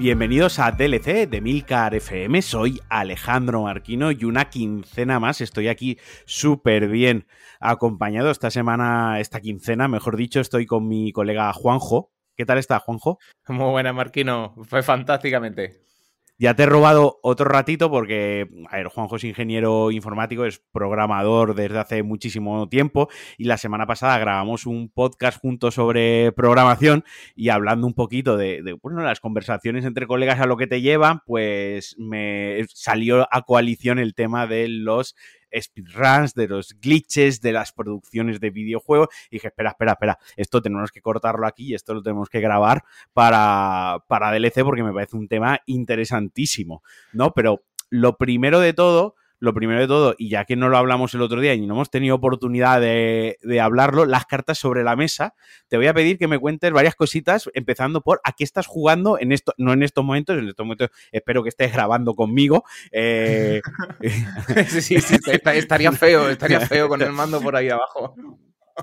Bienvenidos a DLC de Milcar FM, soy Alejandro Marquino y una quincena más, estoy aquí súper bien acompañado esta semana, esta quincena, mejor dicho, estoy con mi colega Juanjo. ¿Qué tal está, Juanjo? Muy buena, Marquino, fue fantásticamente. Ya te he robado otro ratito porque, a ver, Juanjo es ingeniero informático, es programador desde hace muchísimo tiempo y la semana pasada grabamos un podcast juntos sobre programación y hablando un poquito de, de bueno, las conversaciones entre colegas a lo que te llevan, pues me salió a coalición el tema de los speedruns, de los glitches, de las producciones de videojuegos. Y dije, espera, espera, espera, esto tenemos que cortarlo aquí y esto lo tenemos que grabar para, para DLC porque me parece un tema interesantísimo, ¿no? Pero lo primero de todo lo primero de todo, y ya que no lo hablamos el otro día y no hemos tenido oportunidad de, hablarlo, las cartas sobre la mesa, te voy a pedir que me cuentes varias cositas, empezando por a qué estás jugando en esto, no en estos momentos, en estos momentos espero que estés grabando conmigo. Eh, sí, sí, estaría feo, estaría feo con el mando por ahí abajo.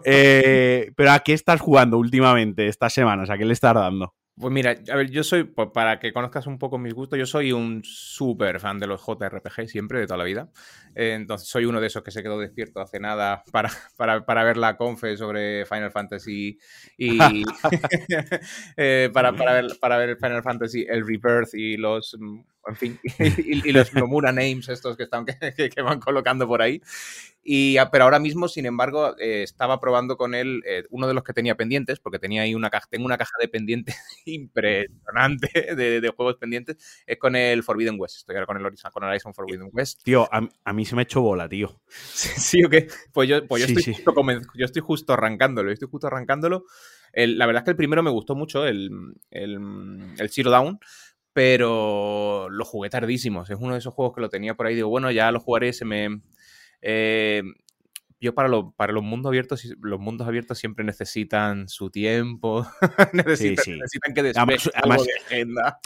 Eh, pero ¿a qué estás jugando últimamente estas semanas? ¿A qué le estás dando? Pues mira, a ver, yo soy, pues para que conozcas un poco mis gustos, yo soy un súper fan de los JRPG siempre, de toda la vida. Eh, entonces soy uno de esos que se quedó despierto hace nada para, para, ver la confe sobre Final Fantasy y eh, para, para, ver, para ver Final Fantasy, el Rebirth y los mm, en fin, y, los Nomura Names estos que, están, que, van colocando por ahí. Y, pero ahora mismo, sin embargo, eh, estaba probando con él eh, uno de los que tenía pendientes, porque tenía ahí una caja, tengo una caja de pendientes impresionante de, juegos pendientes, es con el Forbidden West. Estoy ahora con el Horizon, con Horizon Forbidden West. Tío, a, mí se me ha hecho bola, tío. Sí, ¿o qué? Pues yo, pues yo, estoy Justo yo estoy justo arrancándolo, estoy justo arrancándolo. la verdad es que el primero me gustó mucho, el, el, el Zero Down pero lo jugué tardísimo. Es uno de esos juegos que lo tenía por ahí. Digo, bueno, ya lo jugaré, se me... Eh, yo para, lo, para los mundos abiertos, los mundos abiertos siempre necesitan su tiempo, necesitan, que además,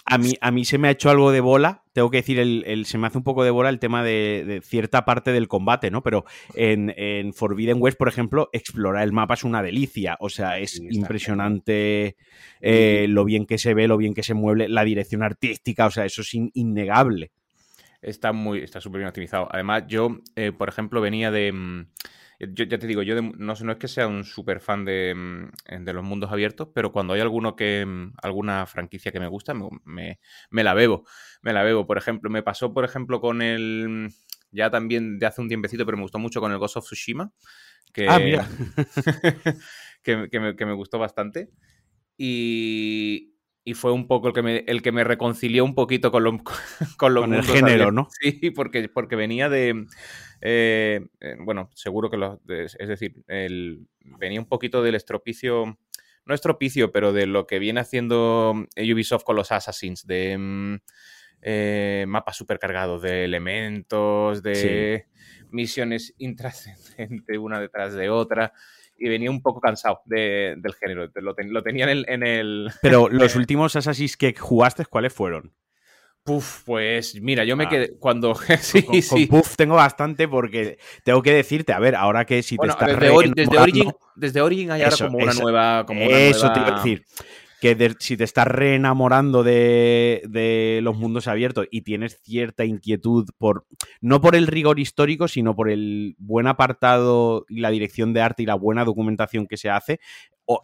A mí, a mí se me ha hecho algo de bola, tengo que decir, el, se me hace un poco de bola el tema de, cierta parte del combate, ¿no? Pero en, Forbidden West, por ejemplo, explorar el mapa es una delicia, o sea, es impresionante eh, lo bien que se ve, lo bien que se mueve, la dirección artística, o sea, eso es innegable. Está muy, está súper bien optimizado. Además, yo, eh, por ejemplo, venía de mm, yo ya te digo, yo no, no es que sea un súper fan mm, de, los mundos abiertos, pero cuando hay alguno que, mm, alguna franquicia que me gusta, me, la bebo. Me la bebo. Por ejemplo, me pasó, por ejemplo, con el. Mm, ya también de hace un tiempecito, pero me gustó mucho con el Ghost of Tsushima. Que, ah, mira. que, me, gustó bastante. Y, fue un poco el que me, el que me reconcilió un poquito con, lo, con, con el género, ¿no? Sí, porque, porque venía de, eh, eh, bueno, seguro que lo. Es decir, el, venía un poquito del estropicio. No estropicio, pero de lo que viene haciendo Ubisoft con los Assassins, de mm, eh, mapas supercargados, de elementos, de misiones intrascendentes una detrás de otra y venía un poco cansado del género. Lo, tenía en el, Pero los últimos Assassins que jugaste, ¿cuáles fueron? Puf, pues mira, yo me ah. quedé cuando sí, con, sí. Puf tengo bastante porque tengo que decirte, a ver, ahora que si te estás desde, Origin, desde Origin hay ahora como una nueva como Eso te iba a decir que si te estás reenamorando de, de, los mundos abiertos y tienes cierta inquietud por, no por el rigor histórico, sino por el buen apartado y la dirección de arte y la buena documentación que se hace,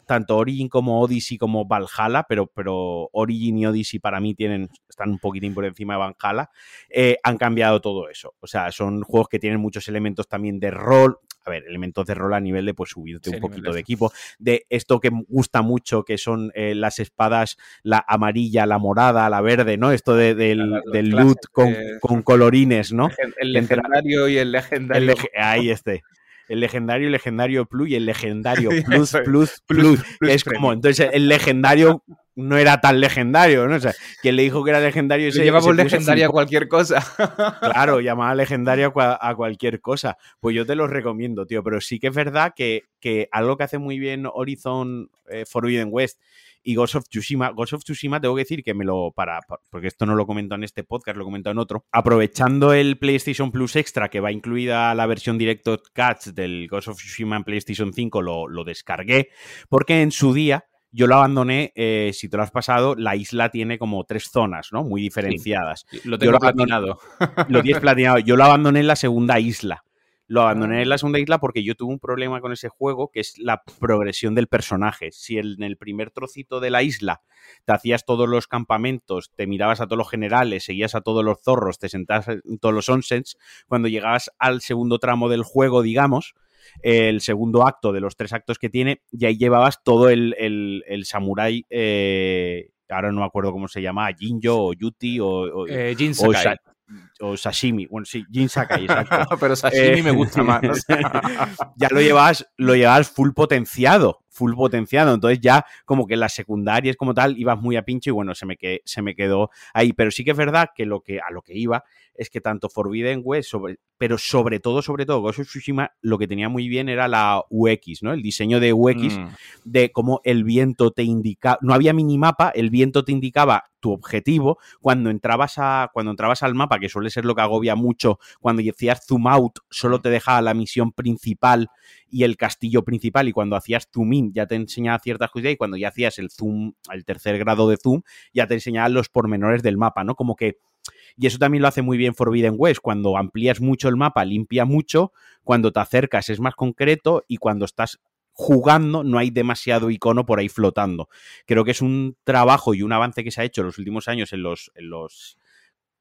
tanto Origin como Odyssey como Valhalla, pero, pero Origin y Odyssey para mí tienen, están un poquitín por encima de Valhalla, eh, han cambiado todo eso. O sea, son juegos que tienen muchos elementos también de rol, a ver, elementos de rol a nivel de pues subirte un poquito de equipo, de esto que gusta mucho, que son eh, las espadas, la amarilla, la morada, la verde, ¿no? Esto de, del, loot con, con, colorines, ¿no? El legendario y el legendario. ahí esté el legendario, legendario plus y el legendario plus, plus, plus. es como, entonces el legendario no era tan legendario, ¿no? O sea, quien le dijo que era legendario... Se, lleva por legendario a cualquier cosa. claro, llamaba legendario a cualquier cosa. Pues yo te lo recomiendo, tío. Pero sí que es verdad que, que algo que hace muy bien Horizon eh, Forbidden West y Ghost of Tsushima. Ghost of Tsushima tengo que decir que me lo para, porque esto no lo comento en este podcast, lo comento en otro. Aprovechando el PlayStation Plus Extra que va incluida la versión Directo Cuts del Ghost of Tsushima en PlayStation 5, lo, lo descargué porque en su día Yo lo abandoné, eh, si te lo has pasado, la isla tiene como tres zonas, ¿no? Muy diferenciadas. lo tengo platinado. Lo tienes platinado. Yo lo abandoné en la segunda isla. Lo abandoné en la segunda isla porque yo tuve un problema con ese juego, que es la progresión del personaje. Si en el primer trocito de la isla te hacías todos los campamentos, te mirabas a todos los generales, seguías a todos los zorros, te sentabas en todos los onsens, cuando llegabas al segundo tramo del juego, digamos, el segundo acto de los tres actos que tiene, y ahí llevabas todo el, el, samurái. Eh, ahora no me acuerdo cómo se llama, Jinjo o Yuti o, o, eh, o sashimi. Bueno, sí, Jin Sakai, exacto. Pero sashimi me gusta más. ya lo llevas, lo llevas full potenciado, full potenciado. Entonces ya como que las secundarias como tal ibas muy a pincho y bueno, se me, se me quedó ahí. Pero sí que es verdad que, lo que a lo que iba es que tanto Forbidden West, sobre, pero sobre todo, sobre todo, Ghost of Tsushima lo que tenía muy bien era la UX, ¿no? El diseño de UX, mm. de cómo el viento te indicaba, no había minimapa, el viento te indicaba tu objetivo cuando entrabas a cuando entrabas al mapa, que suele ser lo que agobia mucho, cuando decías zoom out, solo te dejaba la misión principal y el castillo principal y cuando hacías zoom in ya te enseñaba ciertas cosas y cuando ya hacías el zoom, el tercer grado de zoom, ya te enseñaba los pormenores del mapa, ¿no? Como que y eso también lo hace muy bien Forbidden West. Cuando amplías mucho el mapa, limpia mucho. Cuando te acercas es más concreto. Y cuando estás jugando no hay demasiado icono por ahí flotando. Creo que es un trabajo y un avance que se ha hecho en los últimos años en los, en los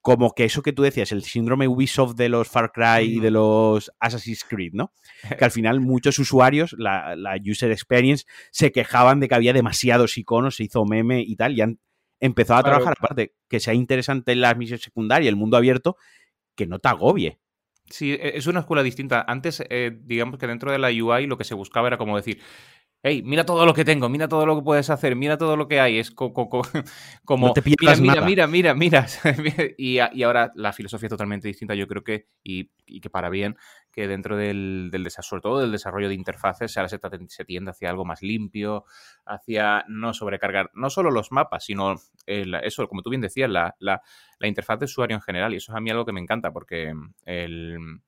como que eso que tú decías, el síndrome Ubisoft de los Far Cry y de los Assassin's Creed, ¿no? Que al final muchos usuarios, la, la, user experience, se quejaban de que había demasiados iconos, se hizo meme y tal, y han empezó a trabajar, aparte, que sea interesante en las misiones secundarias, el mundo abierto, que no te agobie. Sí, e, es una escuela distinta. Antes, eh, digamos que dentro de la UI lo que se buscaba era como decir, hey, mira todo lo que tengo, mira todo lo que puedes hacer, mira todo lo que hay. Es como, te mira, mira, mira, mira, mira, y, y, ahora la filosofía es totalmente distinta, yo creo que, y, y que para bien, que dentro del, del desarrollo, sobre todo del desarrollo de interfaces, ahora se, se, tiende hacia algo más limpio, hacia no sobrecargar no solo los mapas, sino eso, como tú bien decías, la, la, la, interfaz de usuario en general. Y eso es a mí algo que me encanta porque el,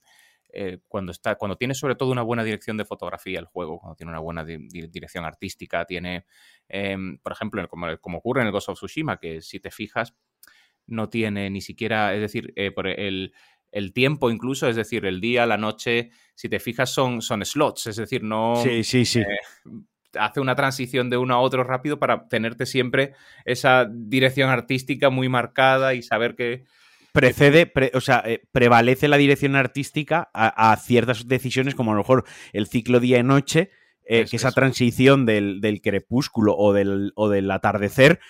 eh, cuando, está, cuando tiene sobre todo una buena dirección de fotografía el juego, cuando tiene una buena dirección artística, tiene, em, por ejemplo, como, como ocurre en el Ghost of Tsushima, que si te fijas, no tiene ni siquiera, es decir, eh, por el, el tiempo incluso, es decir, el día, la noche, si te fijas son, son slots, es decir, no... Sí, sí, sí. Eh, hace una transición de uno a otro rápido para tenerte siempre esa dirección artística muy marcada y saber que... Precede, o sea, eh, prevalece la dirección artística a, ciertas decisiones como a lo mejor el ciclo día y noche, eh, que esa transición del, del crepúsculo o del, o del atardecer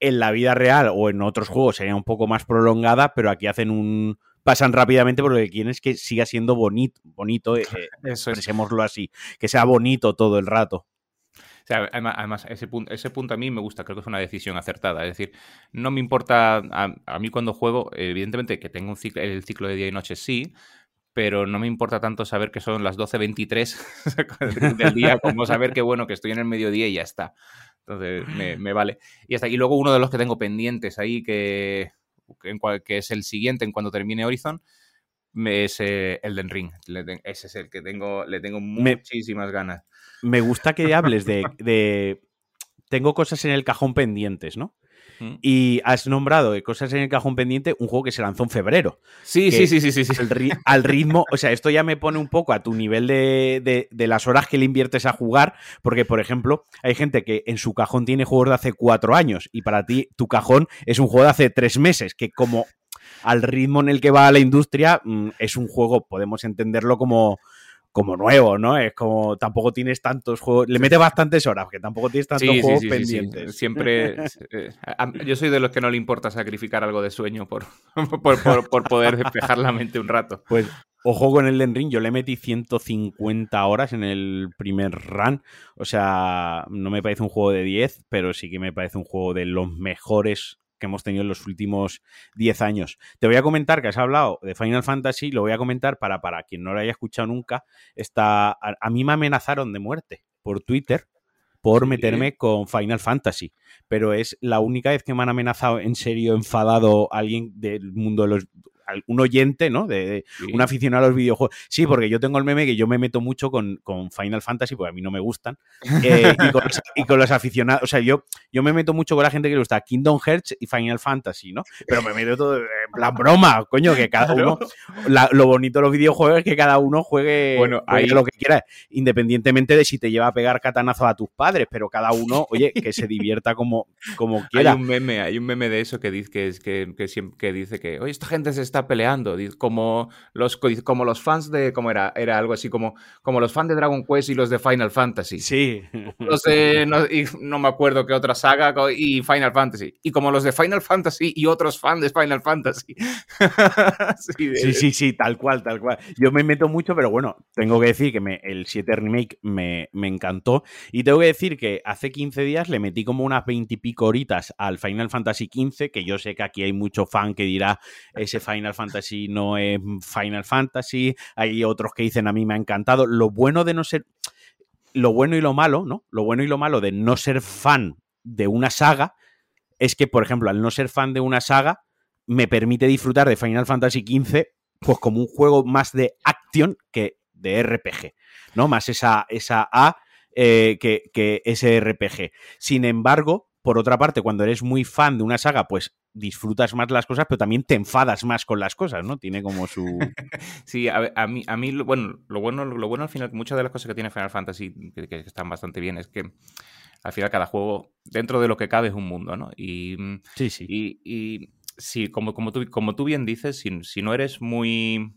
en la vida real o en otros juegos sería un poco más prolongada, pero aquí hacen un, pasan rápidamente porque lo que quieren es que siga siendo bonito, bonito, eh, así, que sea bonito todo el rato. O sea, además, ese, punto, ese punto a mí me gusta, creo que es una decisión acertada. Es decir, no me importa, a, mí cuando juego, evidentemente que tengo un ciclo, el ciclo de día y noche sí, pero no me importa tanto saber que son las 12.23 del día como saber que bueno, que estoy en el mediodía y ya está. Entonces me, me vale. Y hasta aquí luego uno de los que tengo pendientes ahí que que es el siguiente en cuando termine Horizon, es eh, Elden Ring. ese es el que tengo, le tengo muchísimas ganas. Me gusta que hables de, de, Tengo cosas en el cajón pendientes, ¿no? Y has nombrado de cosas en el cajón pendiente un juego que se lanzó en febrero. Sí, sí, sí, sí, sí. Al, ritmo, o sea, esto ya me pone un poco a tu nivel de, de, las horas que le inviertes a jugar, porque, por ejemplo, hay gente que en su cajón tiene juegos de hace cuatro años y para ti tu cajón es un juego de hace tres meses, que como al ritmo en el que va la industria mm, es un juego, podemos entenderlo como como nuevo, ¿no? Es como tampoco tienes tantos juegos, le mete bastantes horas, que tampoco tienes tantos juegos pendientes. Siempre, eh, yo soy de los que no le importa sacrificar algo de sueño por, por, poder despejar la mente un rato. Pues ojo con el Den Ring, yo le metí 150 horas en el primer run, o sea, no me parece un juego de 10, pero sí que me parece un juego de los mejores que hemos tenido en los últimos 10 años. Te voy a comentar que has hablado de Final Fantasy, lo voy a comentar para, para quien no lo haya escuchado nunca. Está, a, mí me amenazaron de muerte por Twitter por meterme con Final Fantasy, pero es la única vez que me han amenazado en serio, enfadado alguien del mundo de los un oyente, ¿no? De, un aficionado a los videojuegos. Sí, porque yo tengo el meme que yo me meto mucho con, Final Fantasy, porque a mí no me gustan. Eh, y, con los, aficionados. O sea, yo, yo me meto mucho con la gente que le gusta Kingdom Hearts y Final Fantasy, ¿no? Pero me meto todo en plan broma, coño, que cada uno. lo bonito de los videojuegos es que cada uno juegue, bueno, ahí... lo que quiera, independientemente de si te lleva a pegar catanazo a tus padres, pero cada uno, oye, que se divierta como, como quiera. Hay un meme, hay un meme de eso que dice que, que, que, que dice que, oye, esta gente se está peleando, como los, como los fans de, ¿cómo era? Era algo así como, como los fans de Dragon Quest y los de Final Fantasy. Sí. Los de, no, y no me acuerdo qué otra saga y Final Fantasy. Y como los de Final Fantasy y otros fans de Final Fantasy. sí, sí, sí, tal cual, tal cual. Yo me meto mucho, pero bueno, tengo que decir que me, el 7 Remake me, me encantó. Y tengo que decir que hace 15 días le metí como unas 20 y pico horitas al Final Fantasy XV, que yo sé que aquí hay mucho fan que dirá ese Final Fantasy no es Final Fantasy. Hay otros que dicen a mí me ha encantado. Lo bueno de no ser. Lo bueno y lo malo, ¿no? Lo bueno y lo malo de no ser fan de una saga es que, por ejemplo, al no ser fan de una saga, me permite disfrutar de Final Fantasy XV pues como un juego más de acción que de RPG, ¿no? Más esa, esa A eh, que, que ese RPG. Sin embargo, por otra parte, cuando eres muy fan de una saga, pues disfrutas más las cosas, pero también te enfadas más con las cosas, ¿no? Tiene como su... sí, a, mí, a mí bueno, lo bueno, lo bueno al final, muchas de las cosas que tiene Final Fantasy, que, están bastante bien, es que al final cada juego, dentro de lo que cabe, es un mundo, ¿no? Y, sí, sí. Y, y sí, como, como, tú, como tú bien dices, si, si no eres muy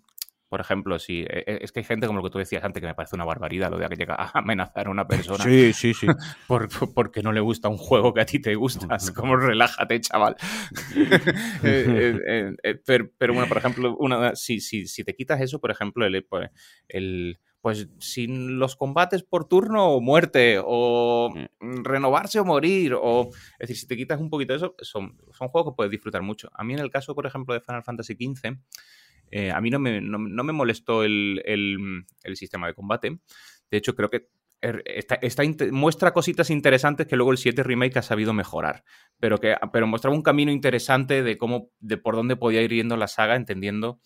por ejemplo, si e, e, es que hay gente como lo que tú decías antes que me parece una barbaridad lo de que llega a amenazar a una persona. Sí, sí, sí. porque no le gusta un juego que a ti te gusta. Es como relájate, chaval. Eh, eh, eh, pero, bueno, por ejemplo, una, si, si, si, te quitas eso, por ejemplo, el, pues, el pues sin los combates por turno o muerte, o mm. renovarse o morir, o es decir, si te quitas un poquito de eso, son, son juegos que puedes disfrutar mucho. A mí en el caso, por ejemplo, de Final Fantasy XV, eh, a mí no me, no, me molestó el, el, sistema de combate. De hecho, creo que er, está, muestra cositas interesantes que luego el 7 Remake ha sabido mejorar. Pero, que, pero mostraba un camino interesante de cómo, de por dónde podía ir yendo la saga, entendiendo,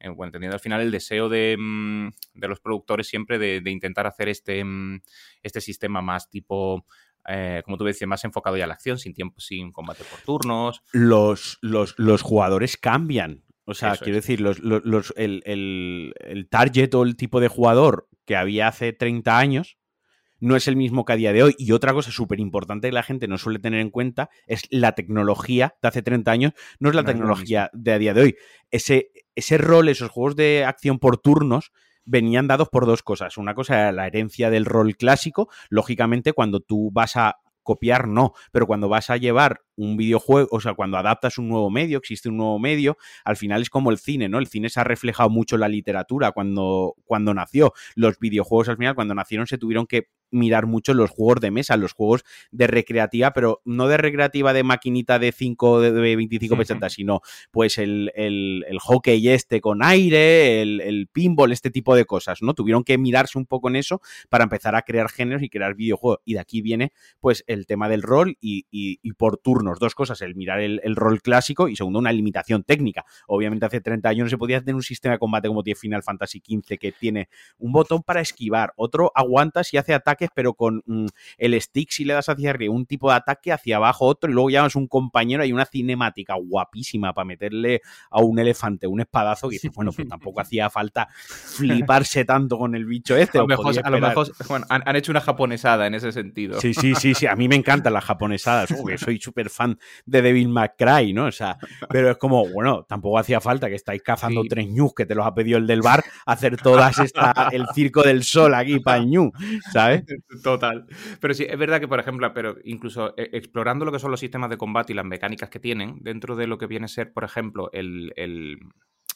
eh, entendiendo al final el deseo de, mm, de los productores siempre de, de, intentar hacer este, mm, este sistema más tipo eh, como tú decías, más enfocado ya a la acción, sin tiempo, sin combate por turnos. Los, los, los jugadores cambian. O sea, quiero decir, los, los, el, el, el, target o el tipo de jugador que había hace 30 años no es el mismo que a día de hoy. Y otra cosa súper importante que la gente no suele tener en cuenta es la tecnología de hace 30 años, no es la tecnología de a día de hoy. Ese, ese rol, esos juegos de acción por turnos, venían dados por dos cosas. Una cosa era la herencia del rol clásico. Lógicamente, cuando tú vas a copiar, no, pero cuando vas a llevar un videojuego, o sea, cuando adaptas un nuevo medio, existe un nuevo medio, al final es como el cine, ¿no? El cine se ha reflejado mucho en la literatura cuando, cuando nació. Los videojuegos al final, cuando nacieron, se tuvieron que mirar mucho los juegos de mesa, los juegos de recreativa, pero no de recreativa de maquinita de 5, de 25 pesetas, sino pues el, el, el, hockey este con aire, el, el, pinball, este tipo de cosas, ¿no? Tuvieron que mirarse un poco en eso para empezar a crear géneros y crear videojuegos. Y de aquí viene pues el tema del rol y, y, y por turnos, dos cosas, el mirar el, rol clásico y segundo, una limitación técnica. Obviamente hace 30 años no se podía tener un sistema de combate como tiene Final Fantasy XV que tiene un botón para esquivar, otro aguanta si hace ataque pero con mm, el stick si le das hacia arriba un tipo de ataque, hacia abajo otro, y luego llamas un compañero y una cinemática guapísima para meterle a un elefante un espadazo, que dices, bueno, pues tampoco hacía falta fliparse tanto con el bicho este. A lo mejor, han, hecho una japonesada en ese sentido. Sí, sí, sí, sí. A mí me encantan las japonesadas, porque soy súper fan de Devil McCray, ¿no? O sea, pero es como, bueno, tampoco hacía falta que estáis cazando tres ñus que te los ha pedido el del bar, hacer todas esta, el circo del sol aquí para el ñu, ¿sabes? Total. Pero sí, es verdad que, por ejemplo, pero incluso eh, explorando lo que son los sistemas de combate y las mecánicas que tienen, dentro de lo que viene a ser, por ejemplo, el, el,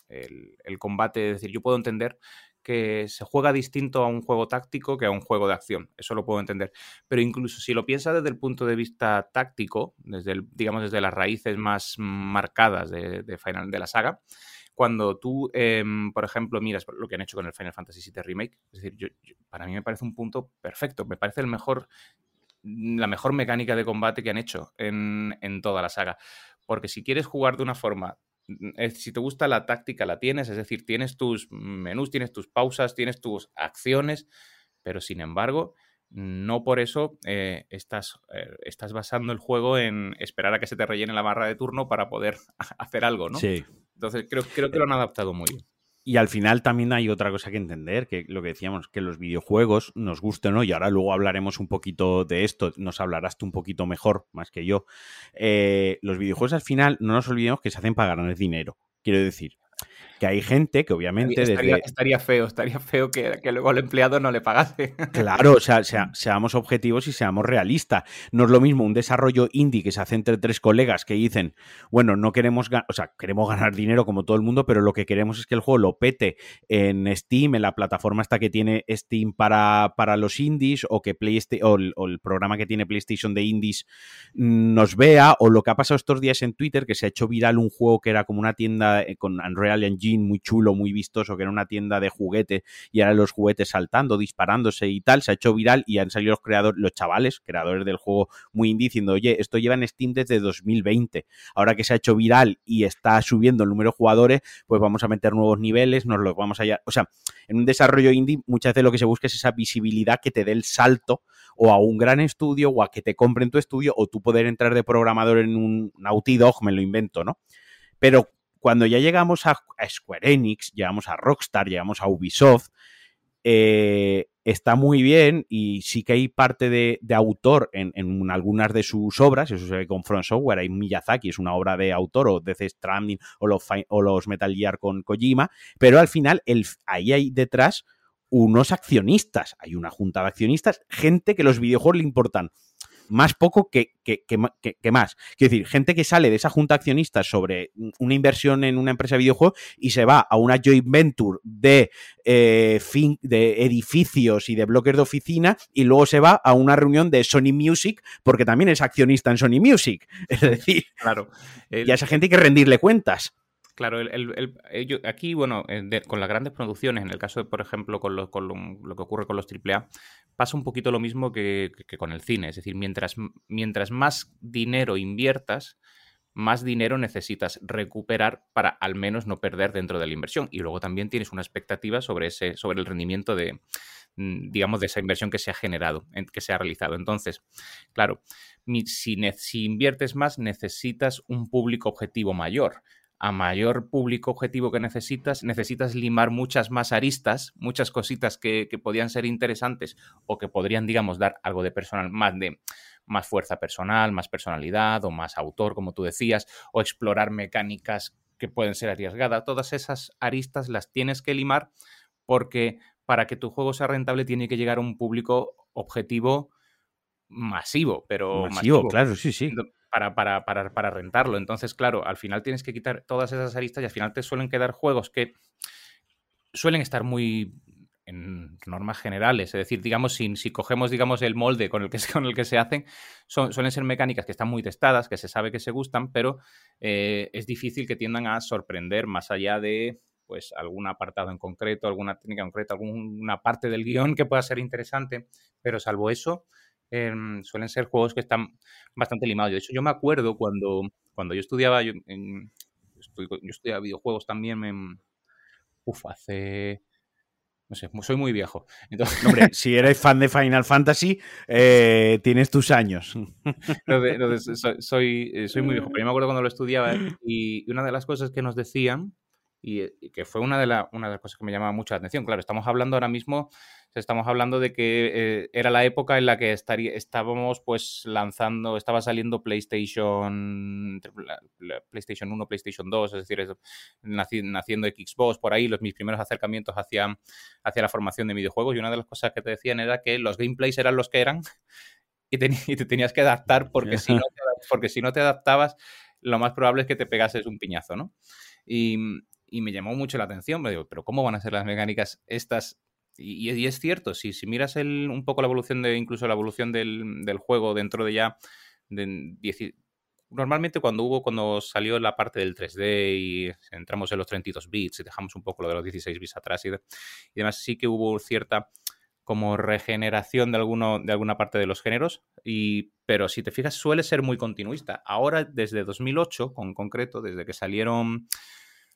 el, combate, es decir, yo puedo entender que se juega distinto a un juego táctico que a un juego de acción. Eso lo puedo entender. Pero incluso si lo piensas desde el punto de vista táctico, desde el, digamos desde las raíces más marcadas de, Final, de la saga, cuando tú, em, por ejemplo, miras lo que han hecho con el Final Fantasy VII Remake, es decir, para mí me parece un punto perfecto, me parece mejor, la mejor mecánica de combate que han hecho en, toda la saga. Porque si quieres jugar de una forma mm, si te gusta la táctica, la tienes, es decir, tienes tus menús, tienes tus pausas, tienes tus acciones, pero sin embargo, no por eso eh, estás, eh, estás basando el juego en esperar a que se te rellene la barra de turno para poder hacer algo, ¿no? Sí. Entonces creo, creo que lo han adaptado muy bien. Y al final también hay otra cosa que entender, que lo que decíamos, que los videojuegos nos gusten o no, y ahora luego hablaremos un poquito de esto, nos hablarás tú un poquito mejor, más que yo. Eh, los videojuegos al final, no nos olvidemos que se hacen para ganar dinero. Quiero decir, que hay gente que obviamente... Estaría, estaría feo, estaría feo que, luego el empleado no le pagase. Claro, o sea, seamos objetivos y seamos realistas. No es lo mismo un desarrollo indie que se hace entre tres colegas que dicen, bueno, no queremos, o sea, queremos ganar dinero como todo el mundo, pero lo que queremos es que el juego lo pete en Steam, en la plataforma esta que tiene Steam para, para los indies, o que PlayStation, o el, programa que tiene PlayStation de indies nos vea, o lo que ha pasado estos días en Twitter, que se ha hecho viral un juego que era como una tienda eh, con Unreal Engine muy chulo, muy vistoso, que era una tienda de juguetes y ahora los juguetes saltando, disparándose y tal, se ha hecho viral y han salido los creadores, los chavales, creadores del juego muy indie, diciendo, oye, esto lleva en Steam desde 2020. Ahora que se ha hecho viral y está subiendo el número de jugadores, pues vamos a meter nuevos niveles, nos los vamos a... O sea, en un desarrollo indie muchas veces lo que se busca es esa visibilidad que te dé el salto o a un gran estudio o a que te compren tu estudio o tú poder entrar de programador en un Naughty Dog, me lo invento, ¿no? Pero cuando ya llegamos a, Square Enix, llegamos a Rockstar, llegamos a Ubisoft, eh, está muy bien y sí que hay parte de, autor en, algunas de sus obras, eso se ve con Front Software, hay Miyazaki, es una obra de autor, o Death Stranding, o los, o los Metal Gear con Kojima, pero al final ahí hay detrás unos accionistas, hay una junta de accionistas, gente que los videojuegos le importan más poco que, que, que, más. Quiero decir, gente que sale de esa junta de accionistas sobre una inversión en una empresa de videojuegos y se va a una joint venture de, eh, de edificios y de bloques de oficina y luego se va a una reunión de Sony Music porque también es accionista en Sony Music. Es decir, claro. y a esa gente hay que rendirle cuentas. Claro, el, aquí, bueno, eh, con las grandes producciones, en el caso, de, por ejemplo, con lo, con lo, que ocurre con los AAA, pasa un poquito lo mismo que, con el cine. Es decir, mientras, mientras más dinero inviertas, más dinero necesitas recuperar para al menos no perder dentro de la inversión. Y luego también tienes una expectativa sobre, ese, sobre el rendimiento de, mm, digamos, de esa inversión que se ha generado, que se ha realizado. Entonces, claro, si inviertes más, necesitas un público objetivo mayor a mayor público objetivo que necesitas, necesitas limar muchas más aristas, muchas cositas que, podían ser interesantes o que podrían, digamos, dar algo de personal, más de más fuerza personal, más personalidad o más autor, como tú decías, o explorar mecánicas que pueden ser arriesgadas. Todas esas aristas las tienes que limar porque para que tu juego sea rentable tiene que llegar a un público objetivo masivo, pero masivo, claro, sí, sí para, rentarlo. Entonces, claro, al final tienes que quitar todas esas aristas y al final te suelen quedar juegos que suelen estar muy en normas generales, es decir, digamos, si, cogemos, digamos, el molde con el que, con el que se hacen, suelen ser mecánicas que están muy testadas, que se sabe que se gustan, pero eh, es difícil que tiendan a sorprender más allá de pues algún apartado en concreto, alguna técnica en concreto, alguna parte del guion que pueda ser interesante, pero salvo eso, Em, suelen ser juegos que están bastante limados. De hecho, yo me acuerdo cuando, cuando yo estudiaba, yo, estudiaba videojuegos también, me, uf, hace... No sé, soy muy viejo. Entonces, Hombre, si eres fan de Final Fantasy, eh, tienes tus años. soy, eh, soy, muy viejo, pero yo me acuerdo cuando lo estudiaba y una de las cosas que nos decían y, que fue una de, una de las cosas que me llamaba mucho la atención. Claro, estamos hablando ahora mismo estamos hablando de que eh, era la época en la que estaría, estábamos pues lanzando, estaba saliendo PlayStation, PlayStation 1, PlayStation 2, es decir, naciendo Xbox, por ahí los, mis primeros acercamientos hacia, hacia la formación de videojuegos y una de las cosas que te decían era que los gameplays eran los que eran y, te tenías que adaptar porque si, no te, porque si no te adaptabas lo más probable es que te pegases un piñazo, ¿no? Y, y me llamó mucho la atención, me digo, pero ¿cómo van a ser las mecánicas estas y, es cierto, si, miras el, un poco la evolución de, incluso la evolución del, juego dentro de ya de normalmente cuando hubo, cuando salió la parte del 3D y entramos en los 32 bits y dejamos un poco lo de los 16 bits atrás y, y demás, sí que hubo cierta como regeneración de, alguno, de alguna parte de los géneros, y, pero si te fijas suele ser muy continuista. Ahora, desde 2008, con concreto, desde que salieron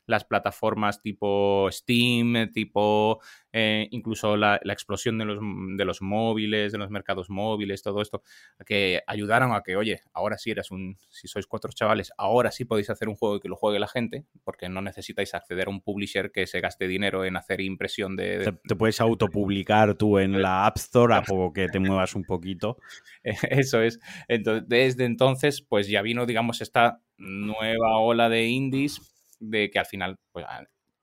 las plataformas tipo Steam, tipo eh, incluso la, explosión de los, de los, móviles, de los mercados móviles, todo esto, que ayudaron a que, oye, ahora sí eres un, si sois cuatro chavales, ahora sí podéis hacer un juego y que lo juegue la gente, porque no necesitáis acceder a un publisher que se gaste dinero en hacer impresión de... Te, puedes autopublicar tú en la App Store a poco que te muevas un poquito. Eso es. Entonces, desde entonces, pues ya vino, digamos, esta nueva ola de indies de que al final pues,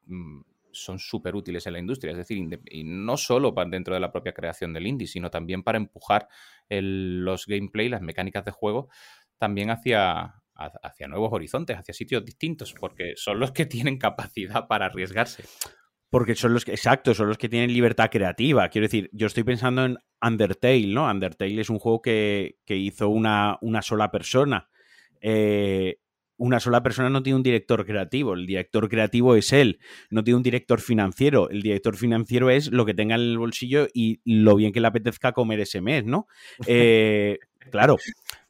mm, son súper útiles en la industria. Es decir, y no solo para dentro de la propia creación del indie, sino también para empujar los gameplay, las mecánicas de juego, también hacia, hacia nuevos horizontes, hacia sitios distintos, porque son los que tienen capacidad para arriesgarse. Porque son los que, exacto, son los que tienen libertad creativa. Quiero decir, yo estoy pensando en Undertale, ¿no? Undertale es un juego que, que hizo una, una sola persona. Eh, una sola persona no tiene un director creativo, el director creativo es él, no tiene un director financiero, el director financiero es lo que tenga en el bolsillo y lo bien que le apetezca comer ese mes, ¿no? Eh, claro,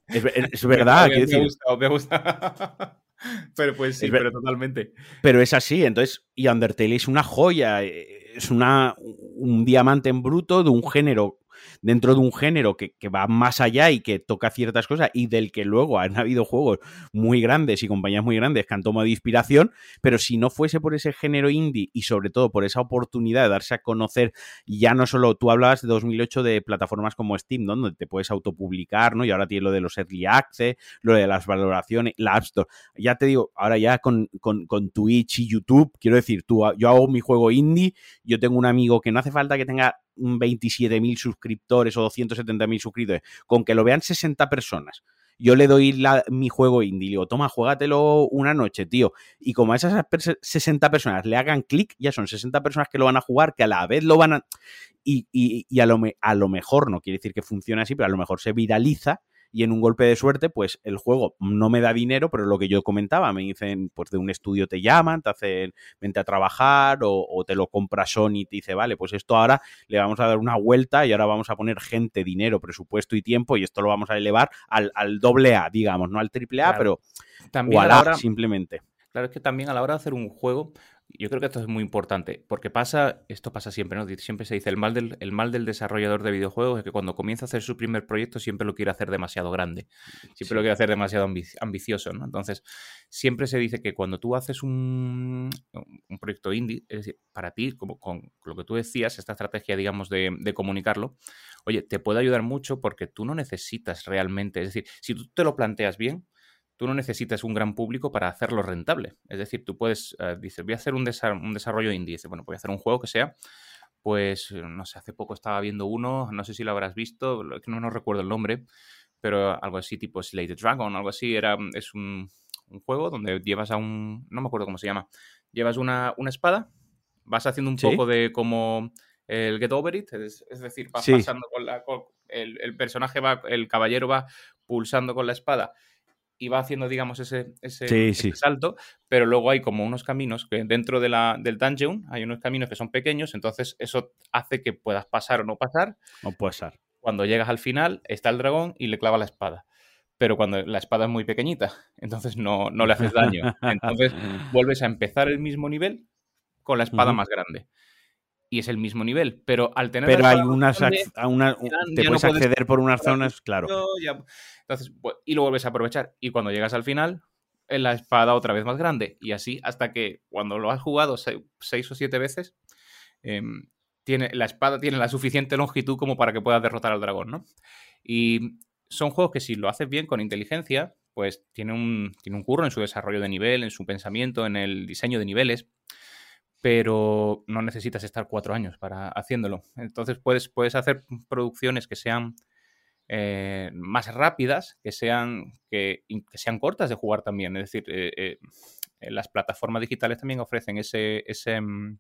es, verdad. Me, gusta, me gusta. pero pues sí, pero totalmente. Pero es así, entonces, y Undertale es una joya, es una, un diamante en bruto de un género dentro de un género que, va más allá y que toca ciertas cosas y del que luego han habido juegos muy grandes y compañías muy grandes que han tomado inspiración, pero si no fuese por ese género indie y sobre todo por esa oportunidad de darse a conocer, ya no solo tú hablabas de 2008 de plataformas como Steam, donde te puedes autopublicar, ¿no? Y ahora tienes lo de los early access, lo de las valoraciones, la App Store. Ya te digo, ahora ya con, con, con Twitch y YouTube, quiero decir, tú, yo hago mi juego indie, yo tengo un amigo que no hace falta que tenga 27.000 suscriptores o 270.000 suscriptores, con que lo vean 60 personas. Yo le doy mi juego indie, digo, toma, juégatelo una noche, tío. Y como a esas 60 personas le hagan clic, ya son 60 personas que lo van a jugar, que a la vez lo van a... Y, y, a, lo a lo mejor, no quiere decir que funcione así, pero a lo mejor se viraliza y en un golpe de suerte, pues el juego no me da dinero, pero lo que yo comentaba, me dicen, pues de un estudio te llaman, te hacen, vente a trabajar o, te lo compra Sony y te dice, vale, pues esto ahora le vamos a dar una vuelta y ahora vamos a poner gente, dinero, presupuesto y tiempo y esto lo vamos a elevar al, doble A, digamos, no al triple A, pero también a simplemente. Claro, es que también a la hora de hacer un juego, yo creo que esto es muy importante, porque pasa, esto pasa siempre, ¿no? Siempre se dice, el mal del, el mal del desarrollador de videojuegos es que cuando comienza a hacer su primer proyecto siempre lo quiere hacer demasiado grande, siempre lo quiere hacer demasiado ambicioso, ¿no? Entonces, siempre se dice que cuando tú haces un, un proyecto indie, es decir, para ti, como con lo que tú decías, esta estrategia, digamos, de, de comunicarlo, oye, te puede ayudar mucho porque tú no necesitas realmente, es decir, si tú te lo planteas bien, tú no necesitas un gran público para hacerlo rentable. Es decir, tú puedes, uh, dices, voy a hacer un, desarrollo indie. Dices, bueno, voy a hacer un juego que sea, pues, no sé, hace poco estaba viendo uno, no sé si lo habrás visto, no, no recuerdo el nombre, pero algo así tipo Slay the Dragon, algo así, era, es un, juego donde llevas a un, no me acuerdo cómo se llama, llevas una, espada, vas haciendo un poco de como el Get Over It, es, decir, vas pasando con la... el, personaje va, el caballero va pulsando con la espada y va haciendo, digamos, ese, ese, salto, pero luego hay como unos caminos que dentro de la, del dungeon hay unos caminos que son pequeños, entonces eso hace que puedas pasar o no pasar. No pasar. Cuando llegas al final, está el dragón y le clava la espada. Pero cuando la espada es muy pequeñita, entonces no, no le haces daño. Entonces vuelves a empezar el mismo nivel con la espada más grande y es el mismo nivel, pero al tener... Pero hay unas... a una, te puedes acceder por unas zonas, claro. entonces, y lo vuelves a aprovechar. Y cuando llegas al final, es la espada otra vez más grande. Y así hasta que cuando lo has jugado seis, o siete veces, em, tiene, la espada tiene la suficiente longitud como para que puedas derrotar al dragón, ¿no? Y son juegos que si lo haces bien con inteligencia, pues tiene un, tiene un curro en su desarrollo de nivel, en su pensamiento, en el diseño de niveles pero no necesitas estar cuatro años para haciéndolo. Entonces puedes, puedes hacer producciones que sean eh, más rápidas, que sean, que, sean cortas de jugar también. Es decir, eh, eh, las plataformas digitales también ofrecen ese, mm,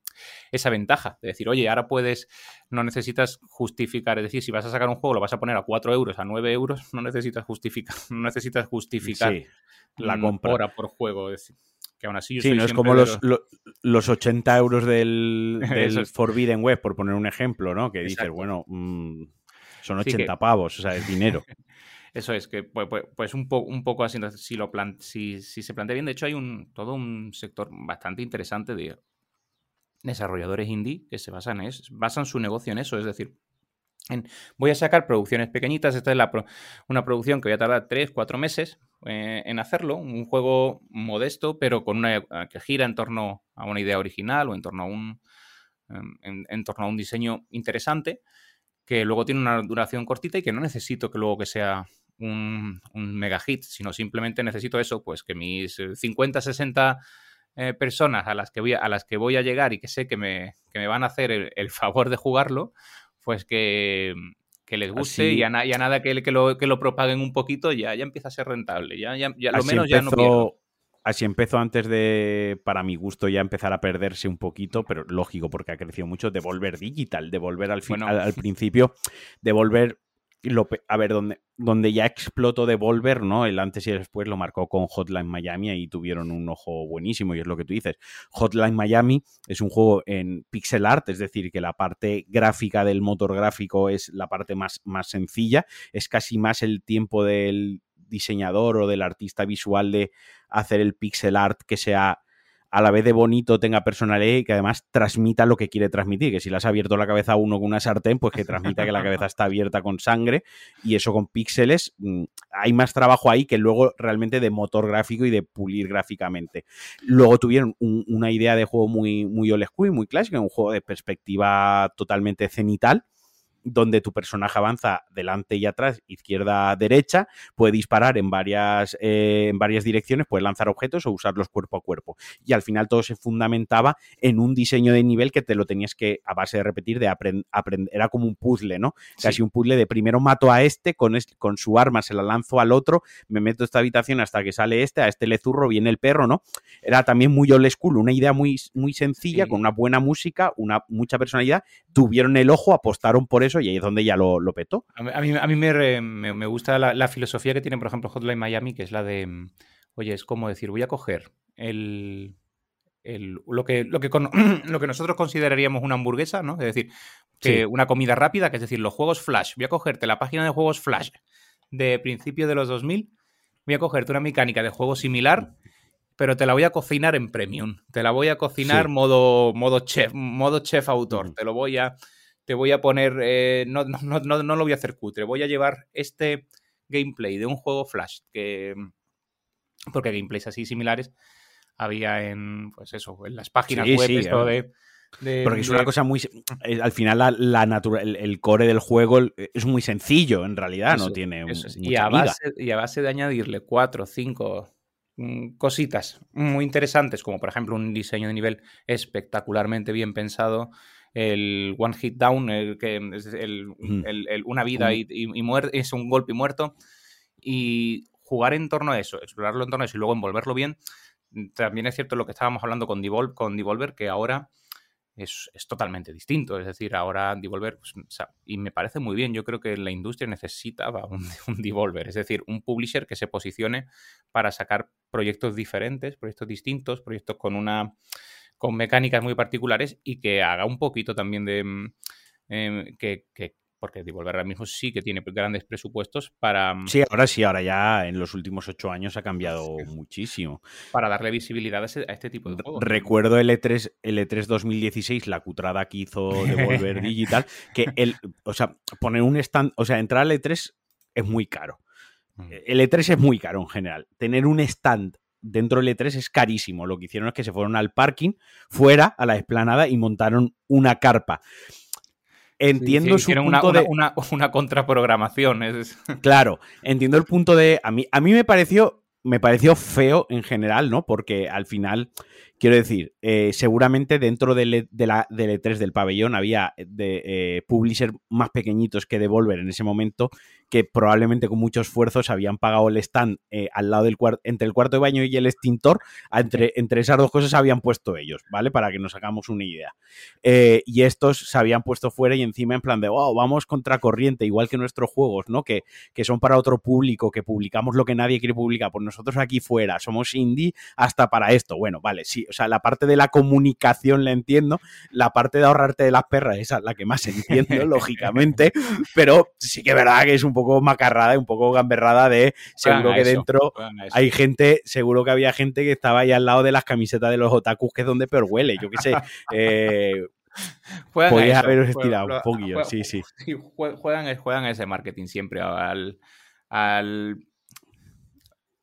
esa ventaja de decir, oye, ahora puedes, no necesitas justificar, es decir, si vas a sacar un juego, lo vas a poner a 4 euros, a 9 euros, no necesitas justificar, no necesitas justificar la compra hora por juego. Es decir, que aún así yo Sí, no es como los, lo- los 80 euros del, del Eso es. Forbidden Web, por poner un ejemplo, ¿no? Que dices, Exacto. bueno, mm, son Sí, 80 que- pavos, o sea, es dinero. Eso es, que pues, pues- un, po- un poco así, si, lo plan- si, si se plantea bien, de hecho hay un, todo un sector bastante interesante de desarrolladores indie que se basan, es, basan su negocio en eso, es decir, voy a sacar producciones pequeñitas, esta es la pro- una producción que voy a tardar 3, 4 meses eh, en hacerlo, un juego modesto, pero con una eh, que gira en torno a una idea original o en torno a un, em, en- torno a un diseño interesante que luego tiene una duración cortita y que no necesito que luego que sea un, un mega hit, sino simplemente necesito eso, pues que mis eh, 50, 60 eh, personas a las, que voy a, las que voy a llegar y que sé que me, que me van a hacer el favor de jugarlo, pues que, que les guste Así- y, a, na- y a nada que, que, lo, que lo propaguen un poquito ya, ya empieza a ser rentable. Ya, ya, ya lo Así menos ya no pierdo. empezó, así empezó antes de, para mi gusto, ya empezar a perderse un poquito, pero lógico, porque ha crecido mucho, Devolver Digital, Devolver al, fin- Bueno. al, al principio, Devolver, a ver, donde, donde ya explotó Devolver, ¿no? El antes y el después lo marcó con Hotline Miami y tuvieron un ojo buenísimo, y es lo que tú dices. Hotline Miami es un juego en pixel art, es decir, que la parte gráfica del motor gráfico es la parte más, más sencilla, es casi más el tiempo del diseñador o del artista visual de hacer el pixel art que sea a la vez de bonito, tenga personalidad y que además transmita lo que quiere transmitir. Que si le has abierto la cabeza a uno con una sartén, pues que transmita que la cabeza está abierta con sangre y eso con píxeles. mm, Hay más trabajo ahí que luego realmente de motor gráfico y de pulir gráficamente. Luego tuvieron un- una idea de juego muy, muy old school muy clásica, un juego de perspectiva totalmente cenital donde tu personaje avanza delante y atrás, izquierda, derecha, puede disparar en varias, eh, en varias direcciones, puede lanzar objetos o usarlos cuerpo a cuerpo. Y al final todo se fundamentaba en un diseño de nivel que te lo tenías que, a base de repetir, de aprender. Era como un puzzle, ¿no? Casi un puzzle de primero mato a este, con, este, con su arma se la lanzo al otro, me meto a esta habitación hasta que sale este, a este le zurro, viene el perro, ¿no? Era también muy old school, una idea muy, muy sencilla, Sí. con una buena música, una mucha personalidad, tuvieron el ojo, apostaron por eso y ahí es donde ya lo, lo petó. A mí, a mí, me, re- me, me gusta la, la filosofía que tiene, por ejemplo, Hotline Miami, que es la de, oye, es como decir, voy a coger el, el- lo, que, lo, que con- lo que nosotros consideraríamos una hamburguesa, ¿no? Es decir, que Sí. una comida rápida, que es decir, los juegos Flash. Voy a cogerte la página de juegos Flash de principios de los 2000, voy a cogerte una mecánica de juego similar, pero te la voy a cocinar en premium. Te la voy a cocinar Sí. modo, modo chef, modo chef autor. Te lo voy a te voy a poner, eh, no, no, no, no, lo voy a hacer cutre, voy a llevar este gameplay de un juego Flash, que porque gameplays así similares había en, pues eso, en las páginas Sí, web, sí, esto a de, de- Porque es de- una cosa muy. eh, Al final, la, la natura- el, el core del juego es muy sencillo, en realidad, no tiene un- es. y, mucha a base, y a base de añadirle cuatro o cinco mm, cositas muy interesantes, como por ejemplo un diseño de nivel espectacularmente bien pensado, el One Hit Down, el que es el, Ujú. el- el una vida y, y- y muer- es un golpe y muerto, y jugar en torno a eso, explorarlo en torno a eso y luego envolverlo bien, también es cierto lo que estábamos hablando con, Devol- con Devolver, que ahora es, es totalmente distinto. Es decir, ahora Devolver, pues, o sea, y me parece muy bien, yo creo que la industria necesitaba un, un Devolver, es decir, un publisher que se posicione para sacar proyectos diferentes, proyectos distintos, proyectos con una con mecánicas muy particulares y que haga un poquito también de mm, em, que, que- porque Devolver ahora mismo sí que tiene grandes presupuestos para, mm, Sí, ahora sí, ahora ya en los últimos ocho años ha cambiado muchísimo. para darle visibilidad a, ese- a este tipo de juegos. Recuerdo el E3, el E3 2016, la cutrada que hizo Devolver Digital, que el, o sea, poner un stand, o sea, entrar al E3 es muy caro. Mm. El E3 es muy caro en general. Tener un stand dentro del E3 es carísimo. Lo que hicieron es que se fueron al parking, fuera, a la explanada y montaron una carpa. Entiendo Sí, su hicieron punto una, de... una, una, una contraprogramación. Es, Claro, entiendo el punto de. A mí, a mí me pareció. Me pareció feo en general, ¿no? Porque al final Quiero decir, eh, seguramente dentro del, E- de la, del E3 del pabellón había de eh, publishers más pequeñitos que Devolver en ese momento que probablemente con mucho esfuerzo se habían pagado el stand eh, al lado del entre el cuarto de baño y el extintor, entre, entre esas dos cosas se habían puesto ellos, ¿vale? Para que nos hagamos una idea. Eh, y estos se habían puesto fuera y encima en plan de, wow, vamos contra corriente, igual que nuestros juegos, ¿no? Que, que son para otro público, que publicamos lo que nadie quiere publicar, pues nosotros aquí fuera somos indie hasta para esto. Bueno, vale, sí, o sea, la parte de la comunicación la entiendo, la parte de ahorrarte de las perras, esa es la que más entiendo, lógicamente, pero sí que es verdad que es un poco macarrada y un poco gamberrada de seguro Juegan a que eso, dentro hay gente, seguro que había gente que estaba ahí al lado de las camisetas de los otakus, que es donde peor huele, yo qué sé. Eh, podías eso, haberos juegan- estirado un poquillo, juegan- sí, sí. sí, jue- Juegan, juegan ese marketing siempre al, al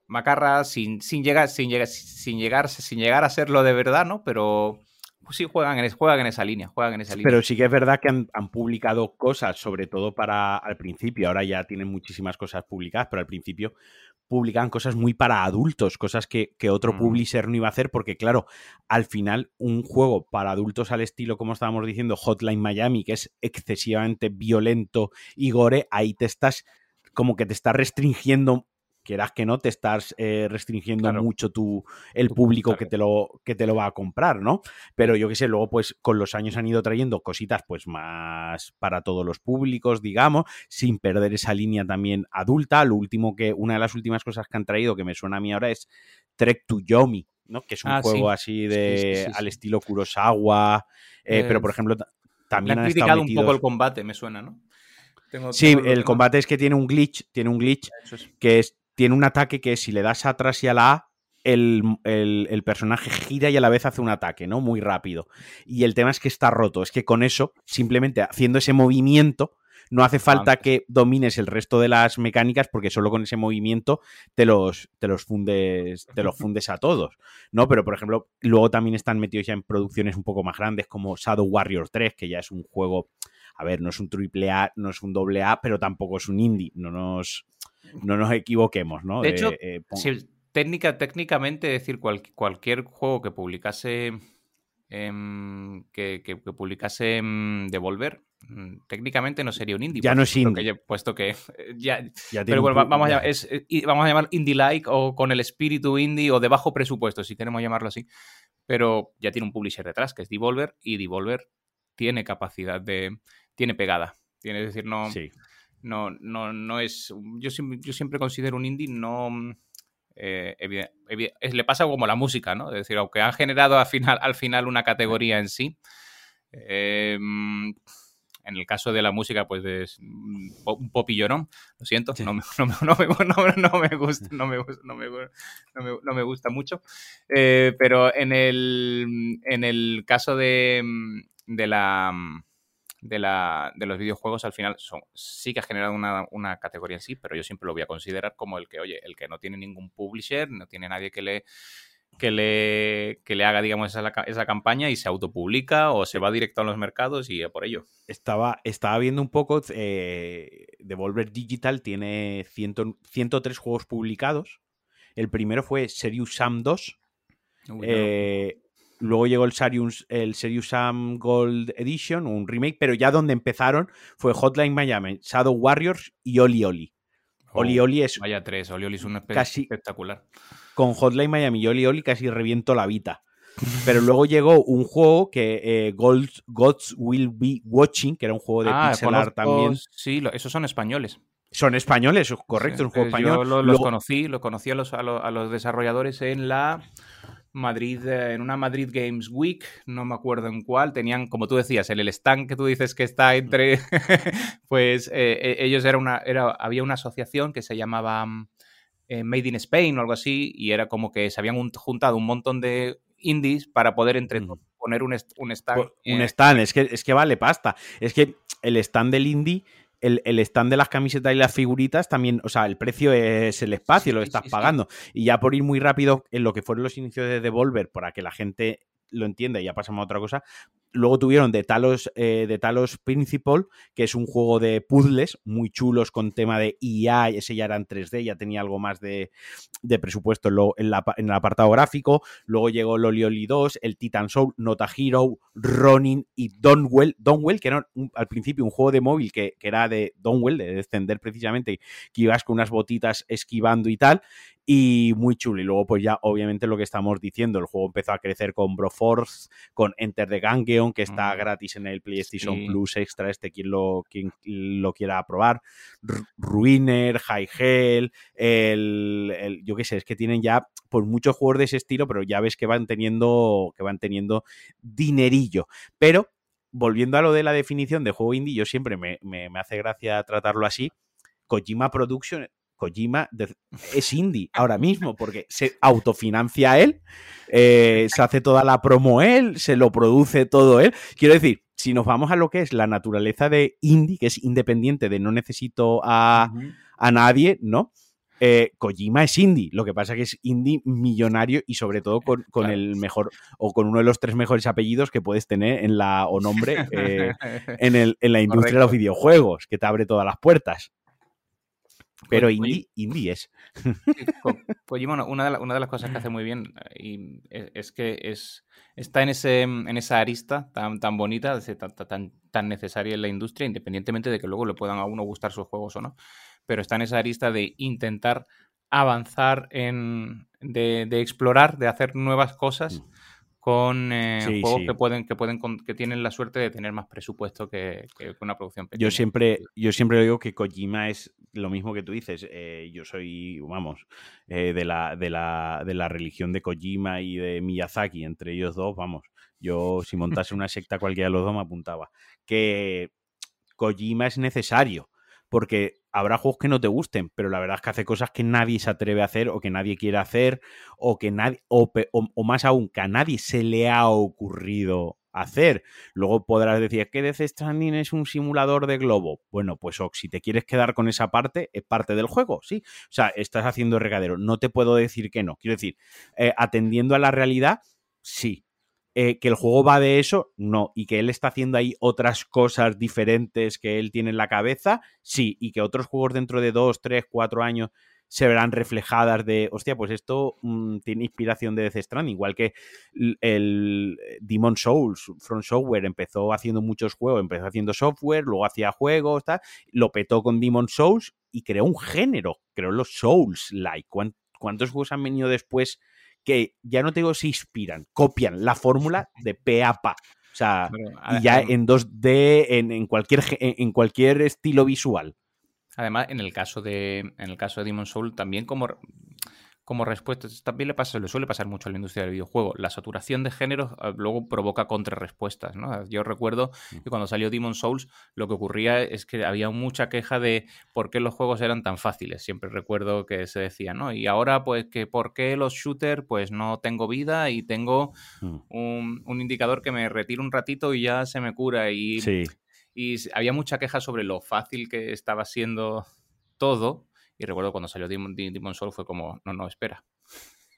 Macarra sin, sin llegar, sin llegar, sin llegar, sin llegar a serlo de verdad, ¿no? Pero pues sí juegan en, juegan en esa línea, juegan en esa línea. Pero sí que es verdad que han, han publicado cosas, sobre todo para al principio, ahora ya tienen muchísimas cosas publicadas, pero al principio publicaban cosas muy para adultos, cosas que, que otro Ujú. publisher no iba a hacer, porque claro, al final un juego para adultos al estilo, como estábamos diciendo, Hotline Miami, que es excesivamente violento y gore, ahí te estás como que te estás restringiendo quieras que no, te estás eh, restringiendo Claro. mucho tu, el Tu público que te, lo, que te lo va a comprar, ¿no? Pero yo qué sé, luego pues con los años han ido trayendo cositas pues más para todos los públicos, digamos, sin perder esa línea también adulta. Lo último que, una de las últimas cosas que han traído que me suena a mí ahora es Trek to Yomi, ¿no? Que es un Ah, sí. juego así de Sí, sí, sí, al estilo Kurosawa, eh, Eh, pero por ejemplo también han criticado un poco metidos- el combate, me suena, ¿no? Tengo- Sí, tengo- el combate es que tiene un glitch, tiene un glitch es. que es, tiene un ataque que si le das atrás y a la A, el, el- el personaje gira y a la vez hace un ataque, ¿no? Muy rápido. Y el tema es que está roto. Es que con eso, simplemente haciendo ese movimiento, no hace falta que domines el resto de las mecánicas, porque solo con ese movimiento te los, te los fundes, te los fundes a todos. ¿No? Pero, por ejemplo, luego también están metidos ya en producciones un poco más grandes, como Shadow Warrior 3, que ya es un juego. A ver, no es un triple A, no es un doble A, pero tampoco es un indie. No nos, no nos equivoquemos, ¿no? De hecho, eh, técnica, técnicamente, decir, cual- cualquier juego que publicase em, que, que- que publicase em, Devolver, mm, técnicamente no sería un indie. Ya no es indie. puesto que eh, ya, ya pero bueno, vamos a, es, eh, vamos a llamar indie-like o con el espíritu indie o de bajo presupuesto, si queremos llamarlo así. Pero ya tiene un publisher detrás, que es Devolver, y Devolver tiene capacidad de... tiene pegada. Tiene, es decir, no, Sí. No, no, no es. Yo, yo siempre considero un indie no. mm, eh, evi- evi- es- le pasa como la música, ¿no? Es decir, aunque han generado al final, al final una categoría en sí. eh, mm, en el caso de la música, pues es mm, un popillonón. Lo siento, no, me, gusta, no me, gusta- mucho. Eh, pero en el, en el caso de, de la de, la, de los videojuegos al final son, sí que ha generado una, una categoría en sí, pero yo siempre lo voy a considerar como el que, oye, el que no tiene ningún publisher, no tiene nadie que le que le, que le haga, digamos, esa, esa campaña y se autopublica o se va directo a los mercados y a por ello. Estaba, estaba viendo un poco, eh, Devolver Digital tiene 100 103 juegos publicados. El primero fue Serious Sam 2. Uy, no. Eh, luego llegó el Serious, el Serious Sam Gold Edition, un remake, pero ya donde empezaron fue Hotline Miami, Shadow Warriors y Oli Oli. Oh, Oli Oli es Vaya tres, Oli Oli es un Casi- espectacular. con Hotline Miami y Oli Oli casi reviento la vida. Pero luego llegó un juego que eh, Gold- Gods Will Be Watching, que era un juego de Ah, pixel art conozco- también. Sí, lo- esos son españoles. Son españoles, correcto, Sí, es un juego español. Yo lo- los Luego- conocí, conocí a los, a, los, a los desarrolladores en la Madrid, eh, en una Madrid Games Week, no me acuerdo en cuál, tenían, como tú decías, en el stand que tú dices que está entre, pues eh, eh, ellos era una, era, había una asociación que se llamaba eh, Made in Spain o algo así, y era como que se habían un- juntado un montón de indies para poder entre poner un, un stand. Un stand, es que, es que vale pasta. Es que el stand del indie, el, el stand de las camisetas y las figuritas también, o sea, el precio es el espacio, Sí, lo estás sí. pagando. Y ya por ir muy rápido en lo que fueron los inicios de Devolver, para que la gente lo entienda y ya pasamos a otra cosa, Luego tuvieron The Talos, eh, The Talos Principal, que es un juego de puzzles muy chulos con tema de IA, ese ya era en 3D, ya tenía algo más de, presupuesto en, el apartado gráfico. Luego llegó Loli Oli 2, el Titan Soul, Nota Hero, Ronin y Donwell. Donwell, que era al principio un juego de móvil que, que era de Donwell, de descender precisamente, que ibas con unas botitas esquivando y tal y muy chulo. Y luego, pues ya, obviamente, lo que estamos diciendo, el juego empezó a crecer con Broforce, con Enter the Gungeon, que está gratis en el PlayStation Plus Extra, este quien lo, quien lo quiera probar, Ruiner, High Hell, el, yo qué sé, es que tienen ya pues muchos juegos de ese estilo, pero ya ves que van teniendo, que van teniendo dinerillo. Pero, volviendo a lo de la definición de juego indie, yo siempre me, me, me hace gracia tratarlo así. Kojima Production Kojima es indie ahora mismo porque se autofinancia él, eh, se hace toda la promo él, se lo produce todo él. Quiero decir, si nos vamos a lo que es la naturaleza de indie, que es independiente de no necesito a, nadie, ¿no? Eh, Kojima es indie, lo que pasa es que es indie millonario y sobre todo con, el mejor o con uno de los tres mejores apellidos que puedes tener en la o nombre eh, en, el, en, la industria de los videojuegos, que te abre todas las puertas. Pero indie, indie es. Kojima, una de, una de las cosas que hace muy bien y e, es, que es, está en, ese, en esa arista tan, tan bonita, tan, tan, necesaria en la industria, independientemente de que luego le puedan a uno gustar sus juegos o no. Pero está en esa arista de intentar avanzar en. de, de explorar, de hacer nuevas cosas. Mm con eh, juegos que pueden, que pueden que tienen la suerte de tener más presupuesto que, una producción pequeña. Yo siempre, yo siempre digo que Kojima es lo mismo que tú dices. Eh, yo soy, vamos, eh, de, la, de, la, de la religión de Kojima y de Miyazaki, entre ellos dos, vamos. Yo, si montase una secta cualquiera de los dos, me apuntaba. Que Kojima es necesario porque habrá juegos que no te gusten, pero la verdad es que hace cosas que nadie se atreve a hacer o que nadie quiere hacer o que nadie, o, más aún, que a nadie se le ha ocurrido hacer. Luego podrás decir, que Death Stranding es un simulador de globo. Bueno, pues si te quieres quedar con esa parte, es parte del juego, sí. O sea, estás haciendo regadero. No te puedo decir que no. Quiero decir, eh, atendiendo a la realidad, sí. Eh, que el juego va de eso, no. Y que él está haciendo ahí otras cosas diferentes que él tiene en la cabeza, sí. Y que otros juegos dentro de dos, tres, cuatro años se verán reflejadas de, hostia, pues esto mm, tiene inspiración de Death Stranding, igual que el, Demon Souls, From Software empezó haciendo muchos juegos, empezó haciendo software, luego hacía juegos, tal, lo petó con Demon Souls y creó un género, creó los Souls-like. ¿Cuántos juegos han venido después que ya no te digo se inspiran, copian la fórmula de pe a pa. O sea, y ya en 2D, en, cualquier, en, cualquier estilo visual. Además, en el caso de, en el caso de Demon Soul, también como como respuesta, también le pasa, le suele pasar mucho a la industria del videojuego. La saturación de géneros ah, luego provoca contrarrespuestas, ¿no? Yo recuerdo mm. que cuando salió Demon Souls, lo que ocurría es que había mucha queja de por qué los juegos eran tan fáciles. Siempre recuerdo que se decía, ¿no? Y ahora, pues, que por qué los shooters, pues no tengo vida y tengo mm. un, indicador que me retira un ratito y ya se me cura. Y, y había mucha queja sobre lo fácil que estaba siendo todo y recuerdo cuando salió Demon, Demon Soul fue como, no, no, espera.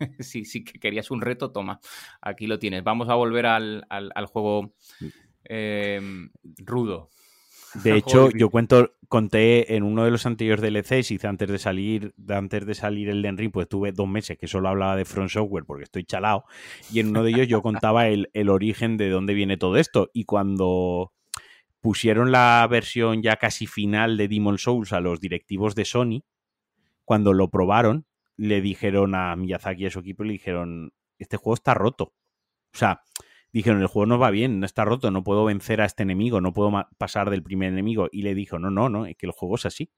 si, que querías un reto, toma, aquí lo tienes. Vamos a volver al, al, juego em, rudo. De hecho, yo cuento, conté en uno de los anteriores DLCs, hice antes de salir, antes de salir el Den Ring, pues tuve dos meses que solo hablaba de Front Software porque estoy chalado. Y en uno de ellos yo contaba el, el origen de dónde viene todo esto. Y cuando pusieron la versión ya casi final de Demon Souls a los directivos de Sony, cuando lo probaron, le dijeron a Miyazaki y a su equipo, le dijeron, este juego está roto. O sea, dijeron, el juego no va bien, no está roto, no puedo vencer a este enemigo, no puedo pasar del primer enemigo. Y le dijo, no, no, no, es que el juego es así.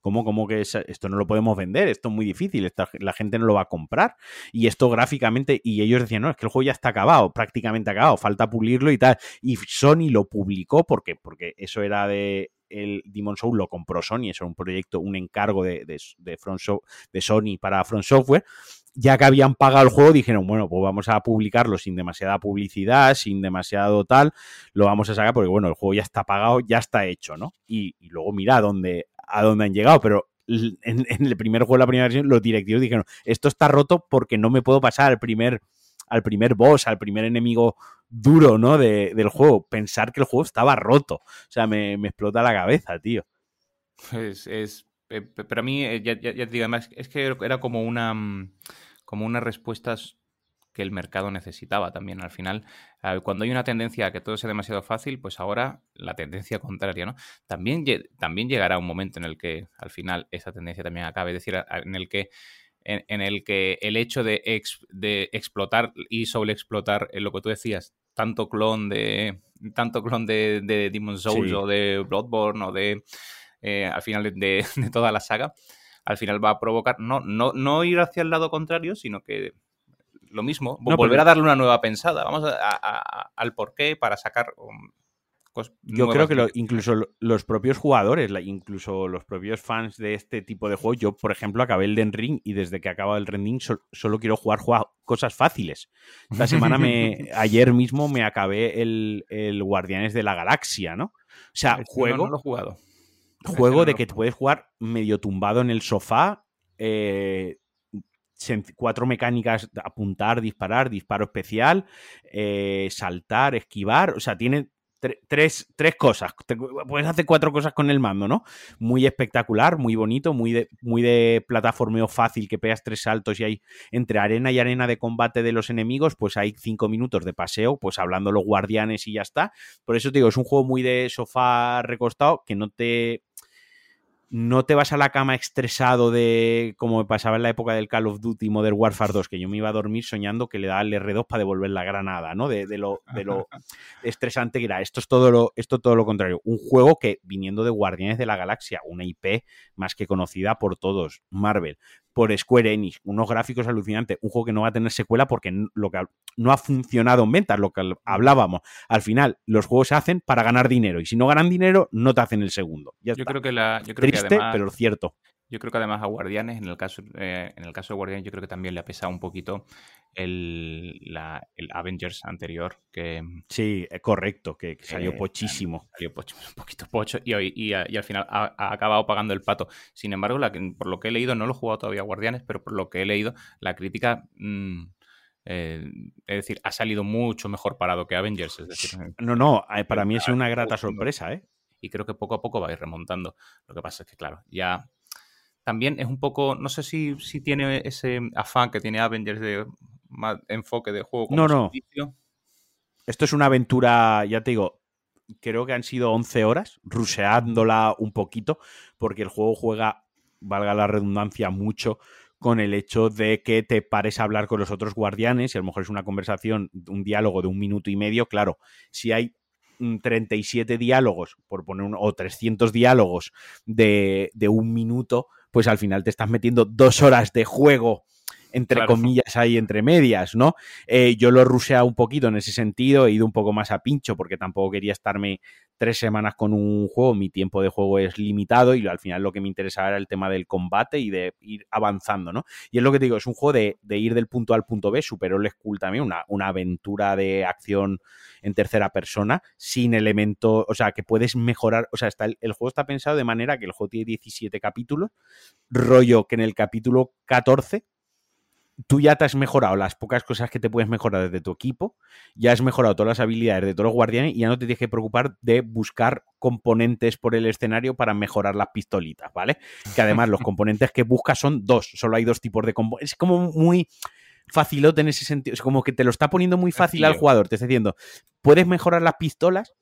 ¿Cómo, que esto no lo podemos vender? Esto es muy difícil, la gente no lo va a comprar. Y esto gráficamente, y ellos decían, no, es que el juego ya está acabado, prácticamente acabado, falta pulirlo y tal. Y Sony lo publicó porque, porque eso era de, el Demon Soul lo compró Sony, eso era un proyecto, un encargo de, de, Front de Sony para Front Software. Ya que habían pagado el juego, dijeron, bueno, pues vamos a publicarlo sin demasiada publicidad, sin demasiado tal, lo vamos a sacar porque, bueno, el juego ya está pagado, ya está hecho, ¿no? Y, luego mira a dónde, a dónde han llegado, pero en, el primer juego, la primera versión, los directivos dijeron, esto está roto porque no me puedo pasar al primer, al primer boss, al primer enemigo duro, ¿no? del juego. Pensar que el juego estaba roto. O sea, me, explota la cabeza, tío. Es, es eh, pero a mí, eh, ya, ya, te digo, además, es que era como una, mm, como unas respuestas que el mercado necesitaba también. Al final, cuando hay una tendencia a que todo sea demasiado fácil, pues ahora la tendencia contraria, ¿no? También, también llegará un momento en el que al final esa tendencia también acabe, es decir, en el que en, el que el hecho de, de explotar y sobreexplotar lo que tú decías, tanto clon de tanto clon de, de Demon's Souls o de Bloodborne o de eh, al final de, toda la saga, al final va a provocar no, no, no ir hacia el lado contrario, sino que lo mismo, volver a darle una nueva pensada. Vamos a, al porqué para sacar yo creo que incluso los propios jugadores, incluso los propios fans de este tipo de juegos, yo, por ejemplo, acabé el Den Ring y desde que acaba el Ring solo quiero jugar, cosas fáciles. Esta semana, me, ayer mismo, me acabé el, Guardianes de la Galaxia, ¿no? O sea, juego. No, jugado. Juego de que te puedes jugar medio tumbado en el sofá. Eh, cuatro mecánicas, apuntar, disparar, disparo especial, eh, saltar, esquivar, o sea, tiene tres, tres cosas. puedes hacer cuatro cosas con el mando, ¿no? Muy espectacular, muy bonito, muy de, muy de plataformeo fácil, que pegas tres saltos y hay entre arena y arena de combate de los enemigos, pues hay cinco minutos de paseo, pues hablando los guardianes y ya está. Por eso te digo, es un juego muy de sofá recostado que no te no te vas a la cama estresado de como me pasaba en la época del Call of Duty Modern Warfare 2, que yo me iba a dormir soñando que le daba el R2 para devolver la granada, ¿no? De, lo, de lo estresante que era. Esto es todo lo, esto todo lo contrario. Un juego que, viniendo de Guardianes de la Galaxia, una IP más que conocida por todos, Marvel, por Square Enix, unos gráficos alucinantes, un juego que no va a tener secuela porque lo que no ha funcionado en ventas, lo que hablábamos. Al final, los juegos se hacen para ganar dinero y si no ganan dinero, no te hacen el segundo. yo creo que la yo creo Triste, pero cierto. Yo creo que además a Guardianes, en el caso, eh, en el caso de Guardianes, yo creo que también le ha pesado un poquito el, el Avengers anterior. que Sí, es correcto, que, salió pochísimo. Salió un poquito pocho y, y, y, al final ha, acabado pagando el pato. Sin embargo, la, por lo que he leído, no lo he jugado todavía a Guardianes, pero por lo que he leído, la crítica... Mm, eh, es decir, ha salido mucho mejor parado que Avengers. Es decir, no, no, eh, para mí es una grata sorpresa, ¿eh? Y creo que poco a poco va a ir remontando. Lo que pasa es que, claro, ya también es un poco, no sé si, si tiene ese afán que tiene Avengers de más enfoque de juego como no, no. Esto es una aventura, ya te digo, creo que han sido 11 horas, ruseándola un poquito, porque el juego juega, valga la redundancia, mucho con el hecho de que te pares a hablar con los otros guardianes, y a lo mejor es una conversación, un diálogo de un minuto y medio, claro, si hay 37 diálogos, por poner o 300 diálogos de, de un minuto, pues al final te estás metiendo dos horas de juego entre comillas ahí entre medias, ¿no? Eh, yo lo he ruseado un poquito en ese sentido, he ido un poco más a pincho porque tampoco quería estarme tres semanas con un juego, mi tiempo de juego es limitado y al final lo que me interesaba era el tema del combate y de ir avanzando, ¿no? Y es lo que te digo, es un juego de, ir del punto A al punto B, super old school también, una, una aventura de acción en tercera persona, sin elementos, o sea, que puedes mejorar, o sea, está el, el, juego está pensado de manera que el juego tiene 17 capítulos, rollo que en el capítulo 14 tú ya te has mejorado las pocas cosas que te puedes mejorar desde tu equipo, ya has mejorado todas las habilidades de todos los guardianes y ya no te tienes que preocupar de buscar componentes por el escenario para mejorar las pistolitas, ¿vale? Que además los componentes que buscas son dos, solo hay dos tipos de componentes. Es como muy facilote en ese sentido, es como que te lo está poniendo muy fácil al jugador, te está diciendo, puedes mejorar las pistolas,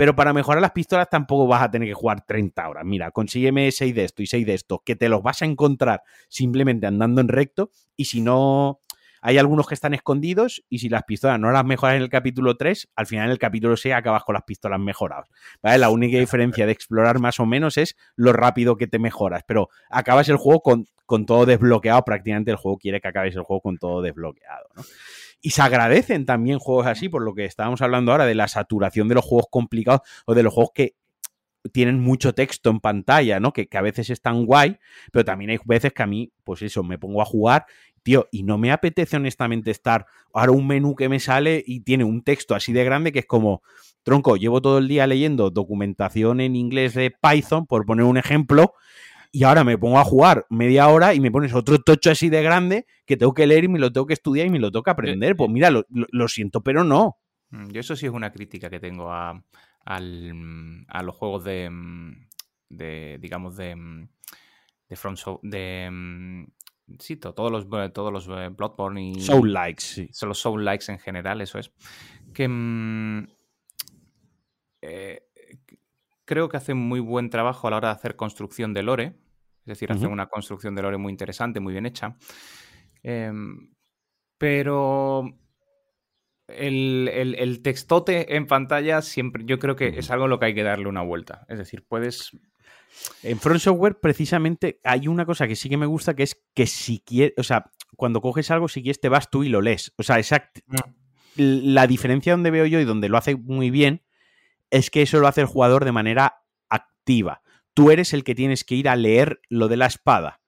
pero para mejorar las pistolas tampoco vas a tener que jugar 30 horas. Mira, consígueme 6 de esto y 6 de esto, que te los vas a encontrar simplemente andando en recto. Y si no, hay algunos que están escondidos y si las pistolas no las mejoras en el capítulo 3, al final en el capítulo 6 acabas con las pistolas mejoradas. ¿vale? La única diferencia de explorar más o menos es lo rápido que te mejoras, pero acabas el juego con, con todo desbloqueado, prácticamente el juego quiere que acabes el juego con todo desbloqueado. ¿no? Y se agradecen también juegos así, por lo que estábamos hablando ahora de la saturación de los juegos complicados o de los juegos que tienen mucho texto en pantalla, ¿no? Que, a veces están guay, pero también hay veces que a mí, pues eso, me pongo a jugar, tío, y no me apetece honestamente estar ahora un menú que me sale y tiene un texto así de grande que es como, tronco, llevo todo el día leyendo documentación en inglés de Python, por poner un ejemplo, y ahora me pongo a jugar media hora y me pones otro tocho así de grande que tengo que leer y me lo tengo que estudiar y me lo tengo que aprender. Pues mira, lo, siento, pero no. Mm, yo eso sí es una crítica que tengo a, los juegos de, de digamos, de, de From de, sí, todos los, todos los eh, Bloodborne y... Soul Likes, sí. Son los Soul Likes en general, eso es. Que mm, eh, creo que hacen muy buen trabajo a la hora de hacer construcción de lore. Es decir, hacen una construcción de lore muy interesante, muy bien hecha. Em, pero el, textote en pantalla siempre, yo creo que es algo a lo que hay que darle una vuelta. Es decir, puedes. En Front Software, precisamente, hay una cosa que sí que me gusta, que es que si quieres, o sea, cuando coges algo, si quieres te vas tú y lo lees. O sea, exacto. Mm. La diferencia donde veo yo y donde lo hace muy bien es que eso lo hace el jugador de manera activa. Tú eres el que tienes que ir a leer lo de la espada.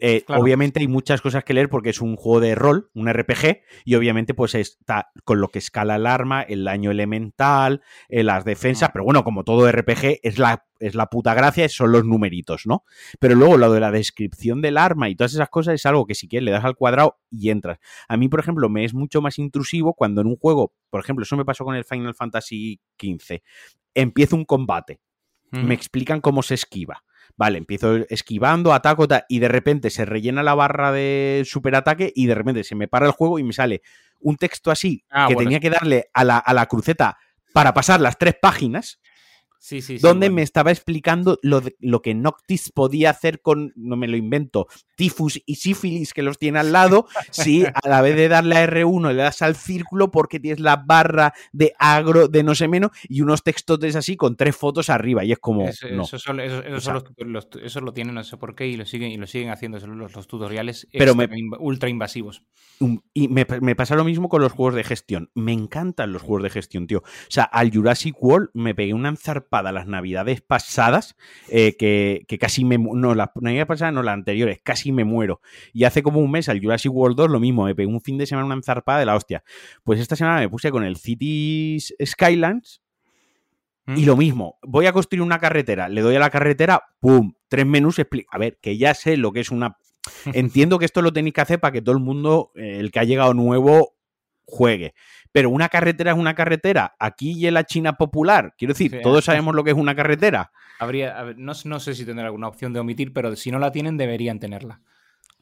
Eh, obviamente hay muchas cosas que leer porque es un juego de rol, un RPG, y obviamente pues está con lo que escala el arma, el daño elemental, eh, las defensas, pero bueno, como todo RPG es la, es la puta gracia, son los numeritos, ¿no? Pero luego lo de la descripción del arma y todas esas cosas es algo que si quieres le das al cuadrado y entras. A mí, por ejemplo, me es mucho más intrusivo cuando en un juego, por ejemplo, eso me pasó con el Final Fantasy XV, empiezo un combate, me explican cómo se esquiva Vale, empiezo esquivando, ataco, y de repente se rellena la barra de superataque y de repente se me para el juego y me sale un texto así ah, que tenía que darle a la, a la cruceta para pasar las tres páginas Sí, sí, donde me estaba explicando lo, lo, que Noctis podía hacer con, no me lo invento, tifus y sífilis que los tiene al lado, si a la vez de darle a R1 le das al círculo porque tienes la barra de agro de no sé menos y unos textotes así con tres fotos arriba y es como... Eso, no. eso, lo tienen, no sé por qué, y lo siguen, y lo siguen haciendo los, los tutoriales pero me, ultra invasivos. Y me, me, pasa lo mismo con los juegos de gestión. Me encantan los juegos de gestión, tío. O sea, al Jurassic World me pegué una enzarpada las navidades pasadas, eh, que, casi me... No, las navidades pasadas, no, las anteriores, casi me muero. Y hace como un mes al Jurassic World 2 lo mismo, me pegué un fin de semana una enzarpada de la hostia. Pues esta semana me puse con el Cities Skylands y lo mismo, voy a construir una carretera, le doy a la carretera, ¡pum! Tres menús, explica. A ver, que ya sé lo que es una Entiendo que esto lo tenéis que hacer para que todo el mundo, eh, el que ha llegado nuevo, juegue. Pero una carretera es una carretera. Aquí y en la China popular. Quiero decir, todos sabemos lo que es una carretera. Habría, no, sé si tendrá alguna opción de omitir, pero si no la tienen, deberían tenerla.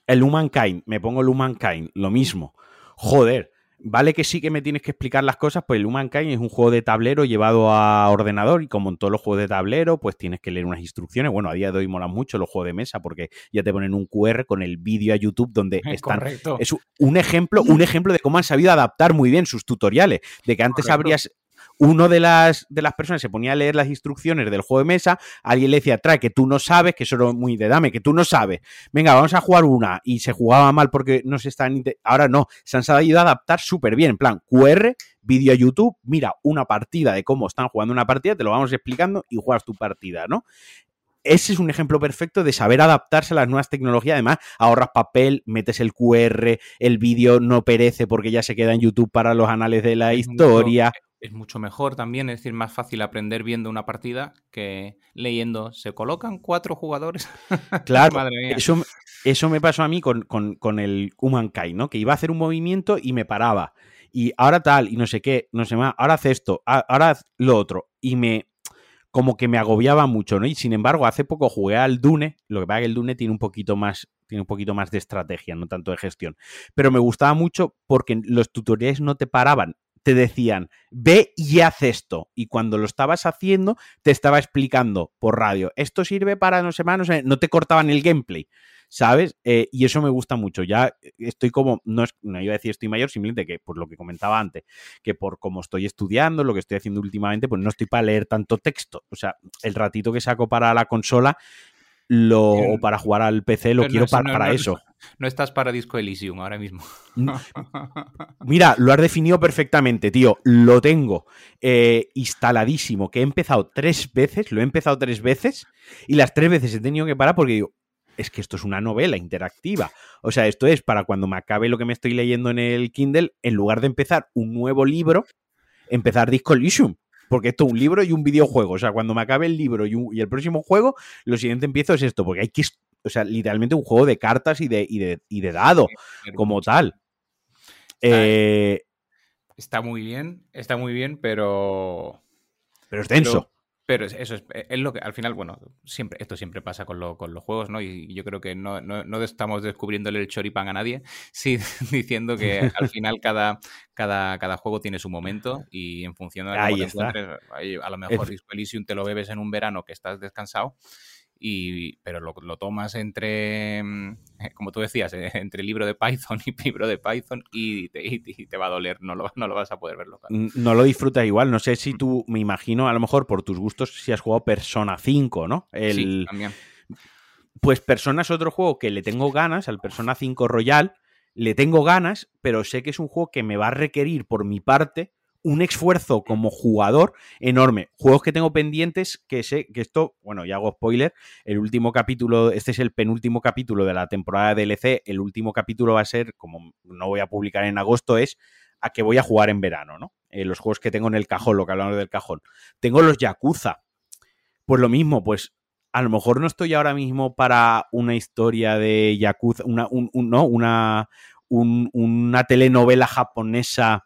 El Humankind, me pongo el Humankind, lo mismo. Joder, Vale que sí que me tienes que explicar las cosas, pues el Humankind es un juego de tablero llevado a ordenador y como en todos los juegos de tablero, pues tienes que leer unas instrucciones. Bueno, a día de hoy molan mucho los juegos de mesa porque ya te ponen un QR con el vídeo a YouTube donde están. Es un ejemplo, un ejemplo de cómo han sabido adaptar muy bien sus tutoriales. De que antes habrías uno de las, de las personas se ponía a leer las instrucciones del juego de mesa, alguien le decía, trae, que tú no sabes, que eso era muy de dame, que tú no sabes, venga, vamos a jugar una, y se jugaba mal porque no se están... Ahora no, se han sabido adaptar súper bien, en plan, QR, vídeo a YouTube, mira una partida de cómo están jugando una partida, te lo vamos explicando y juegas tu partida, ¿no? ese es un ejemplo perfecto de saber adaptarse a las nuevas tecnologías. Además, ahorras papel, metes el QR, el vídeo no perece porque ya se queda en YouTube para los anales de la historia es mucho mejor también, es decir, más fácil aprender viendo una partida que leyendo. Se colocan cuatro jugadores. Claro, Eso, eso me pasó a mí con, con, el Humankind, ¿no? Que iba a hacer un movimiento y me paraba. Y ahora tal, y no sé qué, no sé más, ahora hace esto, ahora haz lo otro. Y me, como que me agobiaba mucho, ¿no? Y sin embargo, hace poco jugué al Dune, lo que pasa es que el Dune tiene un poquito más, tiene un poquito más de estrategia, no tanto de gestión. Pero me gustaba mucho porque los tutoriales no te paraban te decían, ve y haz esto. Y cuando lo estabas haciendo, te estaba explicando por radio, esto sirve para no sé más, no sé, no te cortaban el gameplay. ¿Sabes? Eh, y eso me gusta mucho. Ya estoy como, no, es, no iba a decir estoy mayor, simplemente que por lo que comentaba antes, que por como estoy estudiando, lo que estoy haciendo últimamente, pues no estoy para leer tanto texto. O sea, el ratito que saco para la consola lo, o para jugar al PC lo quiero para, eso. No estás para Disco Elysium ahora mismo. Mira, lo has definido perfectamente, tío. Lo tengo eh, instaladísimo, que he empezado tres veces, lo he empezado tres veces, y las tres veces he tenido que parar porque digo, es que esto es una novela interactiva. O sea, esto es para cuando me acabe lo que me estoy leyendo en el Kindle, en lugar de empezar un nuevo libro, empezar Disco Elysium. Porque esto es un libro y un videojuego. O sea, cuando me acabe el libro y, y el próximo juego, lo siguiente empiezo es esto, porque hay que o sea, literalmente un juego de cartas y de, y de, dado, como tal. Eh, Está muy bien, está muy bien, pero. Pero es denso. Pero eso es, eh, es, lo que al final, bueno, siempre, esto siempre pasa con, lo, con los juegos, ¿no? Y yo creo que no, no, no, estamos descubriéndole el choripán a nadie, sí, diciendo que al final cada, cada, cada juego tiene su momento y en función de la Ahí está. a lo mejor Disco Elysium te lo bebes en un verano que estás descansado y, pero lo, lo, tomas entre, mm, como tú decías, eh, entre libro de Python y libro de Python y te, y te va a doler, no lo, no lo, vas a poder verlo. No lo disfrutas igual, no sé si tú, me imagino, a lo mejor por tus gustos, si has jugado Persona 5, ¿no? El, sí, también. Pues Persona es otro juego que le tengo ganas, al Persona 5 Royal, le tengo ganas, pero sé que es un juego que me va a requerir por mi parte un esfuerzo como jugador enorme. Juegos que tengo pendientes que sé que esto, bueno, ya hago spoiler, el último capítulo, este es el penúltimo capítulo de la temporada de DLC, el último capítulo va a ser, como no voy a publicar en agosto, es a que voy a jugar en verano, ¿no? Eh, los juegos que tengo en el cajón, lo que hablamos del cajón. Tengo los Yakuza. Pues lo mismo, pues a lo mejor no estoy ahora mismo para una historia de Yakuza, una, un, un, ¿no? una, un, una telenovela japonesa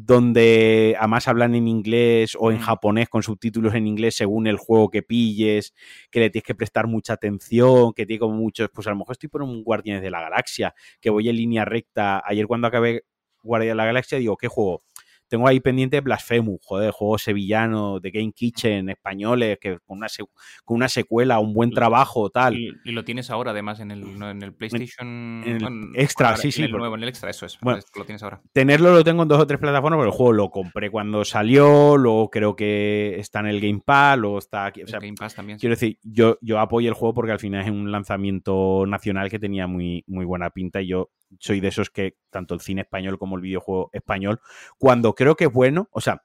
donde además hablan en inglés o en japonés con subtítulos en inglés según el juego que pilles, que le tienes que prestar mucha atención, que tiene como muchos, pues a lo mejor estoy por un Guardianes de la Galaxia, que voy en línea recta. Ayer cuando acabé Guardianes de la Galaxia digo, ¿qué juego? Tengo ahí pendiente Blasphemous, joder, juego sevillano de Game Kitchen, españoles, que con una, con una secuela, un buen trabajo, tal. Y, lo tienes ahora, además, en el, en el PlayStation en el extra, sí, sí. En el nuevo, en el extra, eso es. Bueno, lo tienes ahora. Tenerlo lo tengo en dos o tres plataformas, pero el juego lo compré cuando salió, luego creo que está en el Game Pass, luego está aquí. O sea, Game Pass también. Quiero decir, yo, yo apoyo el juego porque al final es un lanzamiento nacional que tenía muy, muy buena pinta y yo soy de esos que tanto el cine español como el videojuego español, cuando creo que es bueno, o sea,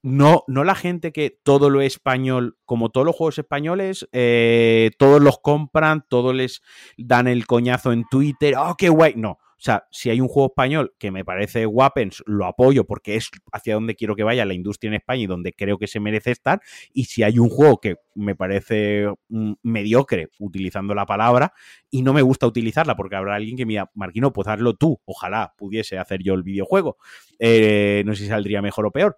no, no la gente que todo lo español, como todos los juegos españoles, eh, todos los compran, todos les dan el coñazo en Twitter, oh, qué guay, no. O sea, si hay un juego español que me parece Weapons, lo apoyo porque es hacia donde quiero que vaya la industria en España y donde creo que se merece estar. Y si hay un juego que me parece mm, mediocre, utilizando la palabra, y no me gusta utilizarla porque habrá alguien que me Marquino, pues hazlo tú. Ojalá pudiese hacer yo el videojuego. Eh, no sé si saldría mejor o peor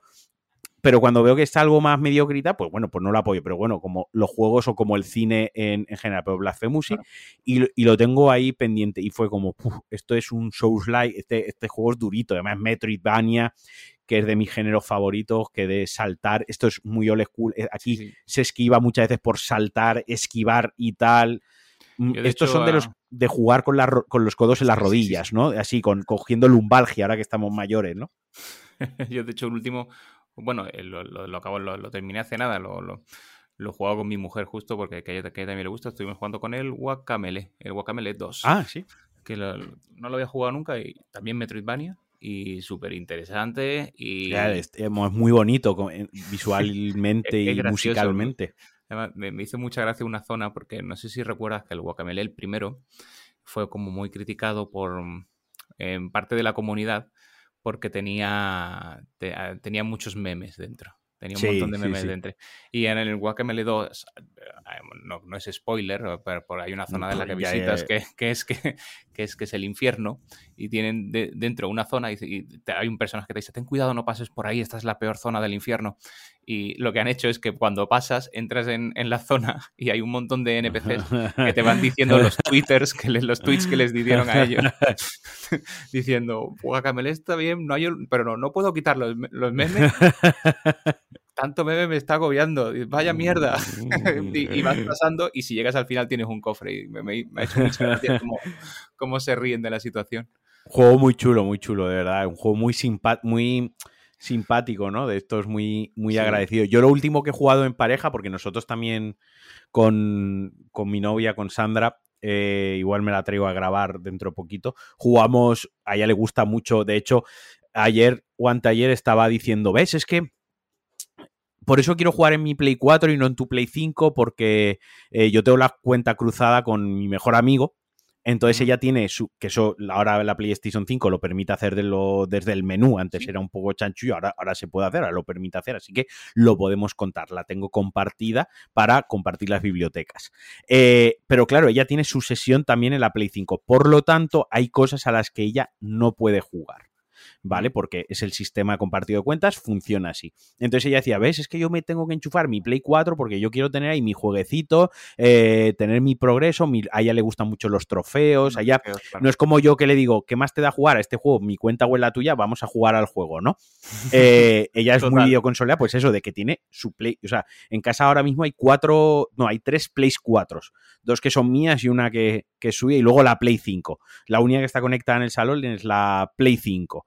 pero cuando veo que está algo más mediocrita, pues bueno, pues no lo apoyo. Pero bueno, como los juegos o como el cine en, general, pero Blasphemous claro. y, y, lo tengo ahí pendiente. Y fue como, puf, esto es un Souls-like, este, este juego es durito, además Metroidvania, que es de mis géneros favoritos, que de saltar, esto es muy old school, eh, aquí sí. se esquiva muchas veces por saltar, esquivar y tal. Mm, Estos hecho, son de los de jugar con, la, con los codos en las rodillas, ¿no? Así, con, cogiendo lumbalgia, ahora que estamos mayores, ¿no? Yo, de hecho, el último, bueno, eh, lo, lo, lo acabo, lo, lo, terminé hace nada, lo, lo, lo he jugado con mi mujer justo porque a ella, a ella también le gusta. Estuvimos jugando con el Guacamele, el Guacamele 2. Ah, sí. Que no lo había jugado nunca y también Metroidvania y súper interesante. Y... Es, es, muy bonito visualmente y musicalmente. Además, me, me, hizo mucha gracia una zona porque no sé si recuerdas que el Guacamele, el primero, fue como muy criticado por en parte de la comunidad porque tenía, te, tenía muchos memes dentro. Tenía un sí, montón de memes sí, sí. dentro. Y en el Guacamele 2, no, no es spoiler, pero por hay una zona de la que visitas ya, que, que, es, que, que, es, que es el infierno y tienen de, dentro una zona y, y, hay un personaje que te dice, ten cuidado, no pases por ahí, esta es la peor zona del infierno. Y lo que han hecho es que cuando pasas, entras en, en la zona y hay un montón de NPCs que te van diciendo los twitters, que les, los tweets que les dieron a ellos, diciendo, Guacamele está bien, no hay, pero no, no puedo quitar los, los memes tanto meme me está agobiando, vaya mierda. y, y, vas pasando y si llegas al final tienes un cofre. Y me, me, me ha hecho mucha gracia cómo, cómo, se ríen de la situación. Juego muy chulo, muy chulo, de verdad. Un juego muy, simpa muy simpático, ¿no? De estos muy, muy sí. agradecido. Yo lo último que he jugado en pareja, porque nosotros también con, con mi novia, con Sandra, eh, igual me la traigo a grabar dentro de poquito. Jugamos, a ella le gusta mucho, de hecho, ayer o anteayer estaba diciendo, ¿ves? Es que por eso quiero jugar en mi Play 4 y no en tu Play 5, porque eh, yo tengo la cuenta cruzada con mi mejor amigo. Entonces ella tiene su, que eso ahora la PlayStation 5 lo permite hacer de lo, desde el menú, antes sí. era un poco chanchullo, ahora, ahora se puede hacer, ahora lo permite hacer, así que lo podemos contar, la tengo compartida para compartir las bibliotecas. Eh, pero claro, ella tiene su sesión también en la Play 5, por lo tanto hay cosas a las que ella no puede jugar. ¿Vale? Porque es el sistema compartido de cuentas, funciona así. Entonces ella decía, ¿ves? Es que yo me tengo que enchufar mi Play 4 porque yo quiero tener ahí mi jueguecito, eh, tener mi progreso, a ella le gustan mucho los trofeos, allá no es como yo que le digo, ¿qué más te da jugar a este juego? Mi cuenta o la tuya, vamos a jugar al juego, ¿no? Eh, ella es muy videoconsolera, pues eso, de que tiene su Play, o sea, en casa ahora mismo hay cuatro, no, hay tres Play 4, dos que son mías y una que, que sube y luego la Play 5. La única que está conectada en el salón es la Play 5.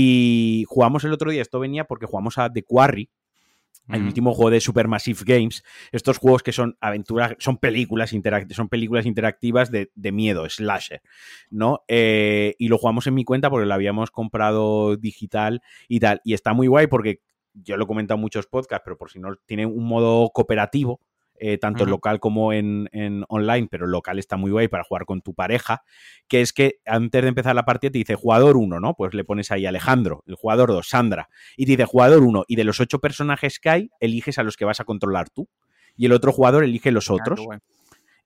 Y jugamos el otro día, esto venía porque jugamos a The Quarry, el último juego de Supermassive Games, estos juegos que son aventuras, son películas, son películas interactivas de, miedo, slasher, ¿no? Eh, y lo jugamos en mi cuenta porque lo habíamos comprado digital y tal. Y está muy guay porque yo lo he comentado en muchos podcasts, pero por si no, tiene un modo cooperativo eh, tanto local como en, online, pero local está muy guay para jugar con tu pareja, que es que antes de empezar la partida te dice jugador 1, ¿no? Pues le pones ahí Alejandro, el jugador 2, Sandra, y te dice jugador 1, y de los ocho personajes que hay, eliges a los que vas a controlar tú, y el otro jugador elige los ah, otros.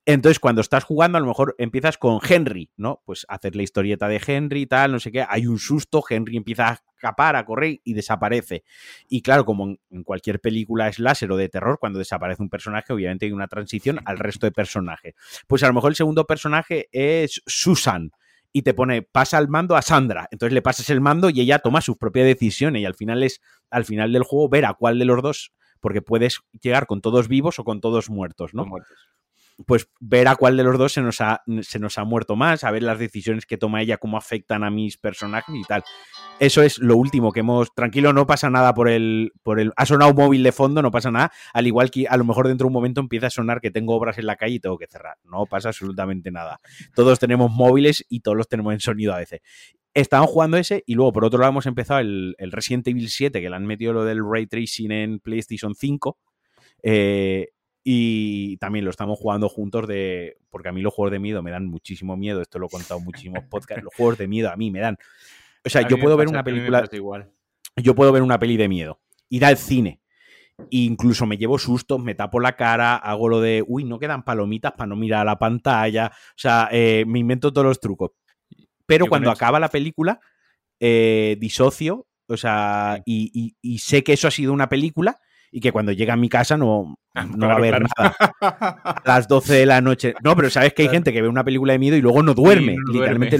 Entonces, cuando estás jugando, a lo mejor empiezas con Henry, ¿no? Pues hacer la historieta de Henry y tal, no sé qué. Hay un susto, Henry empieza a escapar, a correr y desaparece. Y claro, como en cualquier película slasher o de terror, cuando desaparece un personaje, obviamente hay una transición al resto de personajes. Pues a lo mejor el segundo personaje es Susan y te pone, pasa el mando a Sandra. Entonces le pasas el mando y ella toma sus propias decisiones y al final es, al final del juego, ver a cuál de los dos, porque puedes llegar con todos vivos o con todos muertos, ¿no? muertos pues ver a cuál de los dos se nos, ha, se nos ha muerto más, a ver las decisiones que toma ella, cómo afectan a mis personajes y tal. Eso es lo último que hemos. Tranquilo, no pasa nada por el. por el. Ha sonado un móvil de fondo, no pasa nada. Al igual que a lo mejor dentro de un momento empieza a sonar que tengo obras en la calle y tengo que cerrar. No pasa absolutamente nada. Todos tenemos móviles y todos los tenemos en sonido a veces. Estaban jugando ese y luego por otro lado hemos empezado el, el Resident Evil 7, que le han metido lo del ray tracing en PlayStation 5. Eh, y también lo estamos jugando juntos de. Porque a mí los juegos de miedo me dan muchísimo miedo. Esto lo he contado en muchísimos podcasts. Los juegos de miedo a mí me dan. O sea, yo puedo ver una película. Igual. Yo puedo ver una peli de miedo. Ir al cine. incluso me llevo sustos, me tapo la cara, hago lo de, uy, no quedan palomitas para no mirar a la pantalla. O sea, eh, me invento todos los trucos. Pero cuando acaba la película, eh, disocio, o sea, y, sé que eso ha sido una película y que cuando llega a mi casa no, ah, no va a haber nada. A las 12 de la noche. No, pero sabes que hay gente que ve una película de miedo y luego no duerme. Literalmente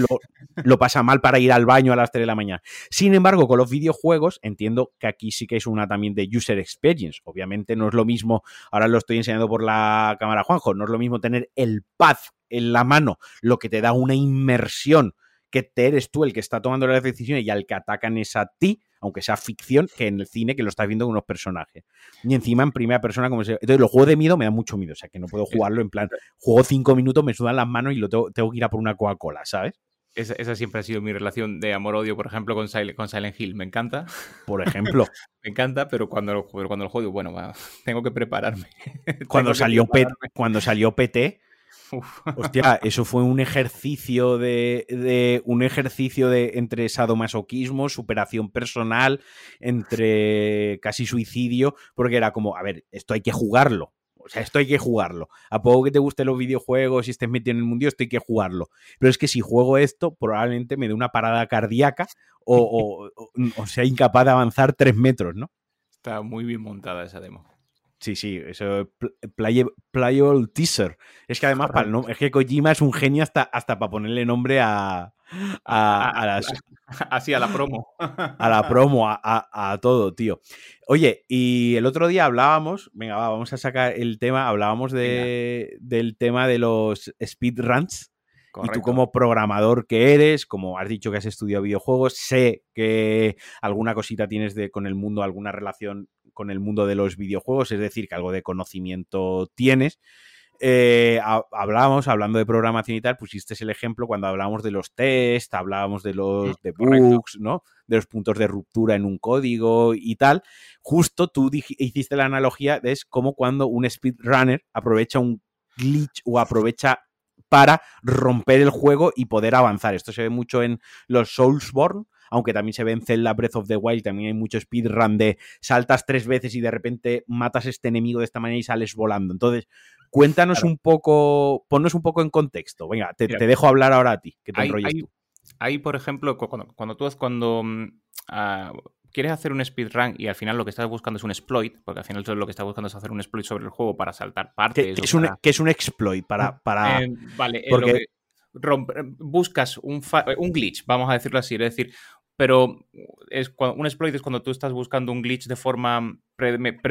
Lo, pasa mal para ir al baño a las 3 de la mañana. Sin embargo, con los videojuegos, entiendo que aquí sí que es una también de user experience. Obviamente no es lo mismo, ahora lo estoy enseñando por la cámara Juanjo, no es lo mismo tener el pad en la mano, lo que te da una inmersión que te eres tú el que está tomando las decisiones y al que atacan es a ti aunque sea ficción, que en el cine que lo estás viendo con unos personajes. Y encima en primera persona, como se... Entonces, los juegos de miedo me dan mucho miedo, o sea, que no puedo jugarlo en plan, juego cinco minutos, me sudan las manos y lo tengo, que ir a por una Coca-Cola, ¿sabes? Esa, siempre ha sido mi relación de amor-odio, por ejemplo, con Silent, con Silent Hill. Me encanta. Por ejemplo. me encanta, pero cuando lo, cuando lo juego, bueno, tengo que prepararme. cuando, salió cuando salió PT, Hostia, eso fue un ejercicio de, un ejercicio de entre sadomasoquismo, superación personal, entre casi suicidio, porque era como, a ver, esto hay que jugarlo. O sea, esto hay que jugarlo. A poco que te gusten los videojuegos y estés metido en el mundo, esto hay que jugarlo. Pero es que si juego esto, probablemente me dé una parada cardíaca o, o sea incapaz de avanzar tres metros, ¿no? Está muy bien montada esa demo. Sí, sí, eso playable teaser. Es que además, para es que Kojima es un genio hasta, hasta para ponerle nombre a, a, las, así a la promo. A la promo, a, todo, tío. Oye, y el otro día hablábamos, venga, vamos a sacar el tema, hablábamos de, del tema de los speedruns. Y tú como programador que eres, como has dicho que has estudiado videojuegos, sé que alguna cosita tienes de, con el mundo, alguna relación con el mundo de los videojuegos, es decir, que algo de conocimiento tienes. Eh, hablábamos, hablando de programación y tal, pusiste el ejemplo cuando hablábamos de los tests, hablábamos de los mm, debugs, ¿no? De los puntos de ruptura en un código y tal. Justo tú hiciste la analogía de es como cuando un speedrunner aprovecha un glitch o aprovecha para romper el juego y poder avanzar. Esto se ve mucho en los Soulsborne, aunque también se ve en Zelda Breath of the Wild, también hay mucho speedrun de saltas tres veces y de repente matas a este enemigo de esta manera y sales volando. Entonces, cuéntanos un poco, ponnos un poco en contexto. Venga, te, dejo hablar ahora a ti, que te hay, tú. Ahí, por ejemplo, cuando, tú cuando mm, quieres hacer un speedrun y al final lo que estás buscando es un exploit, porque al final lo que estás buscando es hacer un exploit sobre el juego para saltar partes. ¿Qué, es, un, es, un, exploit? Para, para... Eh, vale, eh, porque... buscas un, un glitch, vamos a decirlo así, es decir, pero es, un exploit es cuando tú estás buscando un glitch de forma premeditada.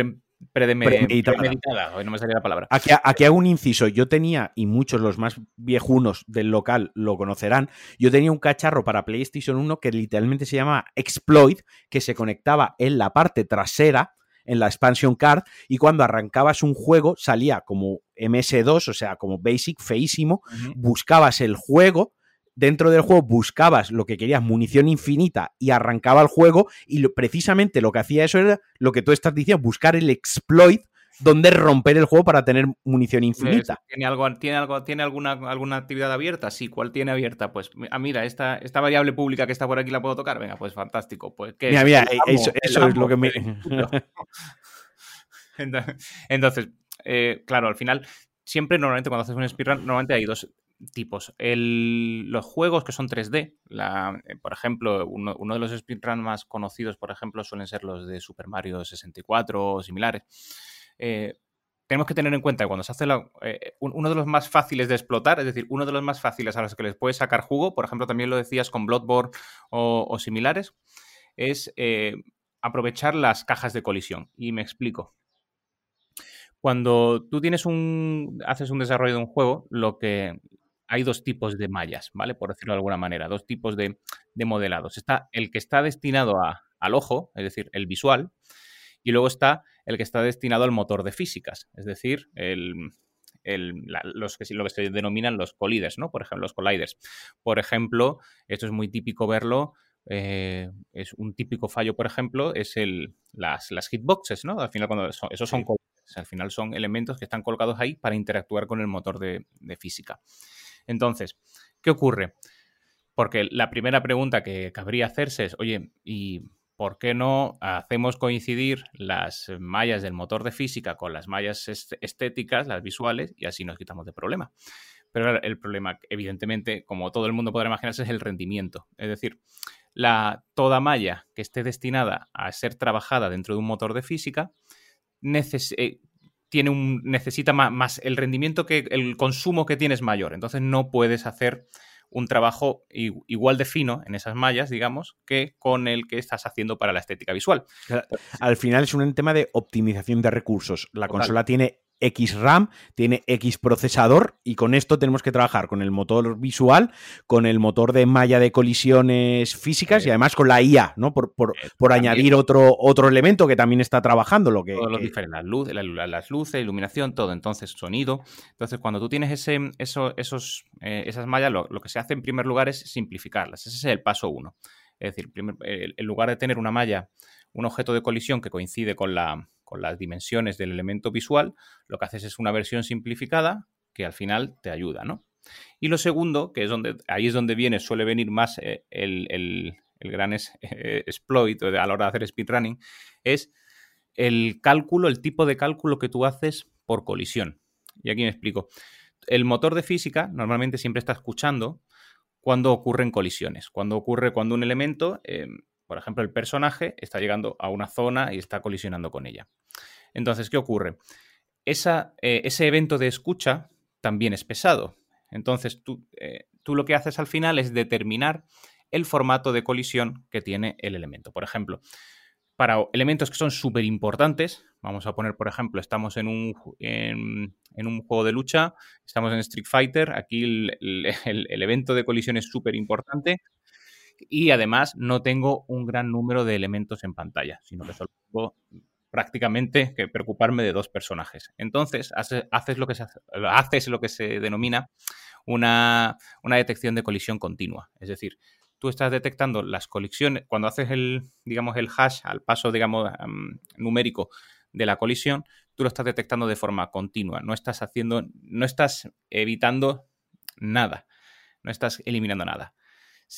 Hoy no me salía la palabra. Aquí, aquí, hago un inciso. Yo tenía, y muchos los más viejunos del local lo conocerán, yo tenía un cacharro para PlayStation 1 que literalmente se llama Exploit, que se conectaba en la parte trasera en la expansion card y cuando arrancabas un juego salía como MS2, o sea, como basic, feísimo, buscabas el juego, dentro del juego buscabas lo que querías, munición infinita, y arrancaba el juego, y precisamente lo que hacía eso era lo que tú estás diciendo, buscar el exploit donde romper el juego para tener munición infinita. ¿Tiene, algo, tiene, algo, ¿tiene alguna, alguna actividad abierta? Sí, ¿cuál tiene abierta? Pues, ah, mira, esta, esta variable pública que está por aquí la puedo tocar. Venga, pues fantástico. Pues, mira, mira, eso, es lo que me... Entonces, eh, claro, al final, siempre normalmente cuando haces un speedrun, normalmente hay dos, tipos. los juegos que son 3D, eh, por ejemplo, uno, de los speedruns más conocidos, por ejemplo, suelen ser los de Super Mario 64 o similares. Eh, tenemos que tener en cuenta que cuando se hace eh, uno de los más fáciles de explotar, es decir, uno de los más fáciles a los que les puedes sacar jugo, por ejemplo, también lo decías con Bloodborne o, similares, es aprovechar las cajas de colisión. Y me explico. Cuando tú tienes un. haces un desarrollo de un juego, lo que hay dos tipos de mallas, ¿vale? Por decirlo de alguna manera, dos tipos de, modelados. Está el que está destinado al ojo, es decir, el visual, y luego está el que está destinado al motor de físicas, es decir, los que, lo que se denominan los colliders, ¿no? Por ejemplo, los colliders. Por ejemplo, esto es muy típico verlo. Eh, es un típico fallo, por ejemplo, es el, las, hitboxes, ¿no? Al final, cuando esos son colliders, al final son elementos que están colocados ahí para interactuar con el motor de física. Entonces, ¿qué ocurre? Porque la primera pregunta que cabría hacerse es, oye, ¿y por qué no hacemos coincidir las mallas del motor de física con las mallas estéticas, las visuales, y así nos quitamos de problema? Pero el problema, evidentemente, como todo el mundo podrá imaginarse, es el rendimiento. Es decir, la, toda malla que esté destinada a ser trabajada dentro de un motor de física eh, tiene un, necesita más, el rendimiento que el consumo que tienes mayor. Entonces no puedes hacer un trabajo igual de fino en esas mallas, digamos, que con el que estás haciendo para la estética visual. Al final es un tema de optimización de recursos. La consola tiene X RAM, tiene X procesador y con esto tenemos que trabajar con el motor visual, con el motor de malla de colisiones físicas y además con la IA, ¿no? Por, por, añadir otro, otro elemento que también está trabajando. Lo que, las, las luces, iluminación, todo. Entonces, sonido. Entonces, cuando tú tienes ese, eso, esos, eh, esas mallas, lo, que se hace en primer lugar es simplificarlas. Ese es el paso uno. Es decir, en lugar de tener una malla, un objeto de colisión que coincide con la, con las dimensiones del elemento visual, lo que haces es una versión simplificada que al final te ayuda, ¿no? Y lo segundo, que es donde, ahí es donde viene, suele venir más eh, el, gran eh, exploit a la hora de hacer speedrunning, es el cálculo, el tipo de cálculo que tú haces por colisión. Y aquí me explico. El motor de física normalmente siempre está escuchando cuando ocurren colisiones, cuando ocurre cuando un elemento em, por ejemplo, el personaje está llegando a una zona y está colisionando con ella. Entonces, ¿qué ocurre? Eh, ese evento de escucha también es pesado. Entonces, tú, eh, tú lo que haces al final es determinar el formato de colisión que tiene el elemento. Por ejemplo, para elementos que son súper importantes, vamos a poner, por ejemplo, estamos en un, en, un, juego de lucha, estamos en Street Fighter, aquí el evento de colisión es súper importante, y además no tengo un gran número de elementos en pantalla, sino que solo tengo prácticamente que preocuparme de dos personajes. Entonces, haces lo que se, haces lo que se denomina una, detección de colisión continua. Es decir, tú estás detectando las colisiones, cuando haces el, digamos, el hash al paso, digamos, numérico de la colisión, tú lo estás detectando de forma continua. No estás haciendo, no estás evitando nada. No estás eliminando nada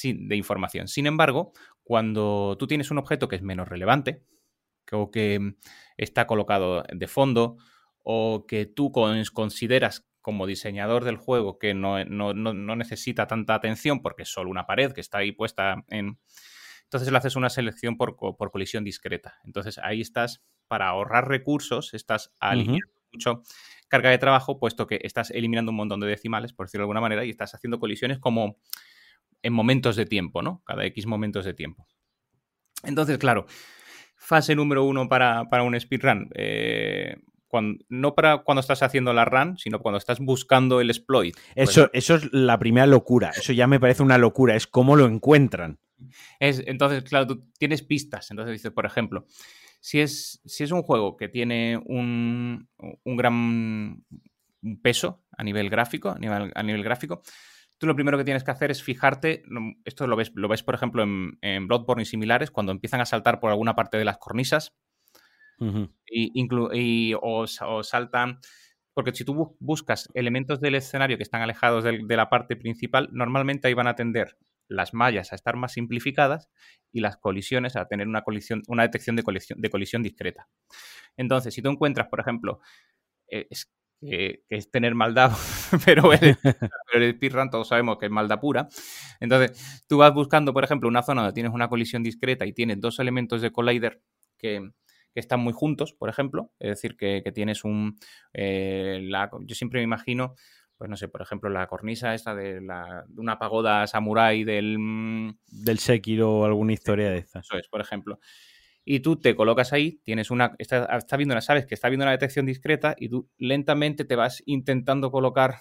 de información. Sin embargo, cuando tú tienes un objeto que es menos relevante, o que mm, está colocado de fondo, o que tú consideras como diseñador del juego que no, necesita tanta atención porque es solo una pared que está ahí puesta en... entonces le haces una selección por, colisión discreta. Entonces ahí estás, para ahorrar recursos, estás alineando mucho carga de trabajo, puesto que estás eliminando un montón de decimales, por decirlo de alguna manera, y estás haciendo colisiones como en momentos de tiempo, ¿no? Cada X momentos de tiempo. Entonces, claro, fase número uno para, un speedrun. Eh, no para cuando estás haciendo la run, sino cuando estás buscando el exploit. Eso, eso es la primera locura. Eso ya me parece una locura. Es cómo lo encuentran. Es, entonces, claro, tú tienes pistas. Entonces dices, por ejemplo, si es, si es un juego que tiene un, gran peso a nivel gráfico, a nivel, a nivel, gráfico, tú lo primero que tienes que hacer es fijarte, esto lo ves, lo ves por ejemplo en, en Bloodborne y similares, cuando empiezan a saltar por alguna parte de las cornisas, y, o, saltan. Porque si tú buscas elementos del escenario que están alejados de, la parte principal, normalmente ahí van a tender las mallas a estar más simplificadas y las colisiones a tener una colisión, una detección de colisión, de colisión discreta. Entonces, si tú encuentras, por ejemplo, eh, es, que es tener maldad, pero el, pero el speedrun todos sabemos que es maldad pura. Entonces, tú vas buscando, por ejemplo, una zona donde tienes una colisión discreta y tienes dos elementos de collider que, que están muy juntos, por ejemplo. Es decir, que, tienes un... Eh, yo siempre me imagino, pues no sé, por ejemplo, la cornisa esta de, la, una pagoda samurái del... Mm, del Sekiro o alguna historia de estas. Eso es, por ejemplo. Y tú te colocas ahí, tienes una... Está, está viendo, sabes que está viendo una detección discreta y tú lentamente te vas intentando colocar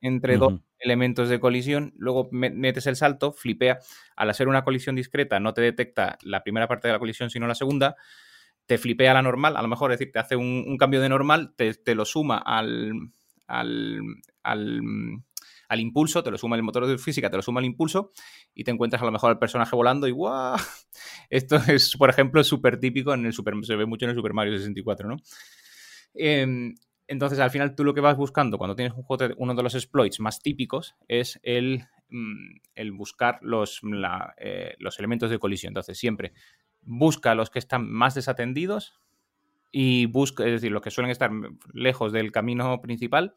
entre dos elementos de colisión, luego metes el salto, flipea. Al hacer una colisión discreta no te detecta la primera parte de la colisión, sino la segunda te flipea la normal, a lo mejor, es decir, te hace un, cambio de normal, te, lo suma al, al, al, impulso, te lo suma el motor de física, te lo suma el impulso y te encuentras a lo mejor al personaje volando y ¡guau! Esto es, por ejemplo, súper típico en el Super, se ve mucho en el Super Mario 64, ¿no? Em, entonces, al final, tú lo que vas buscando cuando tienes un juego, uno de los exploits más típicos es el, mm, el buscar los, eh, los elementos de colisión. Entonces, siempre busca los que están más desatendidos y busca, es decir, los que suelen estar lejos del camino principal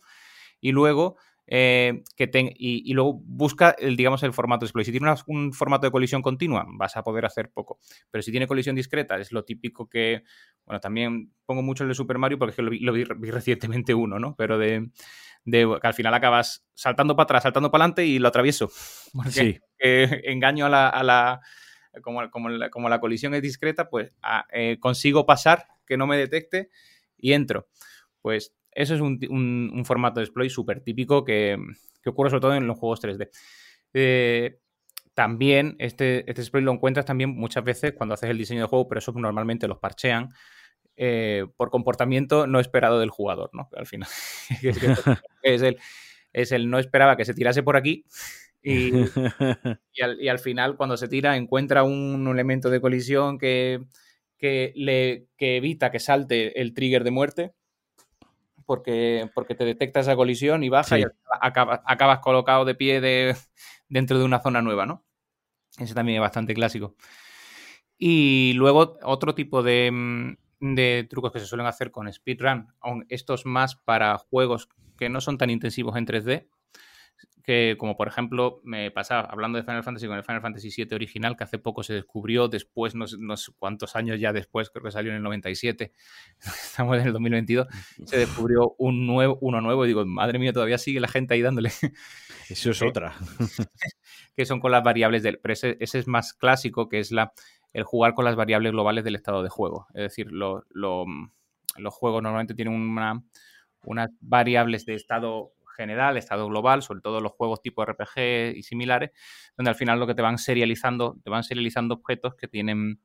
y luego eh, que y, luego busca el, digamos, el formato de exploit. Si tiene un formato de colisión continua, vas a poder hacer poco. Pero si tiene colisión discreta, es lo típico que, bueno, también pongo mucho el de Super Mario porque lo vi, recientemente uno, ¿no? Pero de, que al final acabas saltando para atrás, saltando para adelante y lo atravieso. sí. engaño a la como, como, la, colisión es discreta, pues ah, eh, consigo pasar, que no me detecte y entro. Pues eso es un, formato de exploit súper típico que, ocurre sobre todo en los juegos 3D. Eh, también este, este exploit lo encuentras también muchas veces cuando haces el diseño de juego, pero eso normalmente los parchean eh, por comportamiento no esperado del jugador, ¿no? Al final. es, el, es el no esperaba que se tirase por aquí Y, al, final, cuando se tira, encuentra un elemento de colisión que, le, evita que salte el trigger de muerte. Porque, porque te detecta esa colisión y baja y acabas, colocado de pie de, dentro de una zona nueva, ¿no? Ese también es bastante clásico. Y luego otro tipo de, mm, de trucos que se suelen hacer con speedrun, estos más para juegos que no son tan intensivos en 3D, que como por ejemplo me pasaba hablando de Final Fantasy con el Final Fantasy VII original que hace poco se descubrió después, no sé, cuántos años ya después, creo que salió en el 97, estamos en el 2022, se descubrió un nuevo, uno nuevo y digo, madre mía, todavía sigue la gente ahí dándole. Eso es otra. que son con las variables del... Pero ese, es más clásico, que es la, el jugar con las variables globales del estado de juego. Es decir, los juegos normalmente tienen una, unas variables de estado general, estado global, sobre todo los juegos tipo RPG y similares, donde al final lo que te van serializando, te van serializando objetos que tienen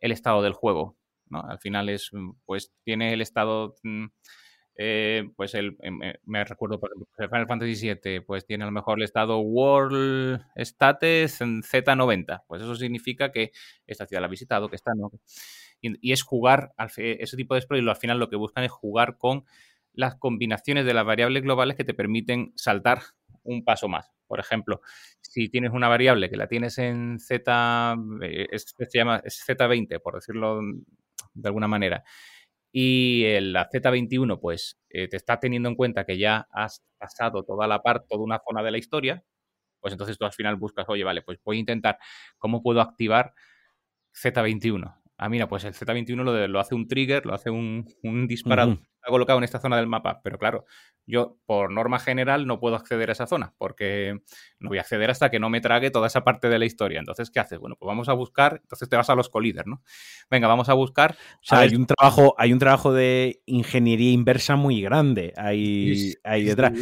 el estado del juego. ¿no? Al final es, mm, pues, tiene el estado, mm, eh, pues, el, em, eh, me recuerdo, por ejemplo, Final Fantasy VII, pues tiene a lo mejor el estado World Status en Z90. Pues eso significa que esta ciudad la ha visitado, que está, ¿no? Y, es jugar, ese tipo de exploits, al final lo que buscan es jugar con las combinaciones de las variables globales que te permiten saltar un paso más. Por ejemplo, si tienes una variable que la tienes en Z, eh, se llama Z20, por decirlo de alguna manera, y la Z21, pues eh, te está teniendo en cuenta que ya has pasado toda la parte, toda una zona de la historia, Pues entonces tú al final buscas, oye, vale, pues voy a intentar cómo puedo activar Z21. Ah, mira, pues el Z21 lo, lo hace un trigger, lo hace un, un disparador colocado en esta zona del mapa. Pero claro, yo por norma general no puedo acceder a esa zona porque no voy a acceder hasta que no me trague toda esa parte de la historia. Entonces, ¿qué haces? Bueno, pues vamos a buscar, entonces te vas a los collider, ¿no? Venga, vamos a buscar. O sea, hay un trabajo, hay un trabajo de ingeniería inversa muy grande ahí, ahí detrás.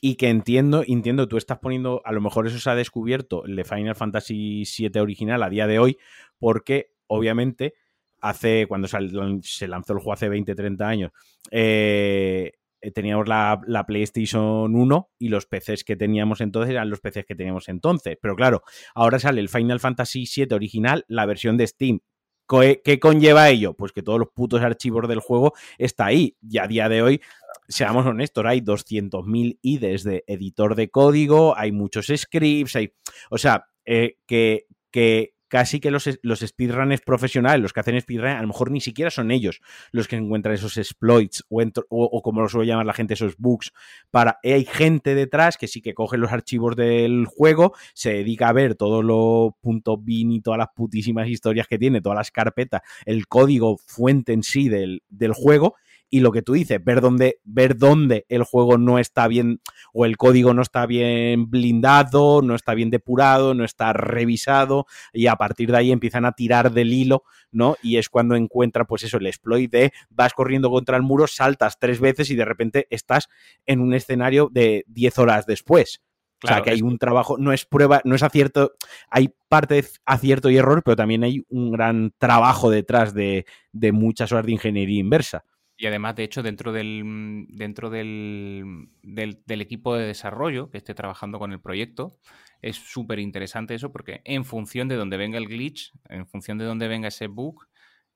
y que entiendo, entiendo, tú estás poniendo, a lo mejor eso se ha descubierto el de Final Fantasy VII original a día de hoy, porque obviamente hace, cuando se lanzó el juego hace 20, 30 años, eh, teníamos la, PlayStation 1 y los PCs que teníamos entonces eran los PCs que teníamos entonces. Pero claro, ahora sale el Final Fantasy VII original, la versión de Steam. ¿Qué conlleva ello? Pues que todos los putos archivos del juego está ahí. Y a día de hoy, seamos honestos, hay 200.000 IDs de editor de código, hay muchos scripts, hay... O sea, eh, que, que casi que los, los speedrunners profesionales, los que hacen speedrun, a lo mejor ni siquiera son ellos los que encuentran esos exploits o, como lo suele llamar la gente, esos bugs. Para, hay gente detrás que sí que coge los archivos del juego, se dedica a ver todo lo punto bin y todas las putísimas historias que tiene, todas las carpetas, el código fuente en sí del, del juego y lo que tú dices, ver dónde, ver dónde el juego no está bien o el código no está bien blindado, no está bien depurado, no está revisado y a partir de ahí empiezan a tirar del hilo, ¿no? Y es cuando encuentra pues eso, el exploit de vas corriendo contra el muro, saltas tres veces y de repente estás en un escenario de 10 horas después. o sea, que hay un trabajo, no es prueba, no es acierto, hay parte de acierto y error, pero también hay un gran trabajo detrás de, de muchas horas de ingeniería inversa. Y además, de hecho, dentro del, mm, dentro del, del, equipo de desarrollo que esté trabajando con el proyecto, es súper interesante eso porque en función de donde venga el glitch, en función de donde venga ese bug,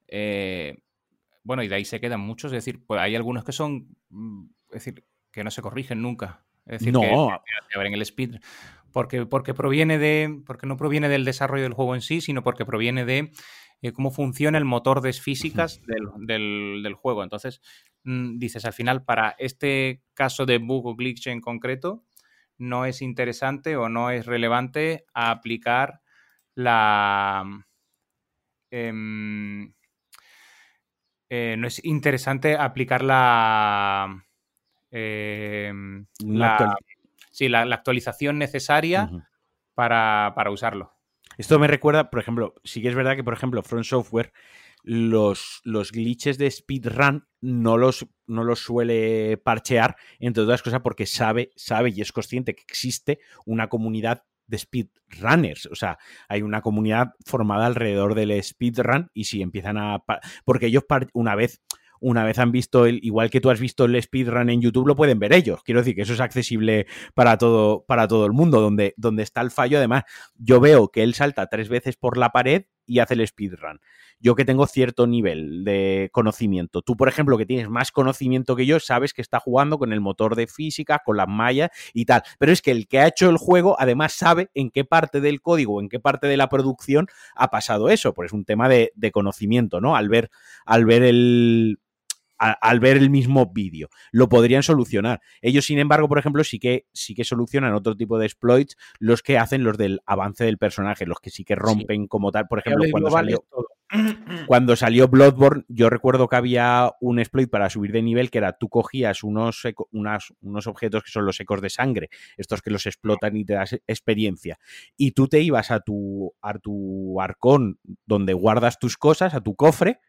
eh, bueno, y de ahí se quedan muchos, es decir, pues hay algunos que son, mm, es decir, que no se corrigen nunca. Es decir, no. que, en el speed, porque, porque proviene de, porque no proviene del desarrollo del juego en sí, sino porque proviene de eh, cómo funciona el motor de físicas del, juego. Entonces, mm, dices, al final, para este caso de bug o glitch en concreto, no es interesante o no es relevante aplicar la... Em, eh, no es interesante aplicar la... Em, la, sí, la, actualización necesaria para, para usarlo. Esto me recuerda, por ejemplo, sí que es verdad que, por ejemplo, Front Software, los, los glitches de speedrun no los, no los suele parchear, entre otras cosas, porque sabe, sabe y es consciente que existe una comunidad de speedrunners. O sea, hay una comunidad formada alrededor del speedrun y si empiezan a... Porque ellos una vez una vez han visto el, igual que tú has visto el speedrun en YouTube, lo pueden ver ellos. Quiero decir que eso es accesible para todo, para todo el mundo. Donde, donde está el fallo, además, yo veo que él salta tres veces por la pared y hace el speedrun. Yo que tengo cierto nivel de conocimiento. Tú, por ejemplo, que tienes más conocimiento que yo, sabes que está jugando con el motor de física, con las mallas y tal. Pero es que el que ha hecho el juego, además, sabe en qué parte del código, en qué parte de la producción ha pasado eso. Pues es un tema de, de conocimiento, ¿no? Al ver, al ver el, al ver el mismo vídeo. Lo podrían solucionar. Ellos, sin embargo, por ejemplo, sí que, sí que solucionan otro tipo de exploits, los que hacen los del avance del personaje, los que sí que rompen como tal. Por ejemplo, cuando salió, cuando salió Bloodborne, yo recuerdo que había un exploit para subir de nivel que era tú cogías unos, unos objetos que son los ecos de sangre, estos que los explotan y te das experiencia, y tú te ibas a tu, a tu arcón donde guardas tus cosas, a tu cofre,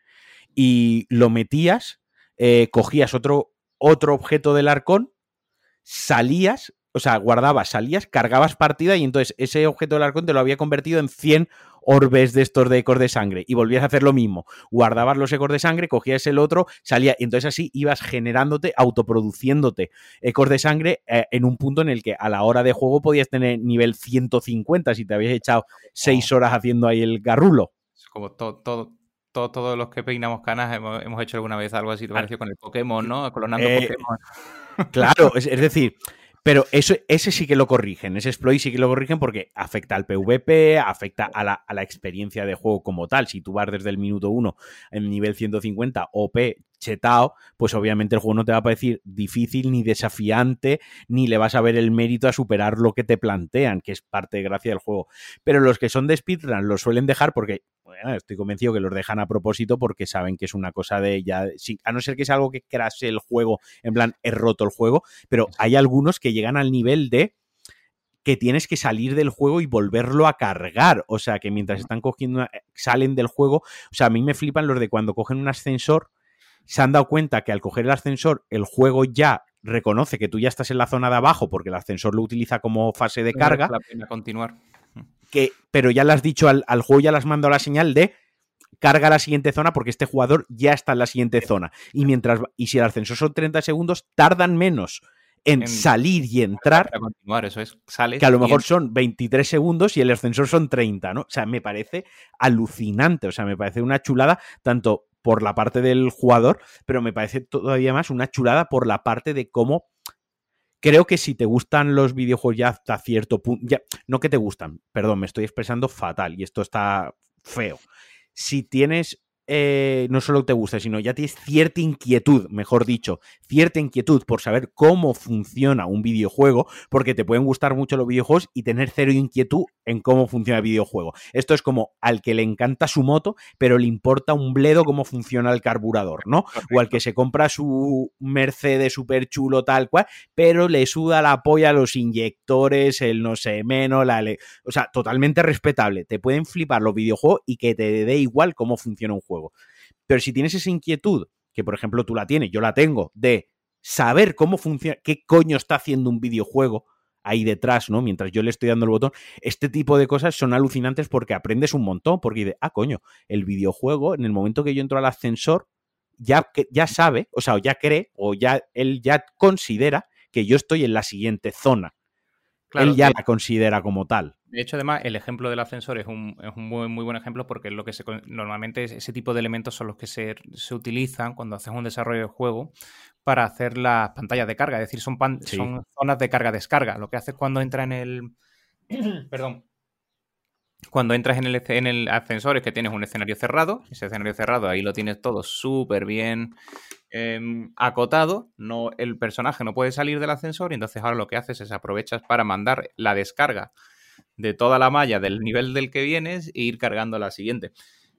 y lo metías eh, cogías otro, otro objeto del arcón, salías, o sea, guardabas, salías, cargabas partida y entonces ese objeto del arcón te lo había convertido en 100 orbes de estos de ecos de sangre y volvías a hacer lo mismo. Guardabas los ecos de sangre, cogías el otro, salía y entonces así ibas generándote, autoproduciéndote ecos de sangre eh, en un punto en el que a la hora de juego podías tener nivel 150 si te habías echado 6 horas haciendo ahí el garrulo. como todo, todo, todos los que peinamos canas hemos, hecho alguna vez algo así parecido con el Pokémon, ¿no? Clonando eh, Pokémon. Claro, es, decir, pero eso, ese sí que lo corrigen, ese exploit sí que lo corrigen porque afecta al PvP, afecta a la, experiencia de juego como tal. Si tú vas desde el minuto 1 en nivel 150 OP, chetado, pues obviamente el juego no te va a parecer difícil ni desafiante, ni le vas a ver el mérito a superar lo que te plantean, que es parte de gracia del juego. Pero los que son de speedrun lo suelen dejar porque, bueno, estoy convencido que los dejan a propósito porque saben que es una cosa de ya, a no ser que es algo que crase el juego, en plan, he roto el juego, pero hay algunos que llegan al nivel de que tienes que salir del juego y volverlo a cargar. O sea, que mientras están cogiendo, salen del juego. O sea, a mí me flipan los de cuando cogen un ascensor se han dado cuenta que al coger el ascensor el juego ya reconoce que tú ya estás en la zona de abajo porque el ascensor lo utiliza como fase de carga. La pena continuar. Que, pero ya le has dicho al, juego, ya le has mandado la señal de carga a la siguiente zona porque este jugador ya está en la siguiente zona. Y mientras y si el ascensor son 30 segundos, tardan menos en, salir y entrar. continuar, eso es. que a lo mejor son 23 segundos y el ascensor son 30, ¿no? O sea, me parece alucinante. O sea, me parece una chulada, tanto por la parte del jugador, pero me parece todavía más una chulada por la parte de cómo creo que si te gustan los videojuegos ya hasta cierto punto, no que te gustan, perdón, me estoy expresando fatal y esto está feo. Si tienes eh, no solo te gusta, sino ya tienes cierta inquietud, mejor dicho, cierta inquietud por saber cómo funciona un videojuego, porque te pueden gustar mucho los videojuegos y tener cero inquietud en cómo funciona el videojuego. Esto es como al que le encanta su moto, pero le importa un bledo cómo funciona el carburador, ¿no? O al que se compra su Mercedes súper chulo tal cual, pero le suda la polla los inyectores, el no sé menos, la... O sea, totalmente respetable. Te pueden flipar los videojuegos y que te dé igual cómo funciona un juego. Pero si tienes esa inquietud, que por ejemplo tú la tienes, yo la tengo, de saber cómo funciona, qué coño está haciendo un videojuego ahí detrás, ¿no? Mientras yo le estoy dando el botón, este tipo de cosas son alucinantes porque aprendes un montón, porque dices, ah, coño, el videojuego, en el momento que yo entro al ascensor, ya, ya sabe, o sea, ya cree, o ya él ya considera que yo estoy en la siguiente zona. él ya la considera como tal. De hecho, además, el ejemplo del ascensor es un, muy, buen ejemplo porque lo que se, normalmente ese tipo de elementos son los que se, utilizan cuando haces un desarrollo de juego para hacer las pantallas de carga. Es decir, son, son zonas de carga-descarga. Lo que haces cuando entra en el. Perdón. Cuando entras en el, en el ascensor es que tienes un escenario cerrado. Ese escenario cerrado ahí lo tienes todo súper bien em, acotado. No, el personaje no puede salir del ascensor y entonces ahora lo que haces es aprovechas para mandar la descarga de toda la malla del nivel del que vienes e ir cargando la siguiente.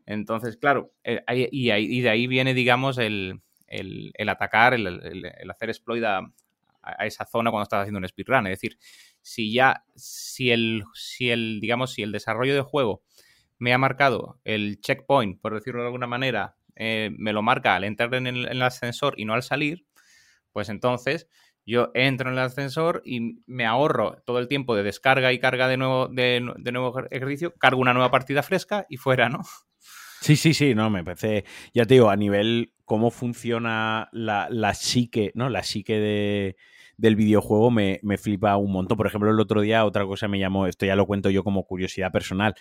Entonces, claro, eh, y, de ahí viene, digamos, el, atacar, el, hacer exploit a, esa zona cuando estás haciendo un speedrun. Es decir, si ya, si el, si el, digamos, si el desarrollo de juego me ha marcado el checkpoint, por decirlo de alguna manera, eh, me lo marca al entrar en el ascensor y no al salir, pues entonces yo entro en el ascensor y me ahorro todo el tiempo de descarga y carga de nuevo, de, nuevo ejercicio, cargo una nueva partida fresca y fuera, ¿no? Sí, sí, sí, no, me parece, ya te digo, a nivel cómo funciona la, la psique, ¿no? La psique de, del videojuego me, flipa un montón. Por ejemplo, el otro día otra cosa me llamó, esto ya lo cuento yo como curiosidad personal.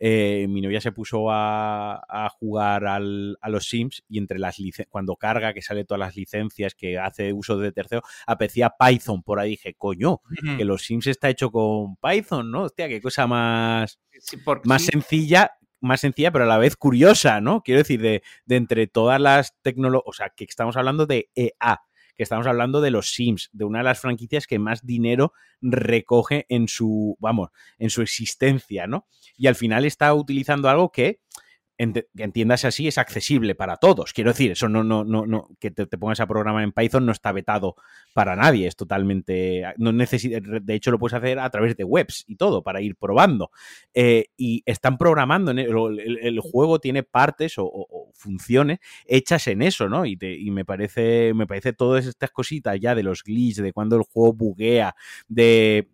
Eh, mi novia se puso a, jugar a los Sims y entre las cuando carga, que sale todas las licencias, que hace uso de tercero, apreciaba Python. Por ahí dije, coño, que los Sims está hecho con Python, ¿no? Hostia, qué cosa más, más sencilla más sencilla, pero a la vez curiosa, ¿no? Quiero decir, de, de entre todas las tecnologías, o sea, que estamos hablando de EA, que estamos hablando de los Sims, de una de las franquicias que más dinero recoge en su, vamos, en su existencia, ¿no? Y al final está utilizando algo que entiendas así, es accesible para todos. Quiero decir, eso no, no, no, no que te, pongas a programar en Python no está vetado para nadie, es totalmente, no necesita, de hecho lo puedes hacer a través de webs y todo para ir probando. Eh, y están programando, en el, juego tiene partes o, funciones hechas en eso, ¿no? Y, y, me parece, me parece todas estas cositas ya de los glitches, de cuando el juego buguea, de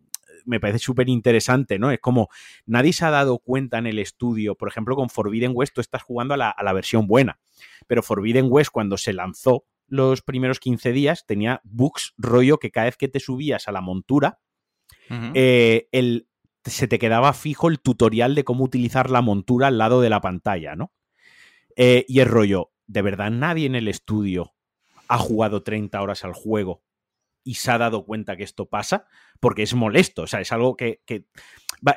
me parece súper interesante, ¿no? Es como nadie se ha dado cuenta en el estudio, por ejemplo, con Forbidden West tú estás jugando a la, versión buena, pero Forbidden West cuando se lanzó los primeros 15 días tenía bugs rollo que cada vez que te subías a la montura, eh, se te quedaba fijo el tutorial de cómo utilizar la montura al lado de la pantalla, ¿no? Eh, y el rollo, de verdad nadie en el estudio ha jugado 30 horas al juego y se ha dado cuenta que esto pasa, porque es molesto, o sea, es algo que...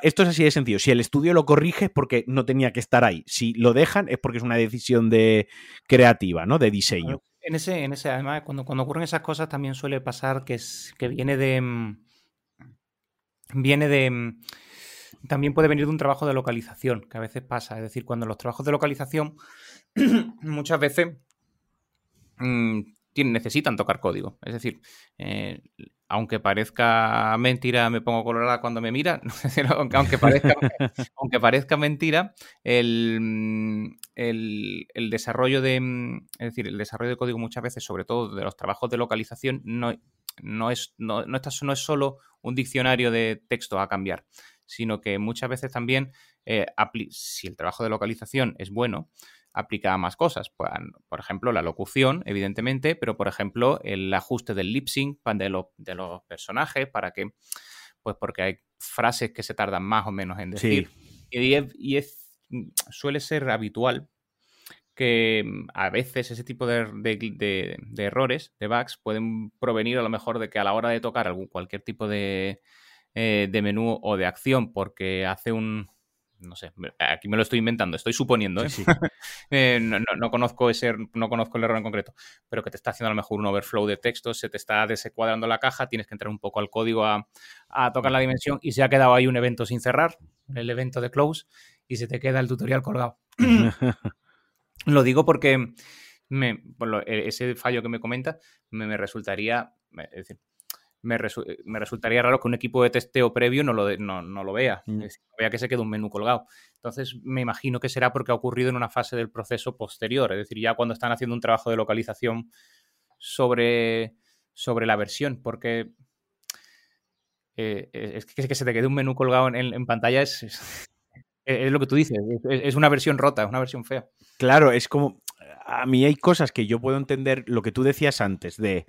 esto es así de sencillo, si el estudio lo corrige es porque no tenía que estar ahí, si lo dejan es porque es una decisión de creativa, ¿no? De diseño. En ese, en ese, además, cuando, cuando ocurren esas cosas también suele pasar que, es, que viene de. Mm, viene de. Mm, también puede venir de un trabajo de localización, que a veces pasa. Es decir, cuando los trabajos de localización muchas veces mm, necesitan tocar código. Es decir, eh, aunque parezca mentira, me pongo colorada cuando me mira, aunque, parezca, aunque parezca mentira, el, el, desarrollo de, es decir, el desarrollo de código muchas veces, sobre todo de los trabajos de localización, no, no, es, no, no, no es solo un diccionario de texto a cambiar, sino que muchas veces también, eh, si el trabajo de localización es bueno, aplica a más cosas. Pues, por ejemplo, la locución, evidentemente, pero por ejemplo, el ajuste del lip sync de, de los personajes para que, pues porque hay frases que se tardan más o menos en decir. Y, es, suele ser habitual que mm, a veces ese tipo de, errores, de bugs, pueden provenir a lo mejor de que a la hora de tocar algún, cualquier tipo de, eh, de menú o de acción porque hace un, no sé, aquí me lo estoy inventando, estoy suponiendo, ¿eh? Eh, no, conozco ese, no conozco el error en concreto, pero que te está haciendo a lo mejor un overflow de texto, se te está desecuadrando la caja, tienes que entrar un poco al código a, tocar la dimensión y se ha quedado ahí un evento sin cerrar, el evento de close, y se te queda el tutorial colgado. lo digo porque me, e, ese fallo que me comenta me, me resultaría, es decir, me, resultaría raro que un equipo de testeo previo no lo, no, lo vea, mm. vea que se quede un menú colgado. Entonces, me imagino que será porque ha ocurrido en una fase del proceso posterior, es decir, ya cuando están haciendo un trabajo de localización sobre, sobre la versión, porque eh, es, que, se te quede un menú colgado en, pantalla es, es, lo que tú dices, es, una versión rota, es una versión fea. Claro, es como, a mí hay cosas que yo puedo entender, lo que tú decías antes, de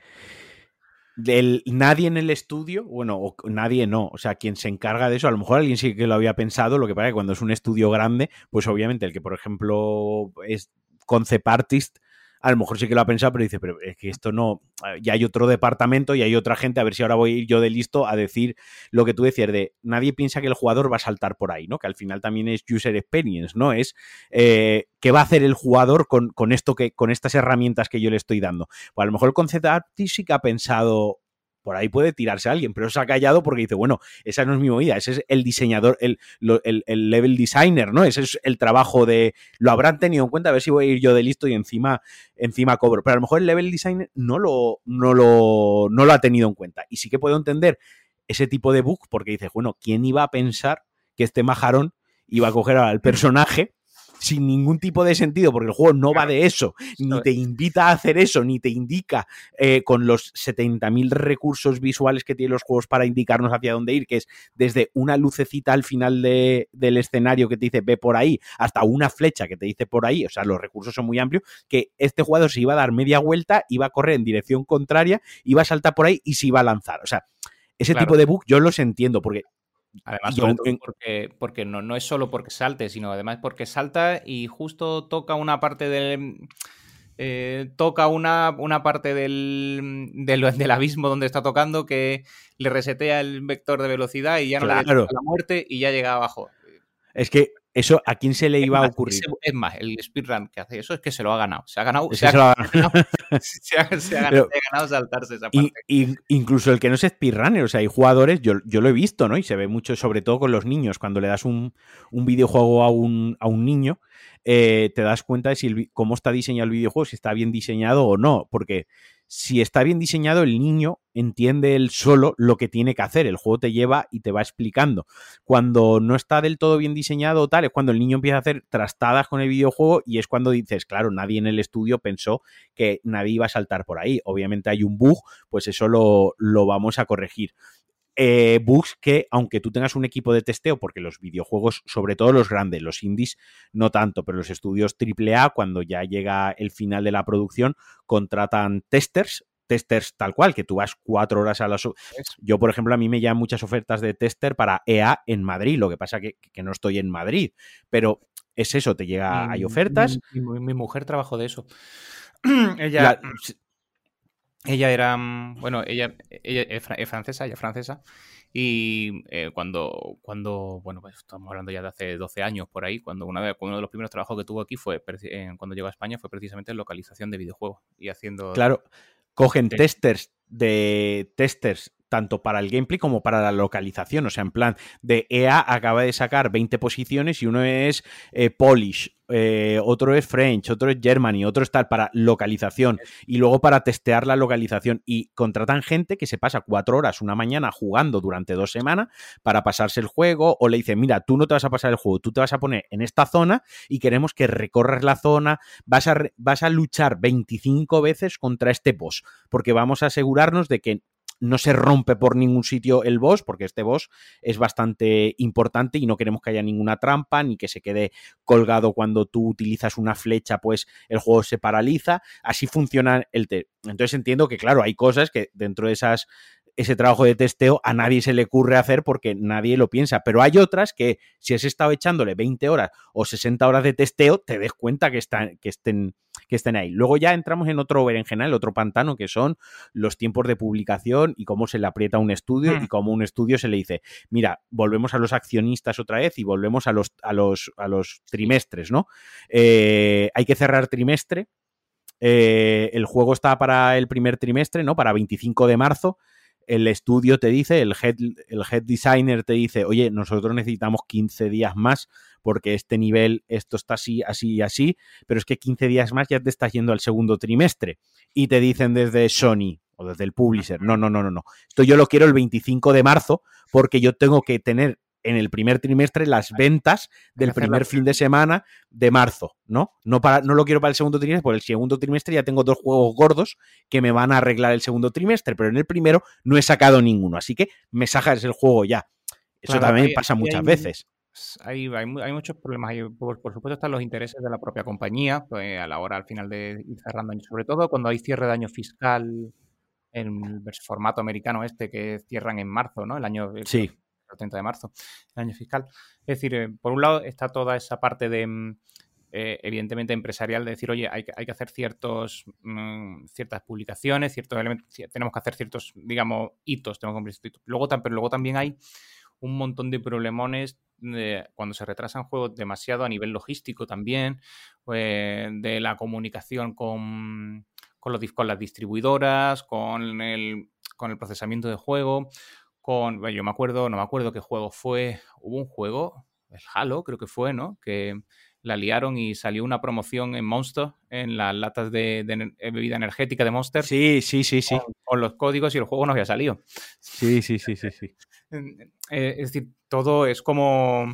del nadie en el estudio, bueno, o nadie no, o sea, quien se encarga de eso, a lo mejor alguien sí que lo había pensado, lo que pasa es que cuando es un estudio grande, pues obviamente el que, por ejemplo, es concept artist, a lo mejor sí que lo ha pensado, pero dice, pero es que esto no, ya hay otro departamento y hay otra gente, a ver si ahora voy a ir yo de listo a decir lo que tú decías de, nadie piensa que el jugador va a saltar por ahí, ¿no? Que al final también es user experience, ¿no? Es eh, qué va a hacer el jugador con, esto que, con estas herramientas que yo le estoy dando. Pues a lo mejor el concept artist sí que ha pensado, por ahí puede tirarse a alguien, pero se ha callado porque dice, bueno, esa no es mi movida, ese es el diseñador, el, el, level designer, ¿no? Ese es el trabajo de, lo habrán tenido en cuenta, a ver si voy a ir yo de listo y encima, encima cobro. Pero a lo mejor el level designer no lo, no lo, no lo ha tenido en cuenta. Y sí que puedo entender ese tipo de bug porque dice, bueno, ¿quién iba a pensar que este majarón iba a coger al personaje sin ningún tipo de sentido, porque el juego no va de eso, ni te invita a hacer eso, ni te indica eh, con los 70.000 recursos visuales que tienen los juegos para indicarnos hacia dónde ir, que es desde una lucecita al final del escenario que te dice ve por ahí, hasta una flecha que te dice por ahí, o sea, los recursos son muy amplios, que este jugador se iba a dar media vuelta, iba a correr en dirección contraria, iba a saltar por ahí y se iba a lanzar. O sea, ese tipo de bug yo los entiendo, porque Además, porque, porque no, no es solo porque salte, sino además porque salta y justo toca una parte del. Eh, toca una, una parte del, del, abismo donde está tocando que le resetea el vector de velocidad y ya no le da la muerte y ya llega abajo. Es que eso, ¿a quién se le iba a ocurrir? Es más, el speedrun que hace eso es que se lo ha ganado. Se ha ganado. Se, ha, ganado, se, ha, ganado, saltarse esa parte. Y, incluso el que no es speedrunner, o sea, hay jugadores, yo, yo, lo he visto, ¿no? Y se ve mucho, sobre todo con los niños, cuando le das un, un videojuego a un, a un niño, eh, te das cuenta de si cómo está diseñado el videojuego, si está bien diseñado o no. Porque si está bien diseñado, el niño entiende él solo lo que tiene que hacer. El juego te lleva y te va explicando. Cuando no está del todo bien diseñado tal, es cuando el niño empieza a hacer trastadas con el videojuego y es cuando dices, claro, nadie en el estudio pensó que nadie iba a saltar por ahí. Obviamente hay un bug, pues eso lo, lo vamos a corregir. Eh, bugs que, aunque tú tengas un equipo de testeo, porque los videojuegos, sobre todo los grandes, los indies, no tanto, pero los estudios AAA, cuando ya llega el final de la producción, contratan testers, testers tal cual, que tú vas cuatro horas a las... Yo, por ejemplo, a mí me llegan muchas ofertas de tester para EA en Madrid, lo que pasa que, que no estoy en Madrid, pero es eso, te llega, hay ofertas. Mi, mujer trabajó de eso. Ella... Ella era, mm, bueno, ella, es francesa, ella es francesa, Y eh, cuando, cuando, bueno, pues estamos hablando ya de hace 12 años por ahí, cuando una de, uno de los primeros trabajos que tuvo aquí fue, cuando llegó a España, fue precisamente en localización de videojuegos y haciendo... Claro, cogen testers de testers tanto para el gameplay como para la localización. O sea, en plan, de EA acaba de sacar 20 posiciones y uno es eh, Polish, eh, otro es French, otro es Germany, otro es tal para localización y luego para testear la localización. Y contratan gente que se pasa cuatro horas una mañana jugando durante dos semanas para pasarse el juego o le dicen, mira, tú no te vas a pasar el juego, tú te vas a poner en esta zona y queremos que recorras la zona, vas a, vas a luchar 25 veces contra este boss, porque vamos a asegurarnos de que no se rompe por ningún sitio el boss, porque este boss es bastante importante y no queremos que haya ninguna trampa ni que se quede colgado cuando tú utilizas una flecha, pues el juego se paraliza. Así funciona el test. Entonces entiendo que, claro, hay cosas que dentro de esas ese trabajo de testeo a nadie se le ocurre hacer porque nadie lo piensa. Pero hay otras que si has estado echándole 20 horas o 60 horas de testeo, te des cuenta que, están, que estén que estén ahí. Luego ya entramos en otro berenjenal, otro pantano, que son los tiempos de publicación y cómo se le aprieta un estudio y hmm. cómo un estudio se le dice, mira, volvemos a los accionistas otra vez y volvemos a los, a los, a los trimestres, ¿no? Eh, hay que cerrar trimestre. Eh, el juego está para el primer trimestre, ¿no? Para 25 de marzo el estudio te dice, el head, el head designer te dice, oye, nosotros necesitamos 15 días más porque este nivel, esto está así, así y así, pero es que 15 días más ya te estás yendo al segundo trimestre. Y te dicen desde Sony o desde el publisher, no, no, no, no, no. Esto yo lo quiero el 25 de marzo porque yo tengo que tener en el primer trimestre las ventas del primer fin de semana de marzo, ¿no? No, para, no lo quiero para el segundo trimestre, porque el segundo trimestre ya tengo dos juegos gordos que me van a arreglar el segundo trimestre, pero en el primero no he sacado ninguno, así que me sacas el juego ya. Eso también pasa muchas veces. Hay, hay, muchos problemas. por, supuesto, están los intereses de la propia compañía pues, a la hora, al final, de ir cerrando años. Sobre todo cuando hay cierre de año fiscal en el formato americano este que cierran en marzo, ¿no? El año sí. El 30 de marzo, el año fiscal. Es decir, eh, por un lado está toda esa parte de, mm, eh, evidentemente, empresarial de decir, oye, hay, que hacer ciertos, mm, ciertas publicaciones, ciertos elementos, tenemos que hacer ciertos, digamos, hitos, tenemos que cumplir hitos. Luego, pero luego también hay un montón de problemones cuando se retrasan juegos demasiado a nivel logístico también, eh, de la comunicación con, con las distribuidoras, con el, con el procesamiento de juego, con, yo me acuerdo, no me acuerdo qué juego fue, hubo un juego, el Halo creo que fue, ¿no? Que la liaron y salió una promoción en Monster, en las latas de, bebida energética de Monster. Sí, sí, sí, sí. Con, los códigos y el juego no había salido. Sí, sí, sí, sí, sí. Eh, es decir, todo es como,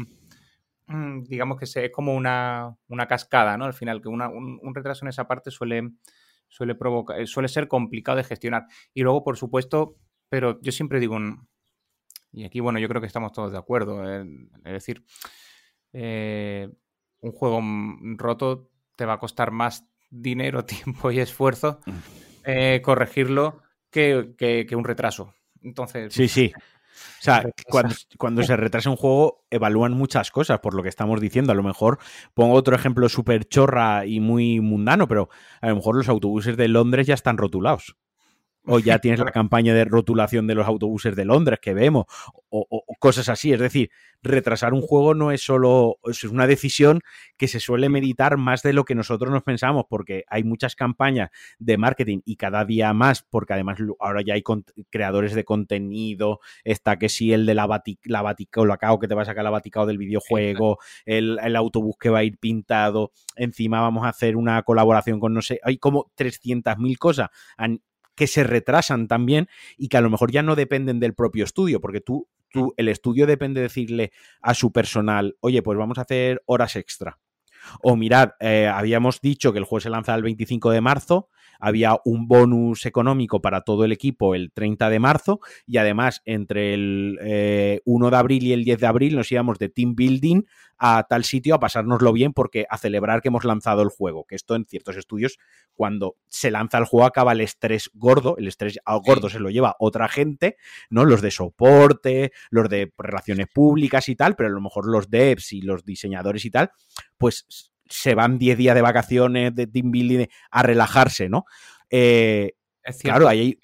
mm, digamos que es como una, cascada, ¿no? Al final, que un, retraso en esa parte suele, suele, provocar, eh, suele ser complicado de gestionar. Y luego, por supuesto, pero yo siempre digo, y aquí, bueno, yo creo que estamos todos de acuerdo, es decir, eh, un juego roto te va a costar más dinero, tiempo y esfuerzo mm. corregirlo que, que, un retraso. Entonces, sí, sí. O sea, cuando, se retrasa un juego, evalúan muchas cosas, por lo que estamos diciendo. A lo mejor pongo otro ejemplo súper chorra y muy mundano, pero a lo mejor los autobuses de Londres ya están rotulados o ya tienes la campaña de rotulación de los autobuses de Londres que vemos, o, cosas así. Es decir, retrasar un juego no es solo, es una decisión que se suele meditar más de lo que nosotros nos pensamos, porque hay muchas campañas de marketing y cada día más, porque además ahora ya hay creadores de contenido, está que sí, el de la, batic, la Baticao, que te va a sacar la Baticao del videojuego, el, el autobús que va a ir pintado, encima vamos a hacer una colaboración con no sé, hay como 300.000 cosas que se retrasan también y que a lo mejor ya no dependen del propio estudio, porque tú, tú el estudio depende de decirle a su personal, oye, pues vamos a hacer horas extra. O mirad, eh, habíamos dicho que el juego se lanza el 25 de marzo, había un bonus económico para todo el equipo el 30 de marzo y además entre el 1 eh, de abril y el 10 de abril nos íbamos de team building a tal sitio a pasárnoslo bien porque a celebrar que hemos lanzado el juego, que esto en ciertos estudios cuando se lanza el juego acaba el estrés gordo, el estrés gordo se lo lleva otra gente, ¿no? Los de soporte, los de relaciones públicas y tal, pero a lo mejor los devs y los diseñadores y tal, pues se van 10 días de vacaciones de team building a relajarse, ¿no? Eh, claro, ahí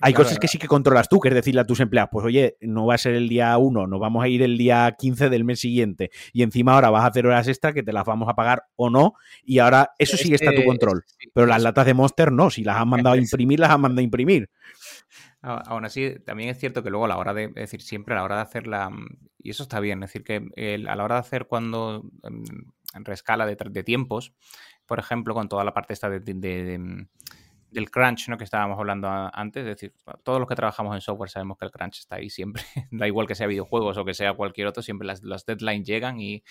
Hay cosas que sí que controlas tú, que es decirle a tus empleados, pues oye, no va a ser el día 1, nos vamos a ir el día 15 del mes siguiente y encima ahora vas a hacer horas extra que te las vamos a pagar o no y ahora eso sí está a tu control. Pero las latas de Monster no, si las han mandado a imprimir, las han mandado a imprimir. Aún así, también es cierto que luego a la hora de, es decir, siempre a la hora de hacer la, y eso está bien, es decir, que a la hora de hacer cuando en, rescala de, de, tiempos, por ejemplo, con toda la parte esta de del crunch, ¿no? Que estábamos hablando antes, es decir, todos los que trabajamos en software sabemos que el crunch está ahí siempre, da igual que sea videojuegos o que sea cualquier otro, siempre las, deadlines llegan y,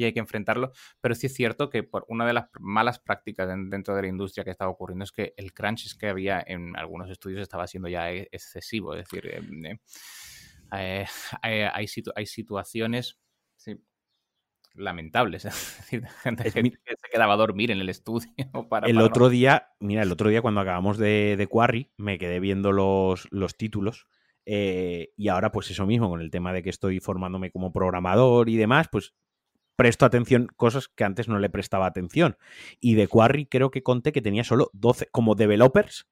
hay que enfrentarlo, pero sí es cierto que por una de las malas prácticas dentro de la industria que estaba ocurriendo es que el crunch que había en algunos estudios estaba siendo ya e, excesivo, es decir, em, eh, eh, hay, situaciones lamentables. Es decir, gente que, se quedaba a dormir en el estudio. Para, el otro día, mira, el otro día cuando acabamos de, de Quarry, me quedé viendo los, los títulos. Eh, y ahora, pues eso mismo, con el tema de que estoy formándome como programador y demás, pues presto atención cosas que antes no le prestaba atención. Y de Quarry creo que conté que tenía solo 12, como developers,